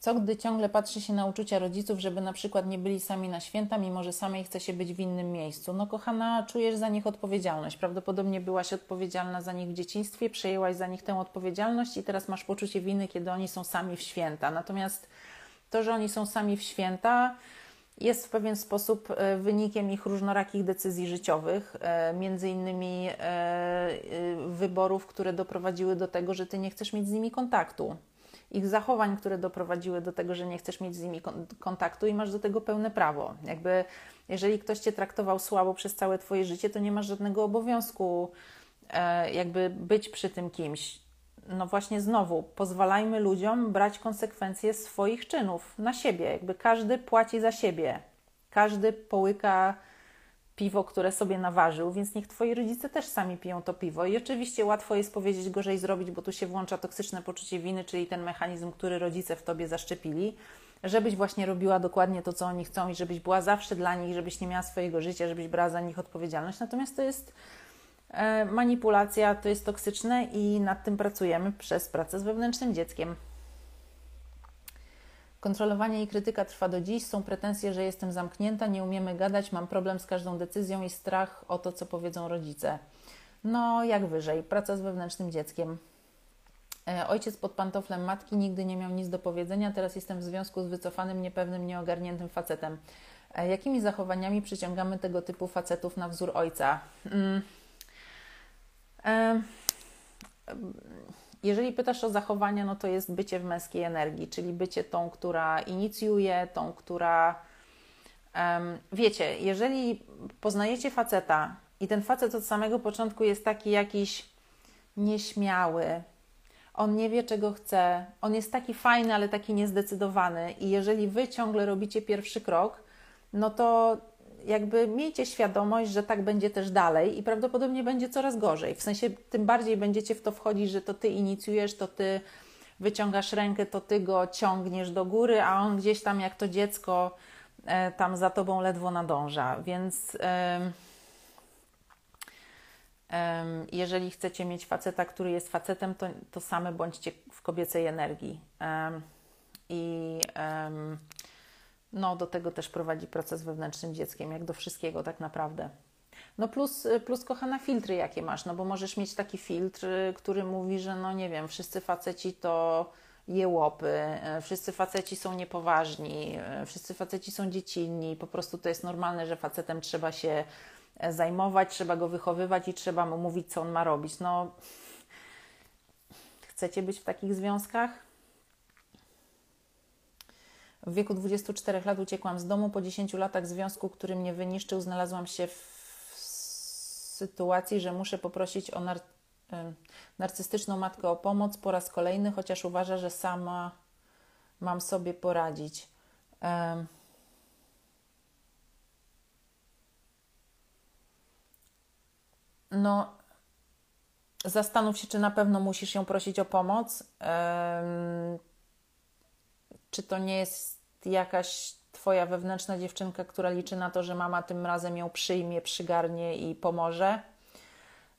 Co gdy ciągle patrzy się na uczucia rodziców, żeby na przykład nie byli sami na święta, mimo że samej chce się być w innym miejscu? No, kochana, czujesz za nich odpowiedzialność. Prawdopodobnie byłaś odpowiedzialna za nich w dzieciństwie, przejęłaś za nich tę odpowiedzialność i teraz masz poczucie winy, kiedy oni są sami w święta. Natomiast to, że oni są sami w święta, jest w pewien sposób e, wynikiem ich różnorakich decyzji życiowych, e, między innymi e, wyborów, które doprowadziły do tego, że ty nie chcesz mieć z nimi kontaktu. Ich zachowań, które doprowadziły do tego, że nie chcesz mieć z nimi kontaktu i masz do tego pełne prawo. Jakby, jeżeli ktoś cię traktował słabo przez całe twoje życie, to nie masz żadnego obowiązku, jakby być przy tym kimś no właśnie znowu, pozwalajmy ludziom brać konsekwencje swoich czynów na siebie. Jakby każdy płaci za siebie. Każdy połyka piwo, które sobie naważył, więc niech twoi rodzice też sami piją to piwo. I oczywiście łatwo jest powiedzieć gorzej zrobić, bo tu się włącza toksyczne poczucie winy, czyli ten mechanizm, który rodzice w tobie zaszczepili, żebyś właśnie robiła dokładnie to, co oni chcą i żebyś była zawsze dla nich, żebyś nie miała swojego życia, żebyś brała za nich odpowiedzialność. Natomiast to jest E, manipulacja to jest toksyczne i nad tym pracujemy przez pracę z wewnętrznym dzieckiem. Kontrolowanie i krytyka trwa do dziś. Są pretensje, że jestem zamknięta, nie umiemy gadać, mam problem z każdą decyzją i strach o to, co powiedzą rodzice. No, jak wyżej. Praca z wewnętrznym dzieckiem. E, ojciec pod pantoflem matki nigdy nie miał nic do powiedzenia, teraz jestem w związku z wycofanym, niepewnym, nieogarniętym facetem. E, jakimi zachowaniami przyciągamy tego typu facetów na wzór ojca? Mm jeżeli pytasz o zachowania, no to jest bycie w męskiej energii, czyli bycie tą, która inicjuje, tą, która. Wiecie, jeżeli poznajecie faceta i ten facet od samego początku jest taki jakiś nieśmiały, on nie wie, czego chce, on jest taki fajny, ale taki niezdecydowany, i jeżeli wy ciągle robicie pierwszy krok, no to jakby miejcie świadomość, że tak będzie też dalej i prawdopodobnie będzie coraz gorzej. W sensie tym bardziej będziecie w to wchodzić, że to ty inicjujesz, to ty wyciągasz rękę, to ty go ciągniesz do góry, a on gdzieś tam jak to dziecko e, tam za tobą ledwo nadąża. Więc jeżeli chcecie mieć faceta, który jest facetem, to, to same bądźcie w kobiecej energii. I no, do tego też prowadzi proces wewnętrznym dzieckiem, jak do wszystkiego tak naprawdę. No plus, plus kochana filtry jakie masz, no bo możesz mieć taki filtr, który mówi, że no nie wiem, wszyscy faceci to jełopy, e, wszyscy faceci są niepoważni, wszyscy faceci są dziecinni, po prostu to jest normalne, że facetem trzeba się e, zajmować, trzeba go wychowywać i trzeba mu mówić, co on ma robić. No, chcecie być w takich związkach? W wieku 24 lat uciekłam z domu. Po 10 latach związku, który mnie wyniszczył, znalazłam się w sytuacji, że muszę poprosić o nar narcystyczną matkę o pomoc po raz kolejny, chociaż uważa, że sama mam sobie poradzić. Um. No, zastanów się, czy na pewno musisz ją prosić o pomoc. Um czy to nie jest jakaś Twoja wewnętrzna dziewczynka, która liczy na to, że mama tym razem ją przyjmie, przygarnie i pomoże?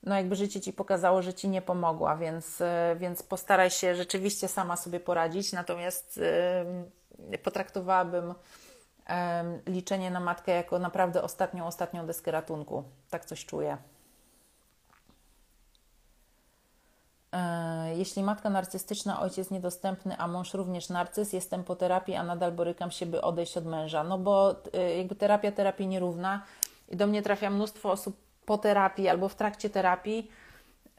No, jakby życie ci pokazało, że ci nie pomogła, więc, e, więc postaraj się rzeczywiście sama sobie poradzić. Natomiast yy, potraktowałabym liczenie na matkę jako naprawdę ostatnią, ostatnią deskę ratunku. Tak coś czuję. E, jeśli matka narcystyczna, ojciec niedostępny, a mąż również narcyz, jestem po terapii, a nadal borykam się, by odejść od męża. No bo e, jakby terapia terapii nierówna i do mnie trafia mnóstwo osób po terapii albo w trakcie terapii.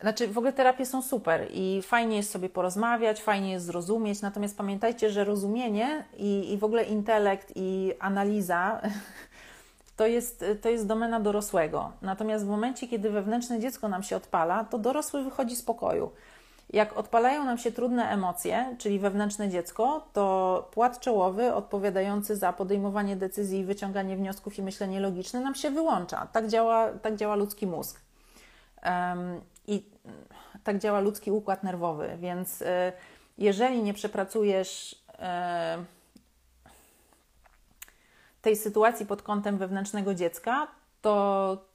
Znaczy, w ogóle terapie są super i fajnie jest sobie porozmawiać, fajnie jest zrozumieć, natomiast pamiętajcie, że rozumienie i, i w ogóle intelekt i analiza to jest, to jest domena dorosłego. Natomiast w momencie, kiedy wewnętrzne dziecko nam się odpala, to dorosły wychodzi z pokoju. Jak odpalają nam się trudne emocje, czyli wewnętrzne dziecko, to płat czołowy odpowiadający za podejmowanie decyzji, wyciąganie wniosków i myślenie logiczne nam się wyłącza. Tak działa, tak działa ludzki mózg. Um, I tak działa ludzki układ nerwowy, więc y, jeżeli nie przepracujesz y, tej sytuacji pod kątem wewnętrznego dziecka, to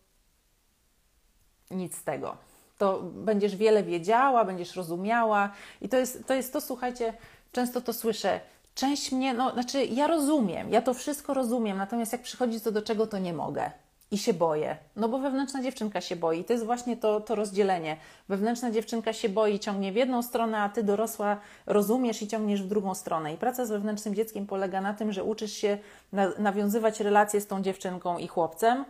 nic z tego. To będziesz wiele wiedziała, będziesz rozumiała, i to jest to, jest to słuchajcie, często to słyszę. Część mnie, no, znaczy, ja rozumiem, ja to wszystko rozumiem, natomiast jak przychodzi to do czego, to nie mogę i się boję. No bo wewnętrzna dziewczynka się boi. To jest właśnie to, to rozdzielenie. Wewnętrzna dziewczynka się boi, ciągnie w jedną stronę, a ty dorosła rozumiesz i ciągniesz w drugą stronę. I praca z wewnętrznym dzieckiem polega na tym, że uczysz się na, nawiązywać relacje z tą dziewczynką i chłopcem,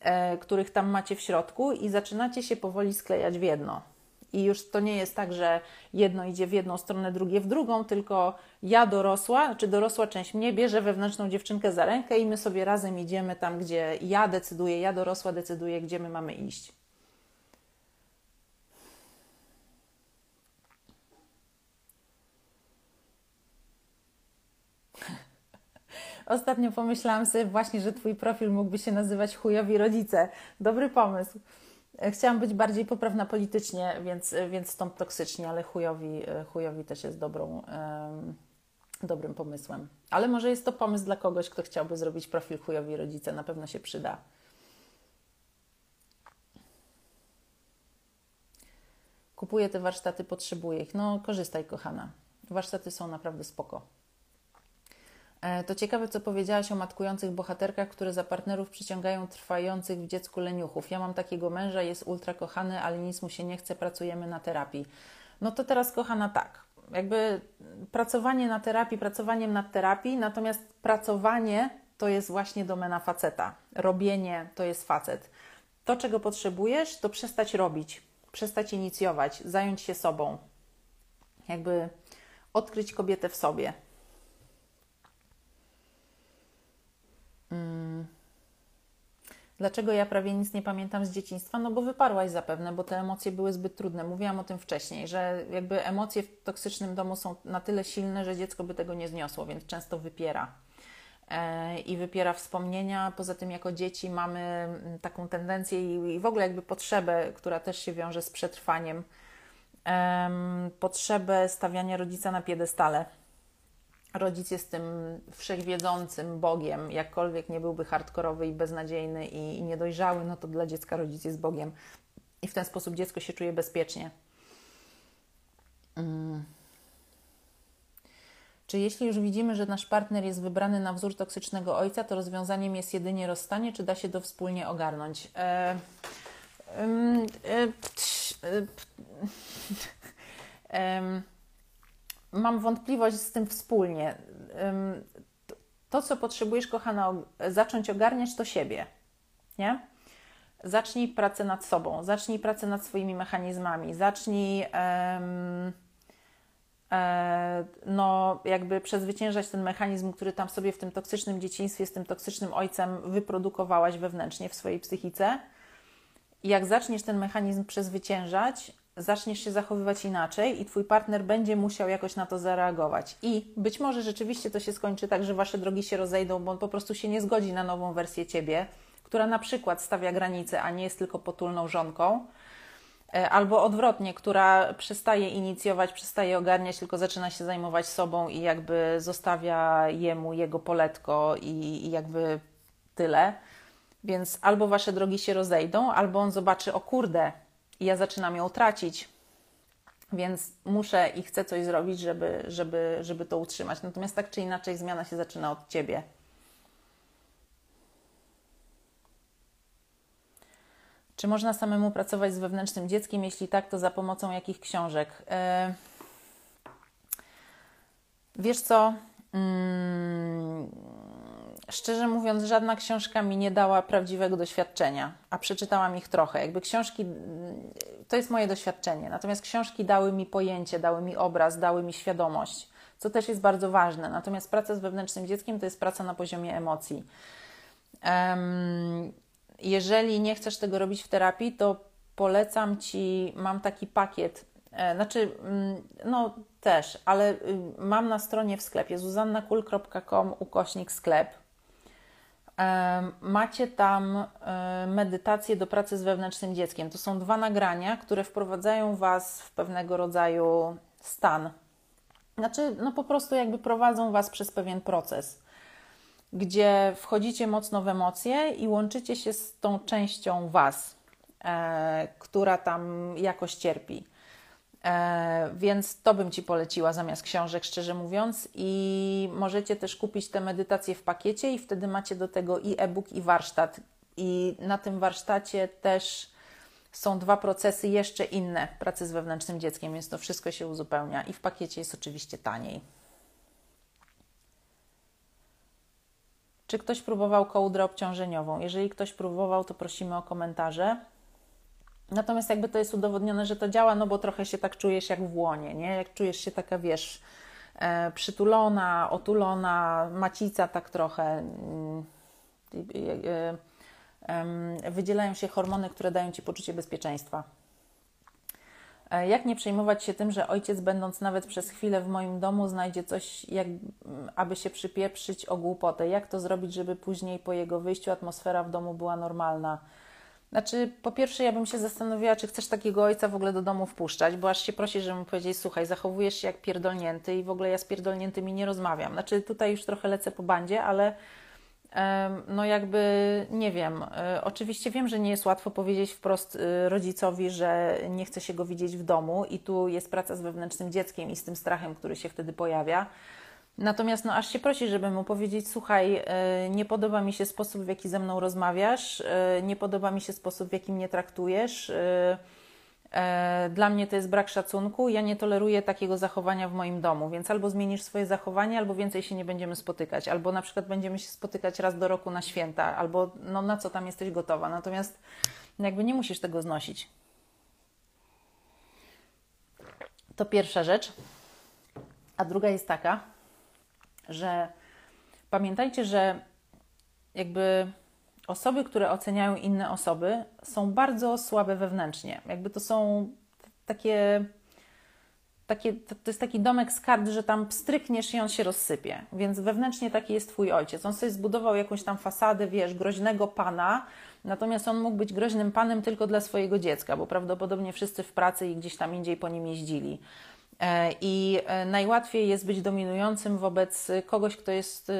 e, których tam macie w środku, i zaczynacie się powoli sklejać w jedno. I już to nie jest tak, że jedno idzie w jedną stronę, drugie w drugą, tylko ja dorosła, czy dorosła część mnie bierze wewnętrzną dziewczynkę za rękę i my sobie razem idziemy tam, gdzie ja decyduję, ja dorosła decyduję, gdzie my mamy iść. Ostatnio pomyślałam sobie właśnie, że Twój profil mógłby się nazywać Chujowi Rodzice. Dobry pomysł. Chciałam być bardziej poprawna politycznie, więc, więc stąd toksycznie, ale chujowi, chujowi też jest dobrą, um, dobrym pomysłem. Ale może jest to pomysł dla kogoś, kto chciałby zrobić profil chujowi rodzice, na pewno się przyda. Kupuję te warsztaty, potrzebuję ich. No, korzystaj, kochana. Warsztaty są naprawdę spoko. E, to ciekawe, co powiedziałaś o matkujących bohaterkach, które za partnerów przyciągają trwających w dziecku leniuchów. Ja mam takiego męża, jest ultra kochany, ale nic mu się nie chce, pracujemy na terapii. No to teraz, kochana, tak. Jakby pracowanie na terapii, pracowaniem nad terapii, natomiast pracowanie to jest właśnie domena faceta. Robienie to jest facet. To, czego potrzebujesz, to przestać robić, przestać inicjować, zająć się sobą. Jakby odkryć kobietę w sobie Mm. Dlaczego ja prawie nic nie pamiętam z dzieciństwa? No bo wyparłaś zapewne, bo te emocje były zbyt trudne. Mówiłam o tym wcześniej, że jakby emocje w toksycznym domu są na tyle silne, że dziecko by tego nie zniosło, więc często wypiera. E, I wypiera wspomnienia. Poza tym, jako dzieci mamy mm, taką tendencję i w ogóle jakby potrzebę, która też się wiąże z przetrwaniem, potrzebę stawiania rodzica na piedestale rodzic jest tym wszechwiedzącym Bogiem, jakkolwiek nie byłby hardkorowy i beznadziejny i, i niedojrzały, no to dla dziecka rodzic jest Bogiem. I w ten sposób dziecko się czuje bezpiecznie. Hmm. Czy jeśli już widzimy, że nasz partner jest wybrany na wzór toksycznego ojca, to rozwiązaniem jest jedynie rozstanie, czy da się to wspólnie ogarnąć? E, e, e, mam wątpliwość z tym wspólnie. To, co potrzebujesz, kochana, zacząć ogarniać, to siebie. Nie? Zacznij pracę nad sobą, zacznij pracę nad swoimi mechanizmami, zacznij um, e, no, jakby przezwyciężać ten mechanizm, który tam sobie w tym toksycznym dzieciństwie, z tym toksycznym ojcem wyprodukowałaś wewnętrznie w swojej psychice. I jak zaczniesz ten mechanizm przezwyciężać, zaczniesz się zachowywać inaczej i twój partner będzie musiał jakoś na to zareagować. I być może rzeczywiście to się skończy tak, że wasze drogi się rozejdą, bo on po prostu się nie zgodzi na nową wersję ciebie, która na przykład stawia granice, a nie jest tylko potulną żonką, e, albo odwrotnie, która przestaje inicjować, przestaje ogarniać, tylko zaczyna się zajmować sobą i jakby zostawia jemu jego poletko i, i jakby tyle. Więc albo wasze drogi się rozejdą, albo on zobaczy, o kurde, ja zaczynam ją tracić, więc muszę i chcę coś zrobić, żeby, żeby, żeby to utrzymać. Natomiast tak czy inaczej zmiana się zaczyna od ciebie. Czy można samemu pracować z wewnętrznym dzieckiem? Jeśli tak, to za pomocą jakich książek? Yy... Wiesz co? Szczerze mówiąc, żadna książka mi nie dała prawdziwego doświadczenia, a przeczytałam ich trochę. Jakby książki, to jest moje doświadczenie, natomiast książki dały mi pojęcie, dały mi obraz, dały mi świadomość, co też jest bardzo ważne. Natomiast praca z wewnętrznym dzieckiem to jest praca na poziomie emocji. Jeżeli nie chcesz tego robić w terapii, to polecam ci, mam taki pakiet, e, znaczy, mm, no też, ale y, mam na stronie w sklepie zuzannakul.com ukośnik sklep. Macie tam medytację do pracy z wewnętrznym dzieckiem. To są dwa nagrania, które wprowadzają Was w pewnego rodzaju stan. Znaczy, no po prostu jakby prowadzą Was przez pewien proces gdzie wchodzicie mocno w emocje i łączycie się z tą częścią Was, e, która tam jakoś cierpi. E, więc to bym Ci poleciła zamiast książek, szczerze mówiąc. I możecie też kupić te medytacje w pakiecie, i wtedy macie do tego i e-book, i warsztat. I na tym warsztacie też są dwa procesy jeszcze inne pracy z wewnętrznym dzieckiem, więc to wszystko się uzupełnia. I w pakiecie jest oczywiście taniej. Czy ktoś próbował kołdrę obciążeniową? Jeżeli ktoś próbował, to prosimy o komentarze. Natomiast jakby to jest udowodnione, że to działa, no bo trochę się tak czujesz jak w łonie, nie? Jak czujesz się taka, wiesz, e, przytulona, otulona, macica tak trochę. Mm, e, e, wydzielają się hormony, które dają Ci poczucie bezpieczeństwa. E, jak nie przejmować się tym, że ojciec, będąc nawet przez chwilę w moim domu, znajdzie coś, jak, aby się przypieprzyć o głupotę? Jak to zrobić, żeby później po jego wyjściu atmosfera w domu była normalna? Znaczy, po pierwsze, ja bym się zastanowiła, czy chcesz takiego ojca w ogóle do domu wpuszczać, bo aż się prosi, żeby mu powiedzieć, słuchaj, zachowujesz się jak pierdolnięty i w ogóle ja z pierdolniętymi nie rozmawiam. Znaczy, tutaj już trochę lecę po bandzie, ale no jakby nie wiem. E, oczywiście wiem, że nie jest łatwo powiedzieć wprost y, rodzicowi, że nie chce się go widzieć w domu i tu jest praca z wewnętrznym dzieckiem i z tym strachem, który się wtedy pojawia. Natomiast no aż się prosi, żeby mu powiedzieć: Słuchaj, e, nie podoba mi się sposób, w jaki ze mną rozmawiasz, e, nie podoba mi się sposób, w jaki mnie traktujesz E, dla mnie to jest brak szacunku. Ja nie toleruję takiego zachowania w moim domu, więc albo zmienisz swoje zachowanie, albo więcej się nie będziemy spotykać, albo na przykład będziemy się spotykać raz do roku na święta, albo no, na co tam jesteś gotowa. Natomiast jakby nie musisz tego znosić. To pierwsza rzecz. A druga jest taka, że pamiętajcie, że jakby osoby, które oceniają inne osoby, są bardzo słabe wewnętrznie. Jakby to są takie. Takie, to jest taki domek z kart, że tam strykniesz i on się rozsypie. Więc wewnętrznie taki jest Twój ojciec. On sobie zbudował jakąś tam fasadę, wiesz, groźnego pana, natomiast on mógł być groźnym panem tylko dla swojego dziecka, bo prawdopodobnie wszyscy w pracy i gdzieś tam indziej po nim jeździli. E, I e, najłatwiej jest być dominującym wobec kogoś, kto jest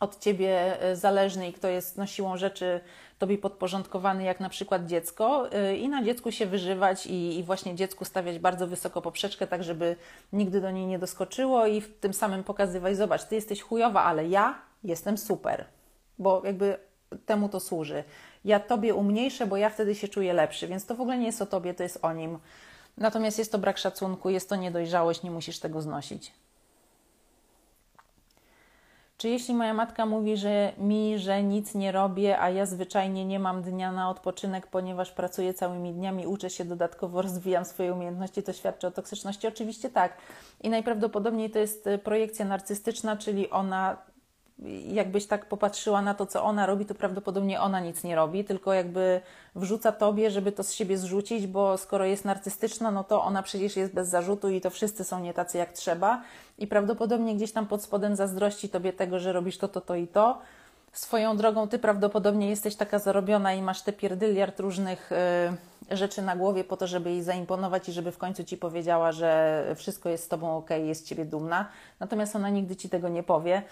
od ciebie e, zależny i kto jest no, siłą rzeczy tobie podporządkowany, jak na przykład dziecko, i na dziecku się wyżywać i, i, właśnie dziecku stawiać bardzo wysoko poprzeczkę, tak żeby nigdy do niej nie doskoczyło i w tym samym pokazywać, zobacz, ty jesteś chujowa, ale ja jestem super, bo jakby temu to służy. Ja tobie umniejszę, bo ja wtedy się czuję lepszy, więc to w ogóle nie jest o tobie, to jest o nim. Natomiast jest to brak szacunku, jest to niedojrzałość, nie musisz tego znosić. Czy jeśli moja matka mówi, że mi, że nic nie robię, a ja zwyczajnie nie mam dnia na odpoczynek, ponieważ pracuję całymi dniami, uczę się dodatkowo, rozwijam swoje umiejętności, to świadczy o toksyczności? Oczywiście tak. I najprawdopodobniej to jest e, projekcja narcystyczna, czyli ona jakbyś tak popatrzyła na to, co ona robi, to prawdopodobnie ona nic nie robi, tylko jakby wrzuca tobie, żeby to z siebie zrzucić, bo skoro jest narcystyczna, no to ona przecież jest bez zarzutu i to wszyscy są nie tacy jak trzeba i prawdopodobnie gdzieś tam pod spodem zazdrości tobie tego, że robisz to, to, to i to, Swoją drogą, ty prawdopodobnie jesteś taka zarobiona i masz te pierdyliard różnych y, rzeczy na głowie po to, żeby jej zaimponować i żeby w końcu ci powiedziała, że wszystko jest z tobą ok, jest ciebie dumna. Natomiast ona nigdy ci tego nie powie.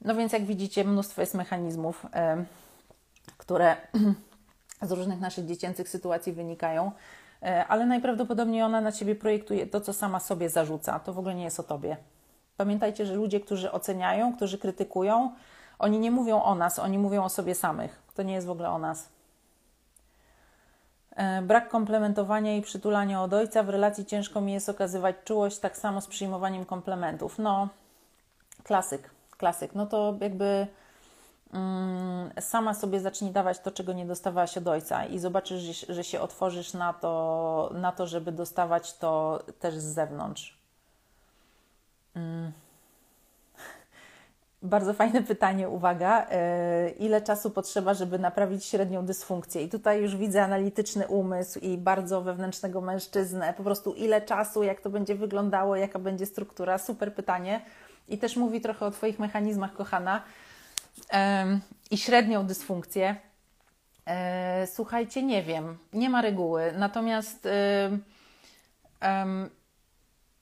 No więc, jak widzicie, mnóstwo jest mechanizmów, które z różnych naszych dziecięcych sytuacji wynikają, y, ale najprawdopodobniej ona na ciebie projektuje to, co sama sobie zarzuca. To w ogóle nie jest o tobie. Pamiętajcie, że ludzie, którzy oceniają, którzy krytykują, oni nie mówią o nas, oni mówią o sobie samych. To nie jest w ogóle o nas. E, brak komplementowania i przytulania od ojca. W relacji ciężko mi jest okazywać czułość, tak samo z przyjmowaniem komplementów. No, klasyk, klasyk. No to jakby mm, sama sobie zacznij dawać to, czego nie dostawałaś od ojca i zobaczysz, że się otworzysz na to, na to żeby dostawać to też z zewnątrz. Mm. Bardzo fajne pytanie, uwaga. E, ile czasu potrzeba, żeby naprawić średnią dysfunkcję? I tutaj już widzę analityczny umysł i bardzo wewnętrznego mężczyznę. Po prostu ile czasu, jak to będzie wyglądało, jaka będzie struktura? Super pytanie. I też mówi trochę o Twoich mechanizmach, kochana. I średnią dysfunkcję. E, słuchajcie, nie wiem, nie ma reguły. Natomiast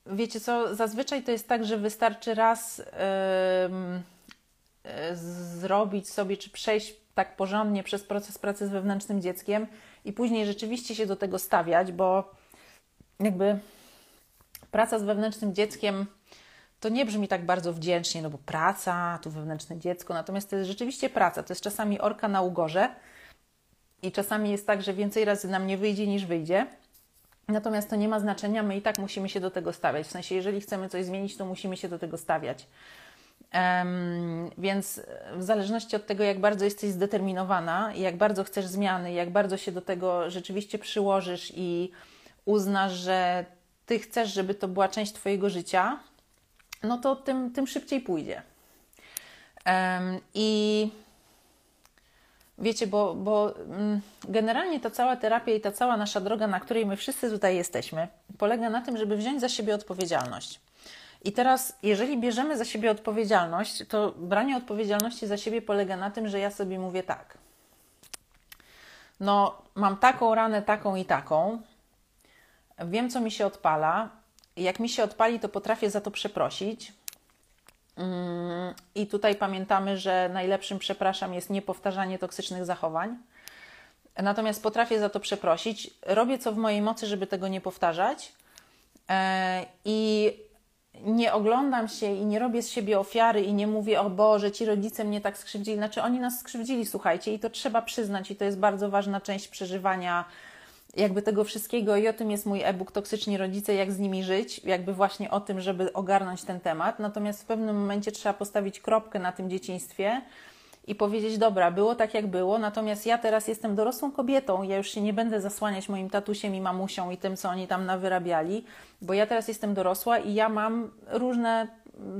wiecie co, zazwyczaj to jest tak, że wystarczy raz yy, zrobić sobie, czy przejść tak porządnie przez proces pracy z wewnętrznym dzieckiem i później rzeczywiście się do tego stawiać, bo jakby praca z wewnętrznym dzieckiem to nie brzmi tak bardzo wdzięcznie, no bo praca, tu wewnętrzne dziecko, natomiast to jest rzeczywiście praca. To jest czasami orka na ugorze i czasami jest tak, że więcej razy nam nie wyjdzie niż wyjdzie. Natomiast to nie ma znaczenia, my i tak musimy się do tego stawiać. W sensie, jeżeli chcemy coś zmienić, to musimy się do tego stawiać. Um, więc w zależności od tego, jak bardzo jesteś zdeterminowana, jak bardzo chcesz zmiany, jak bardzo się do tego rzeczywiście przyłożysz i uznasz, że ty chcesz, żeby to była część Twojego życia, no to tym, tym szybciej pójdzie. Um, I Wiecie, bo, bo mm, generalnie ta cała terapia i ta cała nasza droga, na której my wszyscy tutaj jesteśmy, polega na tym, żeby wziąć za siebie odpowiedzialność. I teraz, jeżeli bierzemy za siebie odpowiedzialność, to branie odpowiedzialności za siebie polega na tym, że ja sobie mówię tak. No, mam taką ranę, taką i taką. Wiem, co mi się odpala. Jak mi się odpali, to potrafię za to przeprosić. I tutaj pamiętamy, że najlepszym przepraszam jest niepowtarzanie toksycznych zachowań. Natomiast potrafię za to przeprosić. Robię co w mojej mocy, żeby tego nie powtarzać. E, I nie oglądam się i nie robię z siebie ofiary i nie mówię, o Boże, ci rodzice mnie tak skrzywdzili. Znaczy, oni nas skrzywdzili, słuchajcie, i to trzeba przyznać, i to jest bardzo ważna część przeżywania jakby tego wszystkiego i o tym jest mój e-book Toksyczni Rodzice, jak z nimi żyć, jakby właśnie o tym, żeby ogarnąć ten temat. Natomiast w pewnym momencie trzeba postawić kropkę na tym dzieciństwie i powiedzieć, dobra, było tak jak było, natomiast ja teraz jestem dorosłą kobietą, ja już się nie będę zasłaniać moim tatusiem i mamusią i tym, co oni tam nawyrabiali, bo ja teraz jestem dorosła i ja mam różne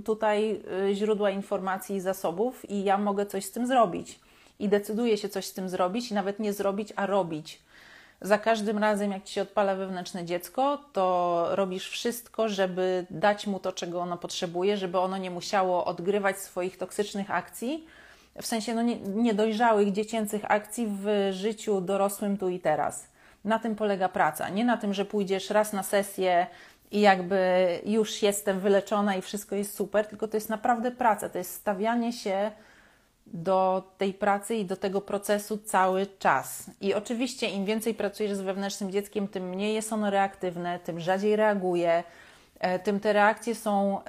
tutaj y, źródła informacji i zasobów i ja mogę coś z tym zrobić. I decyduję się coś z tym zrobić i nawet nie zrobić, a robić za każdym razem, jak ci się odpala wewnętrzne dziecko, to robisz wszystko, żeby dać mu to, czego ono potrzebuje, żeby ono nie musiało odgrywać swoich toksycznych akcji, w sensie no, nie, niedojrzałych dziecięcych akcji w życiu dorosłym tu i teraz. Na tym polega praca. Nie na tym, że pójdziesz raz na sesję i jakby już jestem wyleczona i wszystko jest super, tylko to jest naprawdę praca. To jest stawianie się do tej pracy i do tego procesu cały czas. I oczywiście, im więcej pracujesz z wewnętrznym dzieckiem, tym mniej jest ono reaktywne, tym rzadziej reaguje, e, tym te reakcje są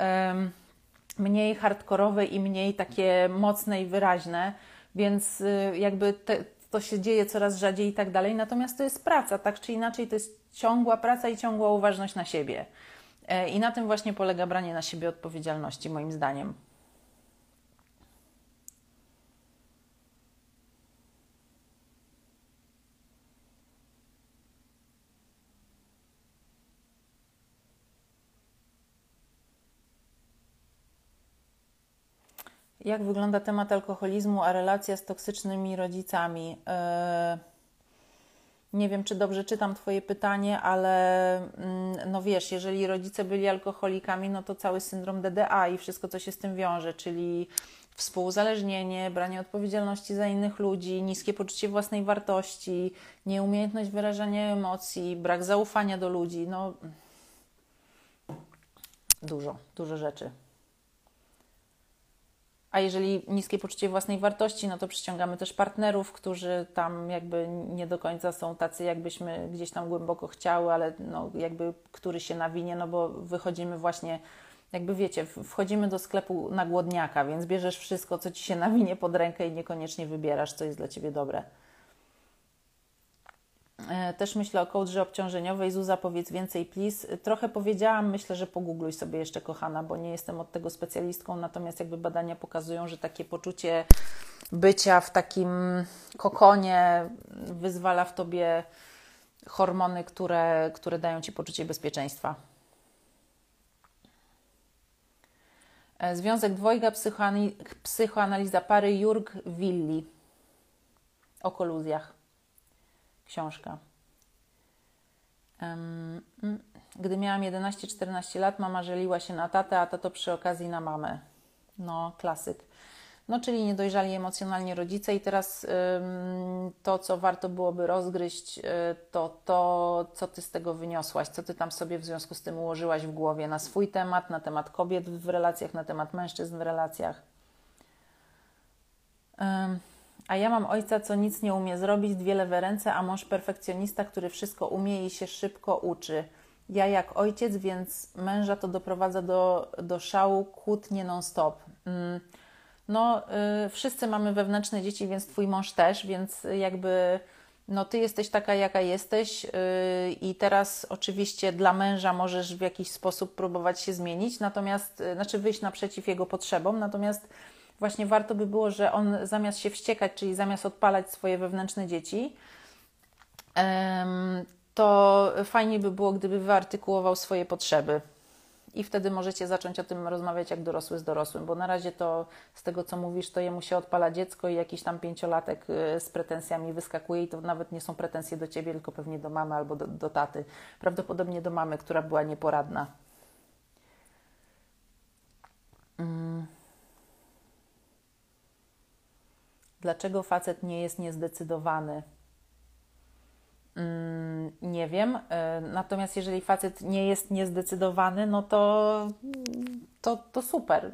mniej hardkorowe i mniej takie mocne i wyraźne, więc y, jakby te, to się dzieje coraz rzadziej i tak dalej. Natomiast to jest praca, tak czy inaczej, to jest ciągła praca i ciągła uważność na siebie. E, I na tym właśnie polega branie na siebie odpowiedzialności, moim zdaniem. Jak wygląda temat alkoholizmu, a relacja z toksycznymi rodzicami? E, nie wiem, czy dobrze czytam Twoje pytanie, ale mm, no wiesz, jeżeli rodzice byli alkoholikami, no to cały syndrom DDA i wszystko, co się z tym wiąże, czyli współuzależnienie, branie odpowiedzialności za innych ludzi, niskie poczucie własnej wartości, nieumiejętność wyrażania emocji, brak zaufania do ludzi. No, dużo, dużo rzeczy. A jeżeli niskie poczucie własnej wartości, no to przyciągamy też partnerów, którzy tam jakby nie do końca są tacy, jakbyśmy gdzieś tam głęboko chciały, ale no jakby który się nawinie, no bo wychodzimy właśnie, jakby wiecie, wchodzimy do sklepu na głodniaka, więc bierzesz wszystko, co ci się nawinie pod rękę i niekoniecznie wybierasz, co jest dla ciebie dobre. E, też myślę o kołdrze obciążeniowej. Zuza, powiedz więcej, please. Trochę powiedziałam, myślę, że pogoogluj sobie jeszcze, kochana, bo nie jestem od tego specjalistką, natomiast jakby badania pokazują, że takie poczucie bycia w takim kokonie wyzwala w tobie hormony, które, które dają ci poczucie bezpieczeństwa. E, Związek dwojga, psychoanaliza pary Jurg Willi o koluzjach książka. Mm, gdy miałam 11-14 lat, mama żeliła się na tatę, a tato przy okazji na mamę. No, klasyk. No, czyli niedojrzali emocjonalnie rodzice, i teraz to, co warto byłoby rozgryźć, y, to to, co ty z tego wyniosłaś, co ty tam sobie w związku z tym ułożyłaś w głowie na swój temat, na temat kobiet w relacjach, na temat mężczyzn w relacjach. A ja mam ojca, co nic nie umie zrobić, dwie lewe ręce, a mąż perfekcjonista, który wszystko umie i się szybko uczy. Ja jak ojciec, więc męża to doprowadza do, do szału, kłótnie non-stop. Mm. No, y, wszyscy mamy wewnętrzne dzieci, więc twój mąż też, więc jakby no ty jesteś taka, jaka jesteś yy, i teraz oczywiście dla męża możesz w jakiś sposób próbować się zmienić, natomiast, yy, znaczy wyjść naprzeciw jego potrzebom, natomiast właśnie warto by było, że on zamiast się wściekać, czyli zamiast odpalać swoje wewnętrzne dzieci, to fajnie by było, gdyby wyartykułował swoje potrzeby. I wtedy możecie zacząć o tym rozmawiać jak dorosły z dorosłym, bo na razie to z tego, co mówisz, to jemu się odpala dziecko i jakiś tam pięciolatek y, z pretensjami wyskakuje i to nawet nie są pretensje do ciebie, tylko pewnie do mamy albo do, do taty. Prawdopodobnie do mamy, która była nieporadna. Mm. Dlaczego facet nie jest niezdecydowany? Mm, nie wiem. E, natomiast jeżeli facet nie jest niezdecydowany, no to, to, to super.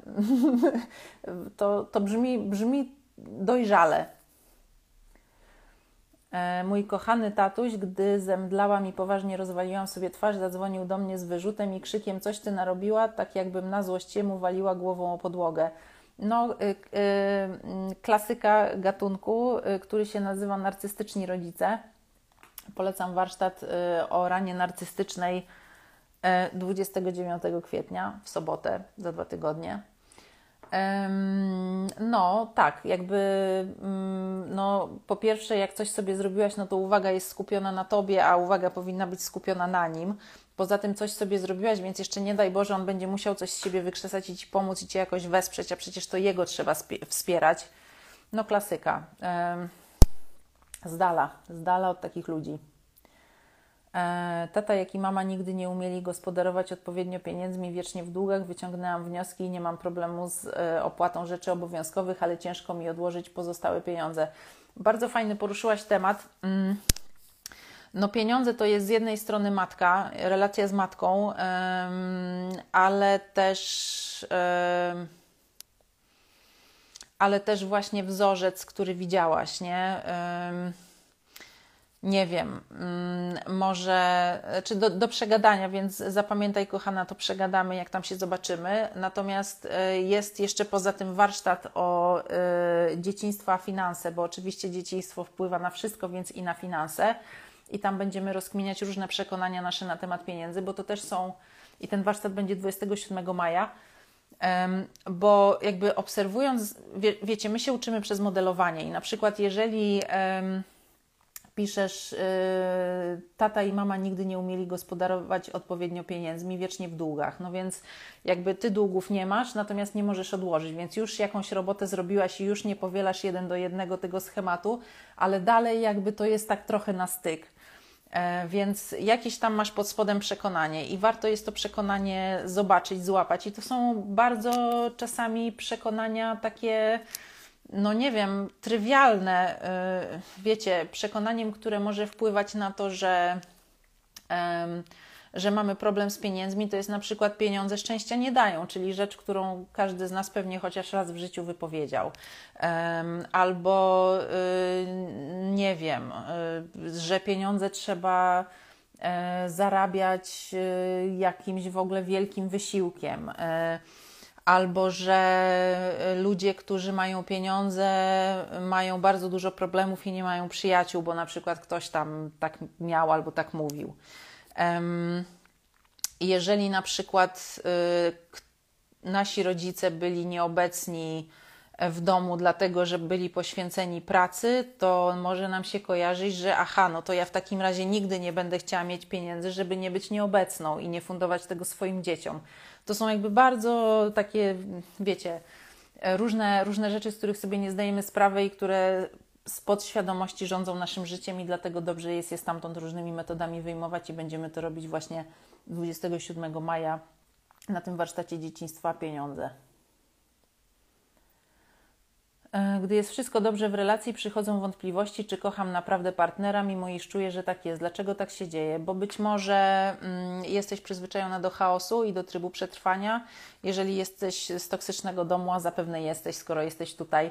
to to brzmi, brzmi dojrzale. E, mój kochany tatuś, gdy zemdlałam i poważnie rozwaliłam sobie twarz, zadzwonił do mnie z wyrzutem i krzykiem: Coś ty narobiła, tak jakbym na złość mu waliła głową o podłogę. No, y, y, klasyka gatunku, y, który się nazywa narcystyczni rodzice. Polecam warsztat o ranie narcystycznej 29 kwietnia w sobotę za dwa tygodnie. No, tak, jakby mm, no, po pierwsze, jak coś sobie zrobiłaś, no to uwaga jest skupiona na tobie, a uwaga powinna być skupiona na nim. Poza tym coś sobie zrobiłaś, więc jeszcze nie daj Boże, on będzie musiał coś z siebie wykrzesać i ci pomóc i cię jakoś wesprzeć, a przecież to jego trzeba wspierać. No, klasyka. Z dala, z dala od takich ludzi. E, tata, jak i mama nigdy nie umieli gospodarować odpowiednio pieniędzmi, wiecznie w długach. Wyciągnęłam wnioski i nie mam problemu z e, opłatą rzeczy obowiązkowych, ale ciężko mi odłożyć pozostałe pieniądze. Bardzo fajny poruszyłaś temat. No, pieniądze to jest z jednej strony matka, relacja z matką, ale też. Ale też właśnie wzorzec, który widziałaś, nie? nie wiem, mm, może, czy do, do, przegadania, więc zapamiętaj, kochana, to przegadamy, jak tam się zobaczymy. Natomiast e, jest jeszcze poza tym warsztat o y, dzieciństwo a finanse, bo oczywiście dzieciństwo wpływa na wszystko, więc i na finanse. I tam będziemy rozkminiać różne przekonania nasze na temat pieniędzy, bo to też są, i ten warsztat będzie 27 maja. bo jakby obserwując, wie, wiecie, my się uczymy przez modelowanie i na przykład jeżeli piszesz, yy, tata i mama nigdy nie umieli gospodarować odpowiednio pieniędzmi, wiecznie w długach. No więc jakby ty długów nie masz, natomiast nie możesz odłożyć, więc już jakąś robotę zrobiłaś i już nie powielasz jeden do jednego tego schematu, ale dalej jakby to jest tak trochę na styk. E, więc jakieś tam masz pod spodem przekonanie i warto jest to przekonanie zobaczyć, złapać. I to są bardzo czasami przekonania takie, no nie wiem, trywialne. E, wiecie, przekonaniem, które może wpływać na to, że że mamy problem z pieniędzmi, to jest na przykład pieniądze szczęścia nie dają, czyli rzecz, którą każdy z nas pewnie chociaż raz w życiu wypowiedział. Albo y, nie wiem, y, że pieniądze trzeba e, zarabiać y, jakimś w ogóle wielkim wysiłkiem e, albo że ludzie, którzy mają pieniądze, mają bardzo dużo problemów i nie mają przyjaciół, bo na przykład ktoś tam tak miał albo tak mówił. Jeżeli na przykład y, nasi rodzice byli nieobecni w domu, dlatego że byli poświęceni pracy, to może nam się kojarzyć, że aha, no to ja w takim razie nigdy nie będę chciała mieć pieniędzy, żeby nie być nieobecną i nie fundować tego swoim dzieciom. To są jakby bardzo takie, wiecie, różne, różne rzeczy, z których sobie nie zdajemy sprawy i które z podświadomości rządzą naszym życiem i dlatego dobrze jest je stamtąd różnymi metodami wyjmować i będziemy to robić właśnie 27 maja na tym warsztacie dzieciństwa pieniądze. E, gdy jest wszystko dobrze w relacji, przychodzą wątpliwości, czy kocham naprawdę partnera, mimo iż czuję, że tak jest. Dlaczego tak się dzieje? Bo być może mm, jesteś przyzwyczajona do chaosu i do trybu przetrwania. Jeżeli jesteś z toksycznego domu, a zapewne jesteś, skoro jesteś tutaj,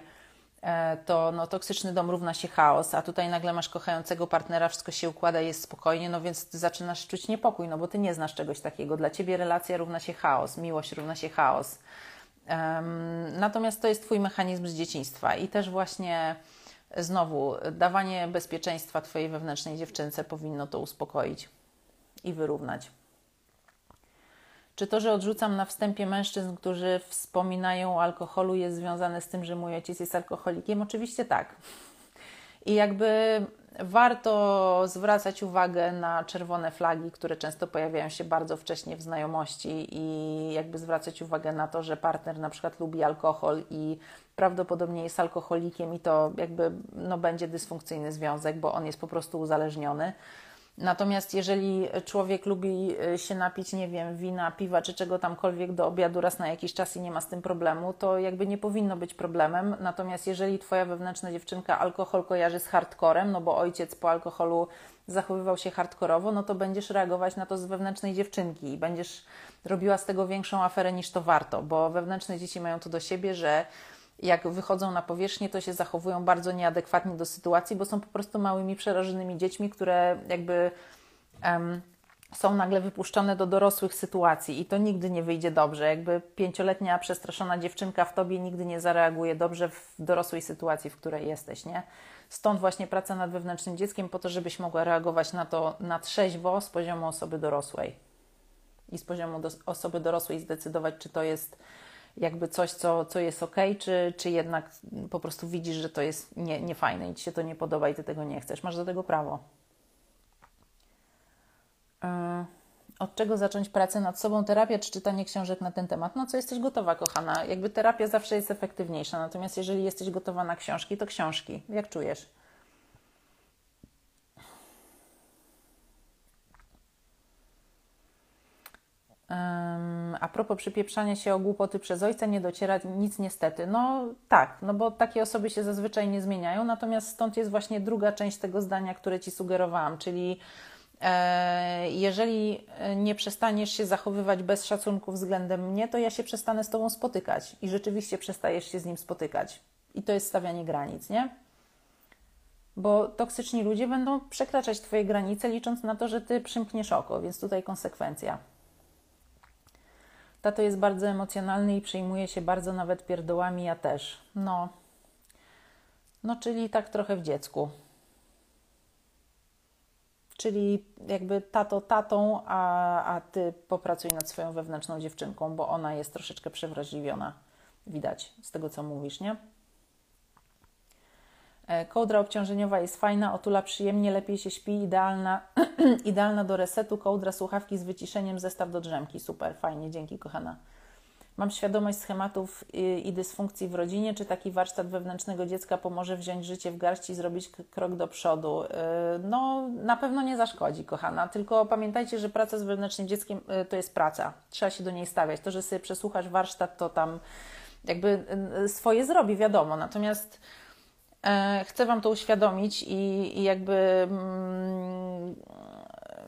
to no, toksyczny dom równa się chaos, a tutaj nagle masz kochającego partnera, wszystko się układa, jest spokojnie, no więc ty zaczynasz czuć niepokój, no bo ty nie znasz czegoś takiego. Dla ciebie relacja równa się chaos, miłość równa się chaos. Um, natomiast to jest twój mechanizm z dzieciństwa i też właśnie znowu dawanie bezpieczeństwa twojej wewnętrznej dziewczynce powinno to uspokoić i wyrównać. Czy to, że odrzucam na wstępie mężczyzn, którzy wspominają o alkoholu, jest związane z tym, że mój ojciec jest alkoholikiem? Oczywiście tak. I jakby warto zwracać uwagę na czerwone flagi, które często pojawiają się bardzo wcześnie w znajomości i jakby zwracać uwagę na to, że partner na przykład lubi alkohol i prawdopodobnie jest alkoholikiem i to jakby no, będzie dysfunkcyjny związek, bo on jest po prostu uzależniony. Natomiast jeżeli człowiek lubi e, się napić, nie wiem, wina, piwa czy czego tamkolwiek do obiadu raz na jakiś czas i nie ma z tym problemu, to jakby nie powinno być problemem. Natomiast jeżeli twoja wewnętrzna dziewczynka alkohol kojarzy z hardcorem, no bo ojciec po alkoholu zachowywał się hardkorowo, no to będziesz reagować na to z wewnętrznej dziewczynki i będziesz robiła z tego większą aferę niż to warto, bo wewnętrzne dzieci mają to do siebie, że jak wychodzą na powierzchnię, to się zachowują bardzo nieadekwatnie do sytuacji, bo są po prostu małymi, przerażonymi dziećmi, które jakby um, są nagle wypuszczone do dorosłych sytuacji i to nigdy nie wyjdzie dobrze. Jakby pięcioletnia przestraszona dziewczynka w tobie nigdy nie zareaguje dobrze w dorosłej sytuacji, w której jesteś, nie? Stąd właśnie praca nad wewnętrznym dzieckiem po to, żebyś mogła reagować na to na trzeźwo z poziomu osoby dorosłej i z poziomu do, osoby dorosłej zdecydować, czy to jest jakby coś, co, co jest ok, czy, czy jednak po prostu widzisz, że to jest nie, niefajne i ci się to nie podoba i ty tego nie chcesz. Masz do tego prawo. E, od czego zacząć pracę nad sobą? Terapia czy czytanie książek na ten temat? No co jesteś gotowa, kochana? Jakby terapia zawsze jest efektywniejsza, natomiast jeżeli jesteś gotowa na książki, to książki. Jak czujesz? A propos przypieprzania się o głupoty przez ojca, nie dociera nic niestety. No tak, no bo takie osoby się zazwyczaj nie zmieniają, natomiast stąd jest właśnie druga część tego zdania, które Ci sugerowałam, czyli e, jeżeli nie przestaniesz się zachowywać bez szacunku względem mnie, to ja się przestanę z Tobą spotykać i rzeczywiście przestajesz się z nim spotykać. I to jest stawianie granic, nie? Bo toksyczni ludzie będą przekraczać Twoje granice, licząc na to, że Ty przymkniesz oko, więc tutaj konsekwencja. Tato jest bardzo emocjonalny i przejmuje się bardzo nawet pierdołami, ja też. No, no czyli tak trochę w dziecku. Czyli jakby tato tatą, a, a ty popracuj nad swoją wewnętrzną dziewczynką, bo ona jest troszeczkę przewrażliwiona. Widać z tego, co mówisz, nie? E, kołdra obciążeniowa jest fajna, otula przyjemnie, lepiej się śpi, idealna, idealna do resetu. Kołdra, słuchawki z wyciszeniem, zestaw do drzemki. Super, fajnie, dzięki kochana. Mam świadomość schematów i, i dysfunkcji w rodzinie. Czy taki warsztat wewnętrznego dziecka pomoże wziąć życie w garść i zrobić krok do przodu? Y, no, na pewno nie zaszkodzi, kochana. Tylko pamiętajcie, że praca z wewnętrznym dzieckiem y, to jest praca. Trzeba się do niej stawiać. To, że sobie przesłuchasz warsztat, to tam jakby swoje zrobi, wiadomo. Natomiast chcę Wam to uświadomić i, i jakby. Mm,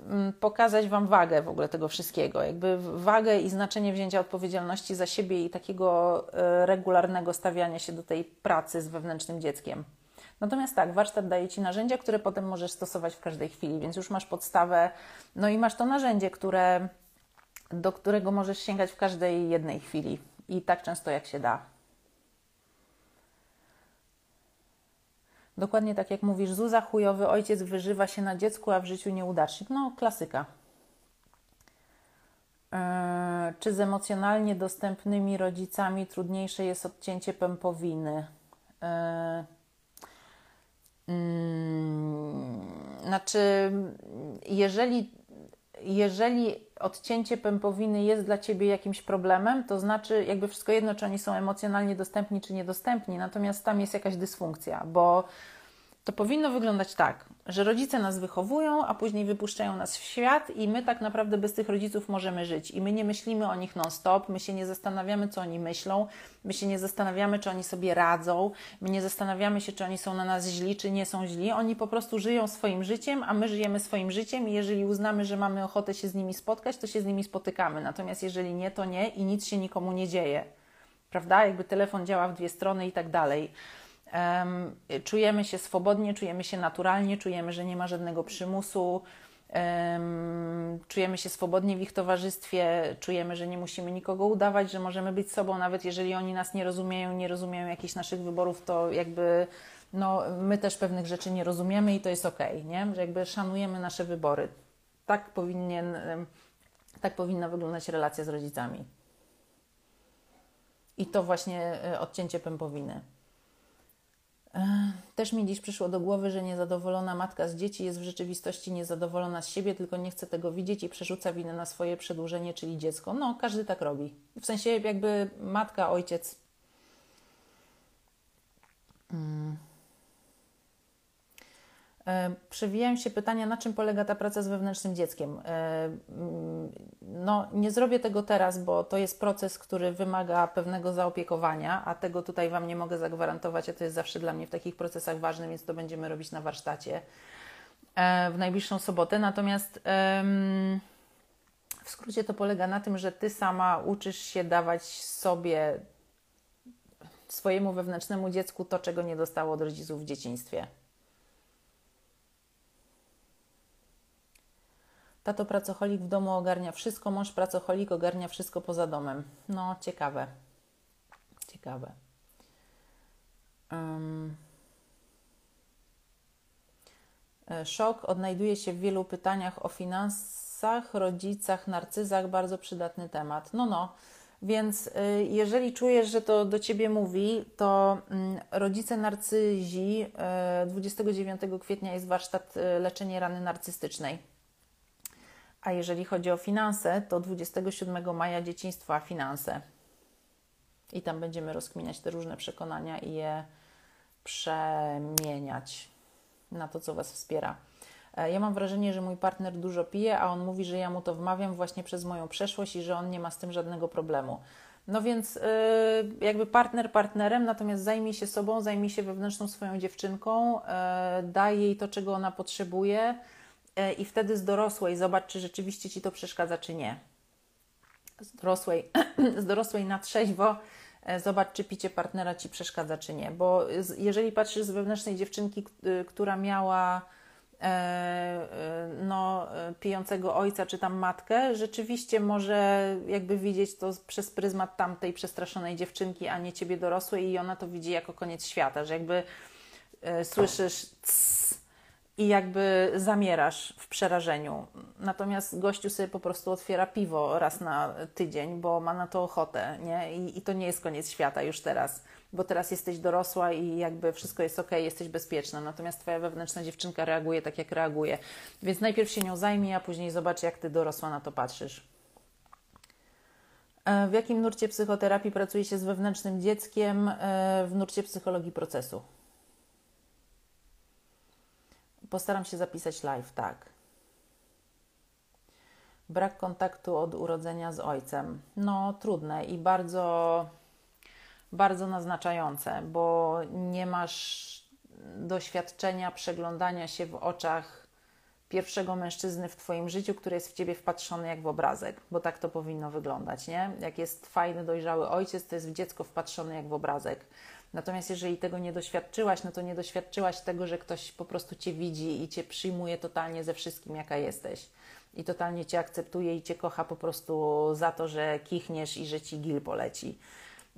Mm, pokazać Wam wagę w ogóle tego wszystkiego, jakby wagę i znaczenie wzięcia odpowiedzialności za siebie i takiego e, regularnego stawiania się do tej pracy z wewnętrznym dzieckiem. Natomiast tak, warsztat daje Ci narzędzia, które potem możesz stosować w każdej chwili, więc już masz podstawę, no i masz to narzędzie, które, do którego możesz sięgać w każdej jednej chwili i tak często jak się da. Dokładnie tak jak mówisz, Zuza, chujowy ojciec wyżywa się na dziecku, a w życiu nieudacznik. No, klasyka. Eee, czy z emocjonalnie dostępnymi rodzicami trudniejsze jest odcięcie pępowiny? Eee, mm, znaczy, jeżeli, jeżeli odcięcie pępowiny jest dla ciebie jakimś problemem, to znaczy jakby wszystko jedno, czy oni są emocjonalnie dostępni, czy niedostępni, natomiast tam jest jakaś dysfunkcja, bo to powinno wyglądać tak, że rodzice nas wychowują, a później wypuszczają nas w świat i my tak naprawdę bez tych rodziców możemy żyć. I my nie myślimy o nich non-stop, my się nie zastanawiamy, co oni myślą, my się nie zastanawiamy, czy oni sobie radzą, my nie zastanawiamy się, czy oni są na nas źli, czy nie są źli. Oni po prostu żyją swoim życiem, a my żyjemy swoim życiem i jeżeli uznamy, że mamy ochotę się z nimi spotkać, to się z nimi spotykamy. Natomiast jeżeli nie, to nie i nic się nikomu nie dzieje. Prawda? Jakby telefon działa w dwie strony i tak dalej czujemy się swobodnie, czujemy się naturalnie, czujemy, że nie ma żadnego przymusu, czujemy się swobodnie w ich towarzystwie, czujemy, że nie musimy nikogo udawać, że możemy być sobą, nawet jeżeli oni nas nie rozumieją, nie rozumieją jakichś naszych wyborów, to jakby no, my też pewnych rzeczy nie rozumiemy i to jest ok, nie? że jakby szanujemy nasze wybory. Tak, powinien, tak powinna wyglądać relacja z rodzicami. I to właśnie e, odcięcie pępowiny. Też mi dziś przyszło do głowy, że niezadowolona matka z dzieci jest w rzeczywistości niezadowolona z siebie, tylko nie chce tego widzieć i przerzuca winę na swoje przedłużenie, czyli dziecko. No, każdy tak robi. W sensie jakby matka, ojciec. Hmm. E, przewijają się pytania, na czym polega ta praca z wewnętrznym dzieckiem. E, mm, no, nie zrobię tego teraz, bo to jest proces, który wymaga pewnego zaopiekowania, a tego tutaj Wam nie mogę zagwarantować, a to jest zawsze dla mnie w takich procesach ważne, więc to będziemy robić na warsztacie e, w najbliższą sobotę. Natomiast w skrócie to polega na tym, że Ty sama uczysz się dawać sobie, swojemu wewnętrznemu dziecku to, czego nie dostało od rodziców w dzieciństwie. Tato pracocholik w domu ogarnia wszystko, mąż pracocholik ogarnia wszystko poza domem. No, ciekawe. Ciekawe. Um. Szok odnajduje się w wielu pytaniach o finansach, rodzicach, narcyzach. Bardzo przydatny temat. No, no. Więc y, jeżeli czujesz, że to do ciebie mówi, to mm, rodzice narcyzi 29 y, kwietnia jest warsztat y, leczenie rany narcystycznej. A jeżeli chodzi o finanse, to 27 maja dzieciństwo, a finanse. I tam będziemy rozkminiać te różne przekonania i je przemieniać na to, co Was wspiera. E, ja mam wrażenie, że mój partner dużo pije, a on mówi, że ja mu to wmawiam właśnie przez moją przeszłość i że on nie ma z tym żadnego problemu. No więc yy, jakby partner partnerem, natomiast zajmij się sobą, zajmij się wewnętrzną swoją dziewczynką, yy, daj jej to, czego ona potrzebuje E, i wtedy z dorosłej zobacz, czy rzeczywiście ci to przeszkadza, czy nie. Z dorosłej, z dorosłej na trzeźwo e, zobacz, czy picie partnera ci przeszkadza, czy nie. Bo jeżeli patrzysz z wewnętrznej dziewczynki, która miała e, no, pijącego ojca czy tam matkę, rzeczywiście może jakby widzieć to przez pryzmat tamtej przestraszonej dziewczynki, a nie ciebie dorosłej i ona to widzi jako koniec świata, że jakby słyszysz i jakby zamierasz w przerażeniu. Natomiast gościu sobie po prostu otwiera piwo raz na tydzień, bo ma na to ochotę, nie? I, I, to nie jest koniec świata już teraz, bo teraz jesteś dorosła i jakby wszystko jest ok, jesteś bezpieczna. Natomiast twoja wewnętrzna dziewczynka reaguje tak, jak reaguje. Więc najpierw się nią zajmij, a później zobacz, jak ty dorosła na to patrzysz. E, w jakim nurcie psychoterapii pracuje się z wewnętrznym dzieckiem? E, w nurcie psychologii procesu. Postaram się zapisać live, tak. Brak kontaktu od urodzenia z ojcem. No, trudne i bardzo, bardzo naznaczające, bo nie masz doświadczenia przeglądania się w oczach pierwszego mężczyzny w Twoim życiu, który jest w Ciebie wpatrzony jak w obrazek, bo tak to powinno wyglądać, nie? Jak jest fajny, dojrzały ojciec, to jest w dziecko wpatrzony jak w obrazek. Natomiast jeżeli tego nie doświadczyłaś, no to nie doświadczyłaś tego, że ktoś po prostu Cię widzi i Cię przyjmuje totalnie ze wszystkim, jaka jesteś. I totalnie Cię akceptuje i Cię kocha po prostu za to, że kichniesz i że Ci gil poleci.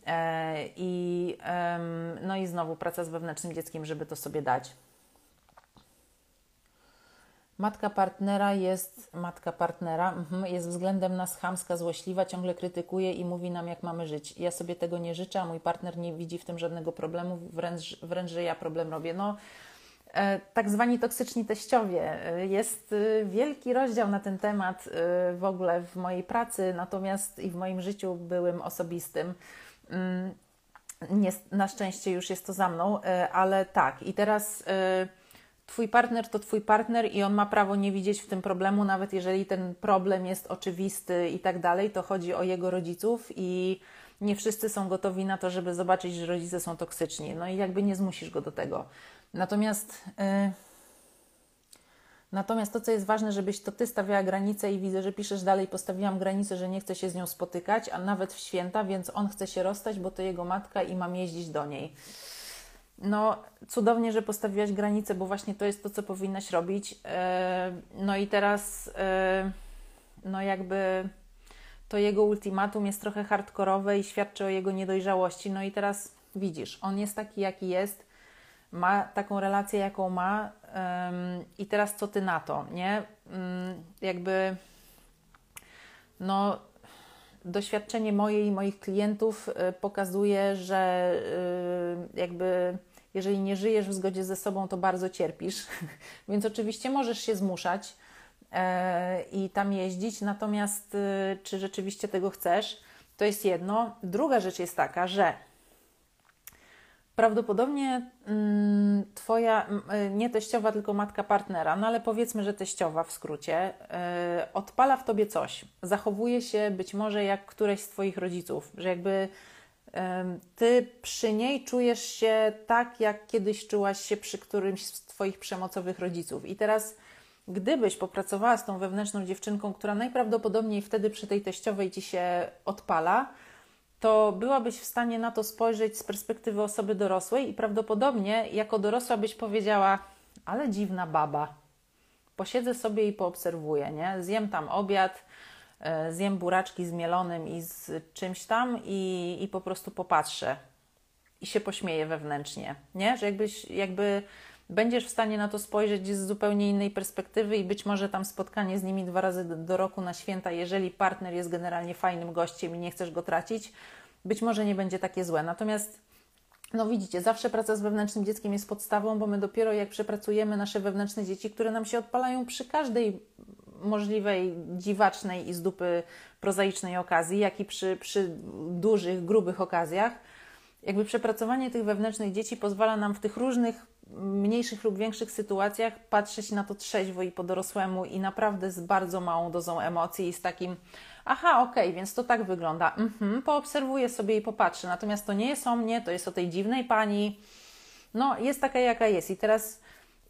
E, I, no i znowu praca z wewnętrznym dzieckiem, żeby to sobie dać. Matka partnera jest, matka partnera mhm, jest względem nas chamska, złośliwa, ciągle krytykuje i mówi nam, jak mamy żyć. Ja sobie tego nie życzę, a mój partner nie widzi w tym żadnego problemu, wręcz, wręcz że ja problem robię. No, e, tak zwani toksyczni teściowie. E, jest e, wielki rozdział na ten temat w ogóle w mojej pracy, natomiast i w moim życiu byłym osobistym. Mm, nie, na szczęście już jest to za mną, ale tak. I teraz Twój partner to Twój partner i on ma prawo nie widzieć w tym problemu, nawet jeżeli ten problem jest oczywisty i tak dalej, to chodzi o jego rodziców i nie wszyscy są gotowi na to, żeby zobaczyć, że rodzice są toksyczni. No i jakby nie zmusisz go do tego. Natomiast, yy, natomiast to, co jest ważne, żebyś to Ty stawiała granicę i widzę, że piszesz dalej, postawiłam granicę, że nie chce się z nią spotykać, a nawet w święta, więc on chce się rozstać, bo to jego matka i mam jeździć do niej. No, cudownie, że postawiłaś granicę, bo właśnie to jest to, co powinnaś robić. E, no i teraz, e, no jakby to jego ultimatum jest trochę hardkorowe i świadczy o jego niedojrzałości. No i teraz widzisz, on jest taki, jaki jest, ma taką relację, jaką ma, i teraz co ty na to, nie? Mm, jakby, no, doświadczenie moje i moich klientów y, pokazuje, że y, jakby jeżeli nie żyjesz w zgodzie ze sobą, to bardzo cierpisz. Więc oczywiście możesz się zmuszać e, i tam jeździć, natomiast y, czy rzeczywiście tego chcesz, to jest jedno. Druga rzecz jest taka, że prawdopodobnie mm, Twoja, y, nie teściowa, tylko matka partnera, no ale powiedzmy, że teściowa w skrócie, y, odpala w Tobie coś. Zachowuje się być może jak któreś z Twoich rodziców, że jakby ty przy niej czujesz się tak, jak kiedyś czułaś się przy którymś z Twoich przemocowych rodziców. I teraz, gdybyś popracowała z tą wewnętrzną dziewczynką, która najprawdopodobniej wtedy przy tej teściowej ci się odpala, to byłabyś w stanie na to spojrzeć z perspektywy osoby dorosłej i prawdopodobnie jako dorosła byś powiedziała, ale dziwna baba. Posiedzę sobie i poobserwuję, nie? Zjem tam obiad, e, zjem buraczki z mielonym i z czymś tam i, i po prostu popatrzę i się pośmieję wewnętrznie, nie? Że jakbyś, jakby będziesz w stanie na to spojrzeć z zupełnie innej perspektywy i być może tam spotkanie z nimi dwa razy do, roku na święta, jeżeli partner jest generalnie fajnym gościem i nie chcesz go tracić, być może nie będzie takie złe. Natomiast no widzicie, zawsze praca z wewnętrznym dzieckiem jest podstawą, bo my dopiero jak przepracujemy nasze wewnętrzne dzieci, które nam się odpalają przy każdej możliwej, dziwacznej i z dupy prozaicznej okazji, jak i przy, przy dużych, grubych okazjach, jakby przepracowanie tych wewnętrznych dzieci pozwala nam w tych różnych mniejszych lub większych sytuacjach patrzeć na to trzeźwo i po dorosłemu i naprawdę z bardzo małą dozą emocji i z takim aha, okej, okay, więc to tak wygląda, mhm, poobserwuję sobie i popatrzę, natomiast to nie jest o mnie, to jest o tej dziwnej pani, no jest taka jaka jest i teraz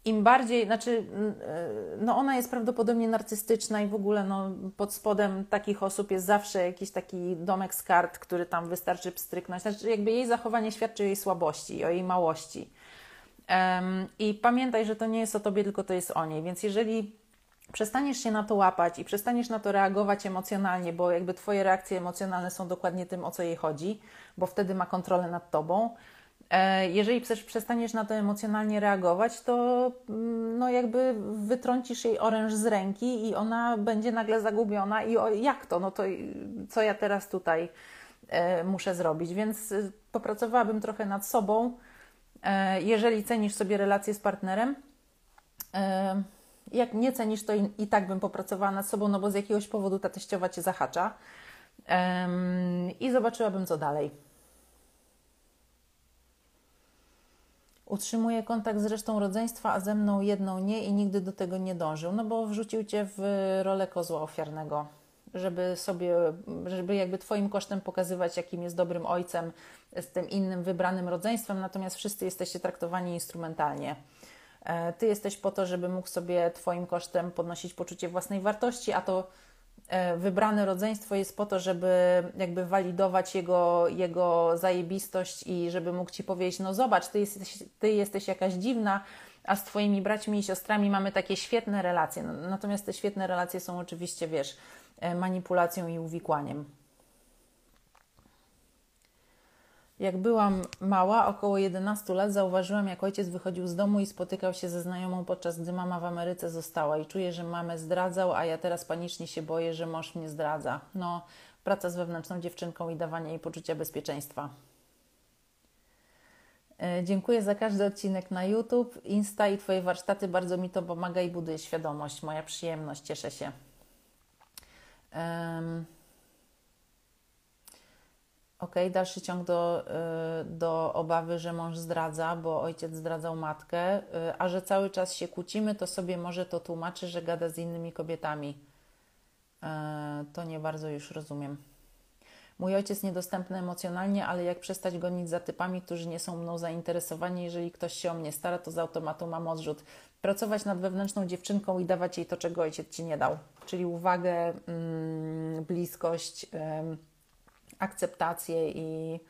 im bardziej, znaczy, e, no ona jest prawdopodobnie narcystyczna i w ogóle no, pod spodem takich osób jest zawsze jakiś taki domek z kart, który tam wystarczy pstryknąć. Znaczy, jakby jej zachowanie świadczy o jej słabości, o jej małości. I pamiętaj, że to nie jest o tobie, tylko to jest o niej. Więc jeżeli przestaniesz się na to łapać i przestaniesz na to reagować emocjonalnie, bo jakby twoje reakcje emocjonalne są dokładnie tym, o co jej chodzi, bo wtedy ma kontrolę nad tobą. E, jeżeli przestaniesz na to emocjonalnie reagować, to mm, no jakby wytrącisz jej oręż z ręki i ona będzie nagle zagubiona i o, jak to? No to co ja teraz tutaj e, muszę zrobić? Więc y, popracowałabym trochę nad sobą, jeżeli cenisz sobie relacje z partnerem, e, jak nie cenisz, to i, i, tak bym popracowała nad sobą, no bo z jakiegoś powodu ta teściowa cię zahacza. I zobaczyłabym, co dalej. Utrzymuje kontakt z resztą rodzeństwa, a ze mną jedną nie i nigdy do tego nie dążył, no bo wrzucił cię w rolę kozła ofiarnego, żeby sobie, żeby jakby twoim kosztem pokazywać, jakim jest dobrym ojcem z tym innym wybranym rodzeństwem, natomiast wszyscy jesteście traktowani instrumentalnie. E, ty jesteś po to, żeby mógł sobie twoim kosztem podnosić poczucie własnej wartości, a to E, wybrane rodzeństwo jest po to, żeby jakby walidować jego, jego zajebistość i żeby mógł Ci powiedzieć, no zobacz, ty jesteś, ty jesteś jakaś dziwna, a z Twoimi braćmi i siostrami mamy takie świetne relacje. Natomiast te świetne relacje są oczywiście, wiesz, manipulacją i uwikłaniem. Jak byłam mała, około 11 lat, zauważyłam, jak ojciec wychodził z domu i spotykał się ze znajomą, podczas gdy mama w Ameryce została. I czuję, że mamę zdradzał, a ja teraz panicznie się boję, że mąż mnie zdradza. No, praca z wewnętrzną dziewczynką i dawanie jej poczucia bezpieczeństwa. E, dziękuję za każdy odcinek na YouTube, Insta i Twoje warsztaty. Bardzo mi to pomaga i buduje świadomość. Moja przyjemność, cieszę się. Um, ok, dalszy ciąg do, y, do obawy, że mąż zdradza, bo ojciec zdradzał matkę, y, a że cały czas się kłócimy, to sobie może to tłumaczy, że gada z innymi kobietami. Y, to nie bardzo już rozumiem. Mój ojciec niedostępny emocjonalnie, ale jak przestać gonić za typami, którzy nie są mną zainteresowani, jeżeli ktoś się o mnie stara, to z automatu mam odrzut. Pracować nad wewnętrzną dziewczynką i dawać jej to, czego ojciec ci nie dał, czyli uwagę, mm, bliskość akceptację i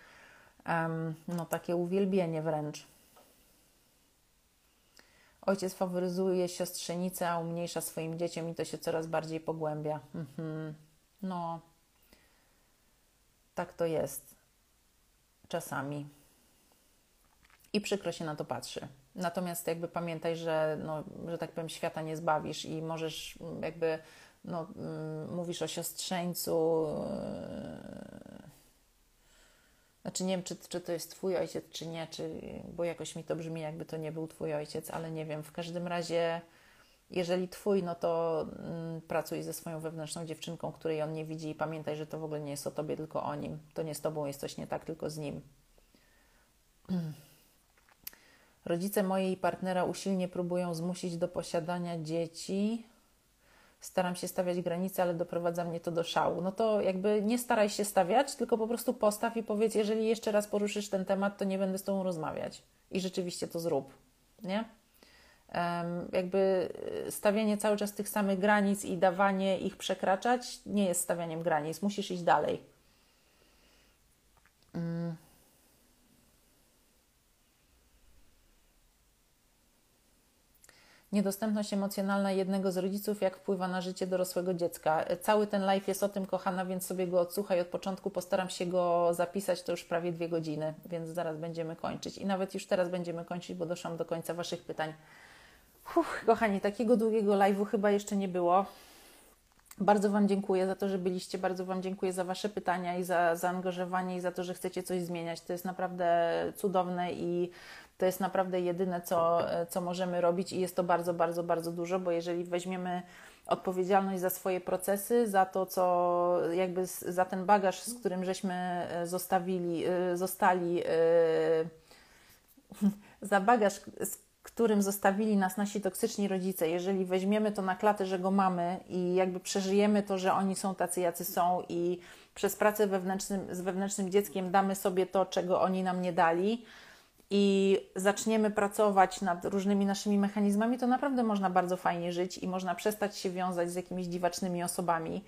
no, takie uwielbienie wręcz. Ojciec faworyzuje siostrzenicę, a umniejsza swoim dzieciom i to się coraz bardziej pogłębia. Mhm. No, tak to jest czasami. I przykro się na to patrzy. Natomiast jakby pamiętaj, że, no, że tak powiem, świata nie zbawisz i możesz jakby, no, mm, mówisz o siostrzeńcu, znaczy nie wiem, czy, czy to jest Twój ojciec, czy nie, czy, bo jakoś mi to brzmi, jakby to nie był Twój ojciec, ale nie wiem. W każdym razie, jeżeli Twój, no to mm, pracuj ze swoją wewnętrzną dziewczynką, której on nie widzi i pamiętaj, że to w ogóle nie jest o Tobie, tylko o nim. To nie z Tobą jest coś nie tak, tylko z nim. Rodzice mojej partnera usilnie próbują zmusić do posiadania dzieci staram się stawiać granice, ale doprowadza mnie to do szału. No to jakby nie staraj się stawiać, tylko po prostu postaw i powiedz, jeżeli jeszcze raz poruszysz ten temat, to nie będę z Tobą rozmawiać. I rzeczywiście to zrób, nie? Jakby y, stawianie cały czas tych samych granic i dawanie ich przekraczać nie jest stawianiem granic. Musisz iść dalej. Um. niedostępność emocjonalna jednego z rodziców, jak wpływa na życie dorosłego dziecka. Cały ten live jest o tym, kochana, więc sobie go odsłuchaj od początku. Postaram się go zapisać, to już prawie dwie godziny, więc zaraz będziemy kończyć. I nawet już teraz będziemy kończyć, bo doszłam do końca Waszych pytań. Uff, kochani, takiego długiego live'u chyba jeszcze nie było. Bardzo Wam dziękuję za to, że byliście. Bardzo Wam dziękuję za Wasze pytania i za zaangażowanie i za to, że chcecie coś zmieniać. To jest naprawdę cudowne i to jest naprawdę jedyne, co, co możemy robić i jest to bardzo, bardzo, bardzo dużo, bo jeżeli weźmiemy odpowiedzialność za swoje procesy, za to, co jakby za ten bagaż, z którym żeśmy e, zostawili, e, zostali, e, za bagaż, którym zostawili nas nasi toksyczni rodzice, jeżeli weźmiemy to na klatę, że go mamy i jakby przeżyjemy to, że oni są tacy, jacy są i przez pracę wewnętrznym, z wewnętrznym dzieckiem damy sobie to, czego oni nam nie dali, i zaczniemy pracować nad różnymi naszymi mechanizmami, to naprawdę można bardzo fajnie żyć i można przestać się wiązać z jakimiś dziwacznymi osobami.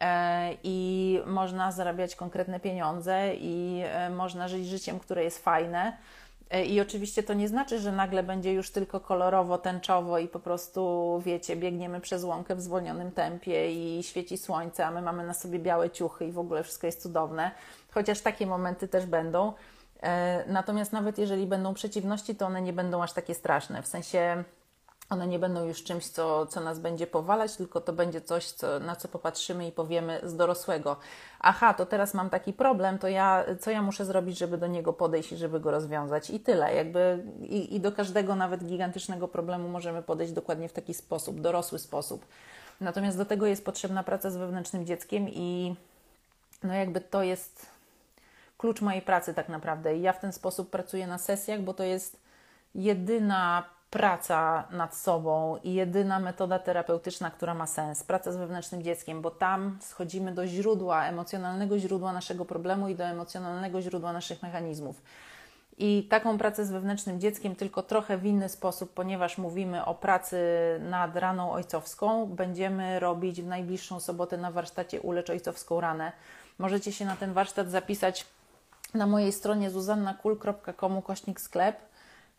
E, I można zarabiać konkretne pieniądze, i e, można żyć życiem, które jest fajne. E, I oczywiście to nie znaczy, że nagle będzie już tylko kolorowo, tęczowo i po prostu, wiecie, biegniemy przez łąkę w zwolnionym tempie i świeci słońce, a my mamy na sobie białe ciuchy i w ogóle wszystko jest cudowne. Chociaż takie momenty też będą. E, natomiast nawet jeżeli będą przeciwności, to one nie będą aż takie straszne. W sensie one nie będą już czymś, co, co nas będzie powalać, tylko to będzie coś, co, na co popatrzymy i powiemy z dorosłego. Aha, to teraz mam taki problem, to ja, co ja muszę zrobić, żeby do niego podejść i żeby go rozwiązać? I tyle. Jakby, i, I do każdego nawet gigantycznego problemu możemy podejść dokładnie w taki sposób, dorosły sposób. Natomiast do tego jest potrzebna praca z wewnętrznym dzieckiem i no jakby to jest klucz mojej pracy tak naprawdę. I ja w ten sposób pracuję na sesjach, bo to jest jedyna praca nad sobą i jedyna metoda terapeutyczna, która ma sens. Praca z wewnętrznym dzieckiem, bo tam schodzimy do źródła, emocjonalnego źródła naszego problemu i do emocjonalnego źródła naszych mechanizmów. I taką pracę z wewnętrznym dzieckiem, tylko trochę w inny sposób, ponieważ mówimy o pracy nad raną ojcowską, będziemy robić w najbliższą sobotę na warsztacie Ulecz Ojcowską Ranę. Możecie się na ten warsztat zapisać na mojej stronie zuzannakul.com kośnik sklep.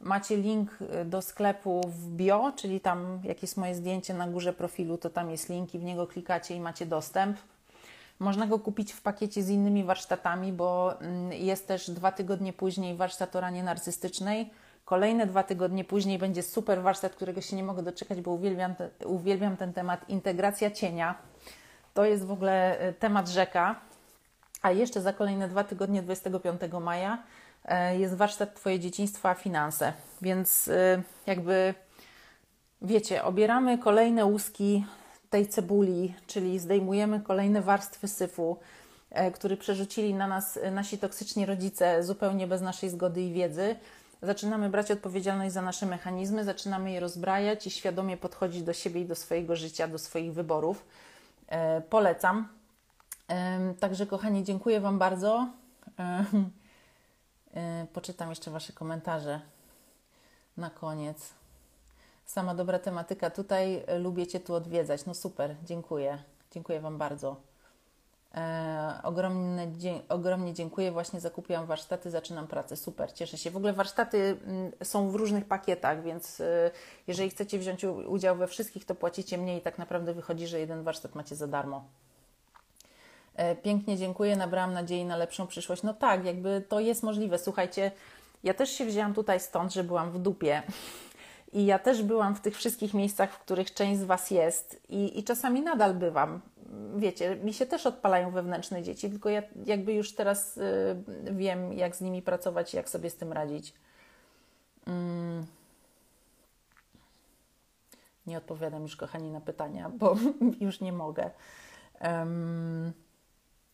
Macie link do sklepu w bio, czyli tam jak jest moje zdjęcie na górze profilu, to tam jest link i w niego klikacie i macie dostęp. Można go kupić w pakiecie z innymi warsztatami, bo mm, jest też dwa tygodnie później warsztat o ranie narcystycznej. Kolejne dwa tygodnie później będzie super warsztat, którego się nie mogę doczekać, bo uwielbiam, te, uwielbiam ten temat integracja cienia. To jest w ogóle e, temat rzeka. A jeszcze za kolejne dwa tygodnie, 25 maja, jest warsztat Twoje dzieciństwo a finanse. Więc e, jakby wiecie, obieramy kolejne łuski tej cebuli, czyli zdejmujemy kolejne warstwy syfu, e, który przerzucili na nas nasi toksyczni rodzice zupełnie bez naszej zgody i wiedzy. Zaczynamy brać odpowiedzialność za nasze mechanizmy, zaczynamy je rozbrajać i świadomie podchodzić do siebie i do swojego życia, do swoich wyborów. E, polecam. E, także, kochani, dziękuję Wam bardzo. Poczytam jeszcze Wasze komentarze na koniec. Sama dobra tematyka. Tutaj e, lubię Cię tu odwiedzać. No super, dziękuję. Dziękuję Wam bardzo. E, ogromnie, dzie ogromnie dziękuję. Właśnie zakupiłam warsztaty, zaczynam pracę. Super, cieszę się. W ogóle warsztaty mm, są w różnych pakietach, więc e, jeżeli chcecie wziąć udział we wszystkich, to płacicie mniej i tak naprawdę wychodzi, że jeden warsztat macie za darmo. E, pięknie dziękuję. Nabrałam nadziei na lepszą przyszłość. No tak, jakby to jest możliwe. Słuchajcie, ja też się wzięłam tutaj stąd, że byłam w dupie i ja też byłam w tych wszystkich miejscach, w których część z Was jest, i, i czasami nadal bywam. Wiecie, mi się też odpalają wewnętrzne dzieci, tylko ja jakby już teraz y, wiem, jak z nimi pracować i jak sobie z tym radzić. Mm. Nie odpowiadam już, kochani, na pytania, bo już nie mogę. Um,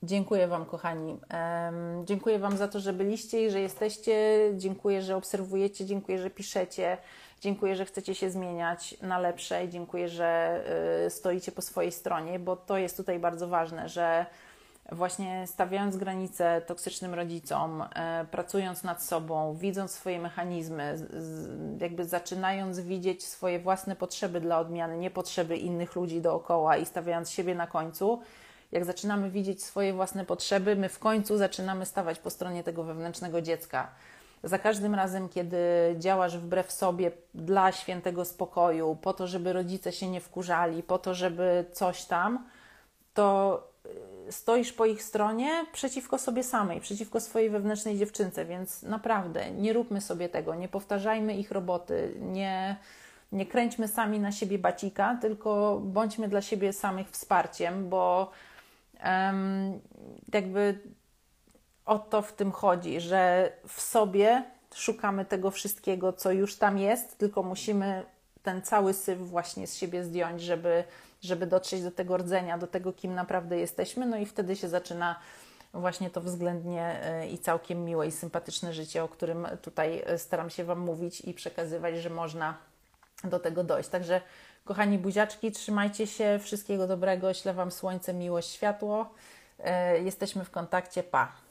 dziękuję Wam, kochani. Dziękuję Wam za to, że byliście i że jesteście. Dziękuję, że obserwujecie. Dziękuję, że piszecie. Dziękuję, że chcecie się zmieniać na lepsze i dziękuję, że y, stoicie po swojej stronie, bo to jest tutaj bardzo ważne, że właśnie stawiając granice toksycznym rodzicom, e, pracując nad sobą, widząc swoje mechanizmy, jakby zaczynając widzieć swoje własne potrzeby dla odmiany, nie potrzeby innych ludzi dookoła i stawiając siebie na końcu, jak zaczynamy widzieć swoje własne potrzeby, my w końcu zaczynamy stawać po stronie tego wewnętrznego dziecka. Za każdym razem, kiedy działasz wbrew sobie dla świętego spokoju, po to, żeby rodzice się nie wkurzali, po to, żeby coś tam, to y, stoisz po ich stronie przeciwko sobie samej, przeciwko swojej wewnętrznej dziewczynce, więc naprawdę nie róbmy sobie tego, nie powtarzajmy ich roboty, nie, nie kręćmy sami na siebie bacika, tylko bądźmy dla siebie samych wsparciem, bo jakby o to w tym chodzi, że w sobie szukamy tego wszystkiego, co już tam jest, tylko musimy ten cały syf właśnie z siebie zdjąć, żeby, żeby dotrzeć do tego rdzenia, do tego, kim naprawdę jesteśmy, no i wtedy się zaczyna właśnie to względnie e, i całkiem miłe i sympatyczne życie, o którym tutaj e, staram się Wam mówić i przekazywać, że można do tego dojść. Także kochani buziaczki, trzymajcie się, wszystkiego dobrego, ślę Wam słońce, miłość, światło. E, jesteśmy w kontakcie, pa!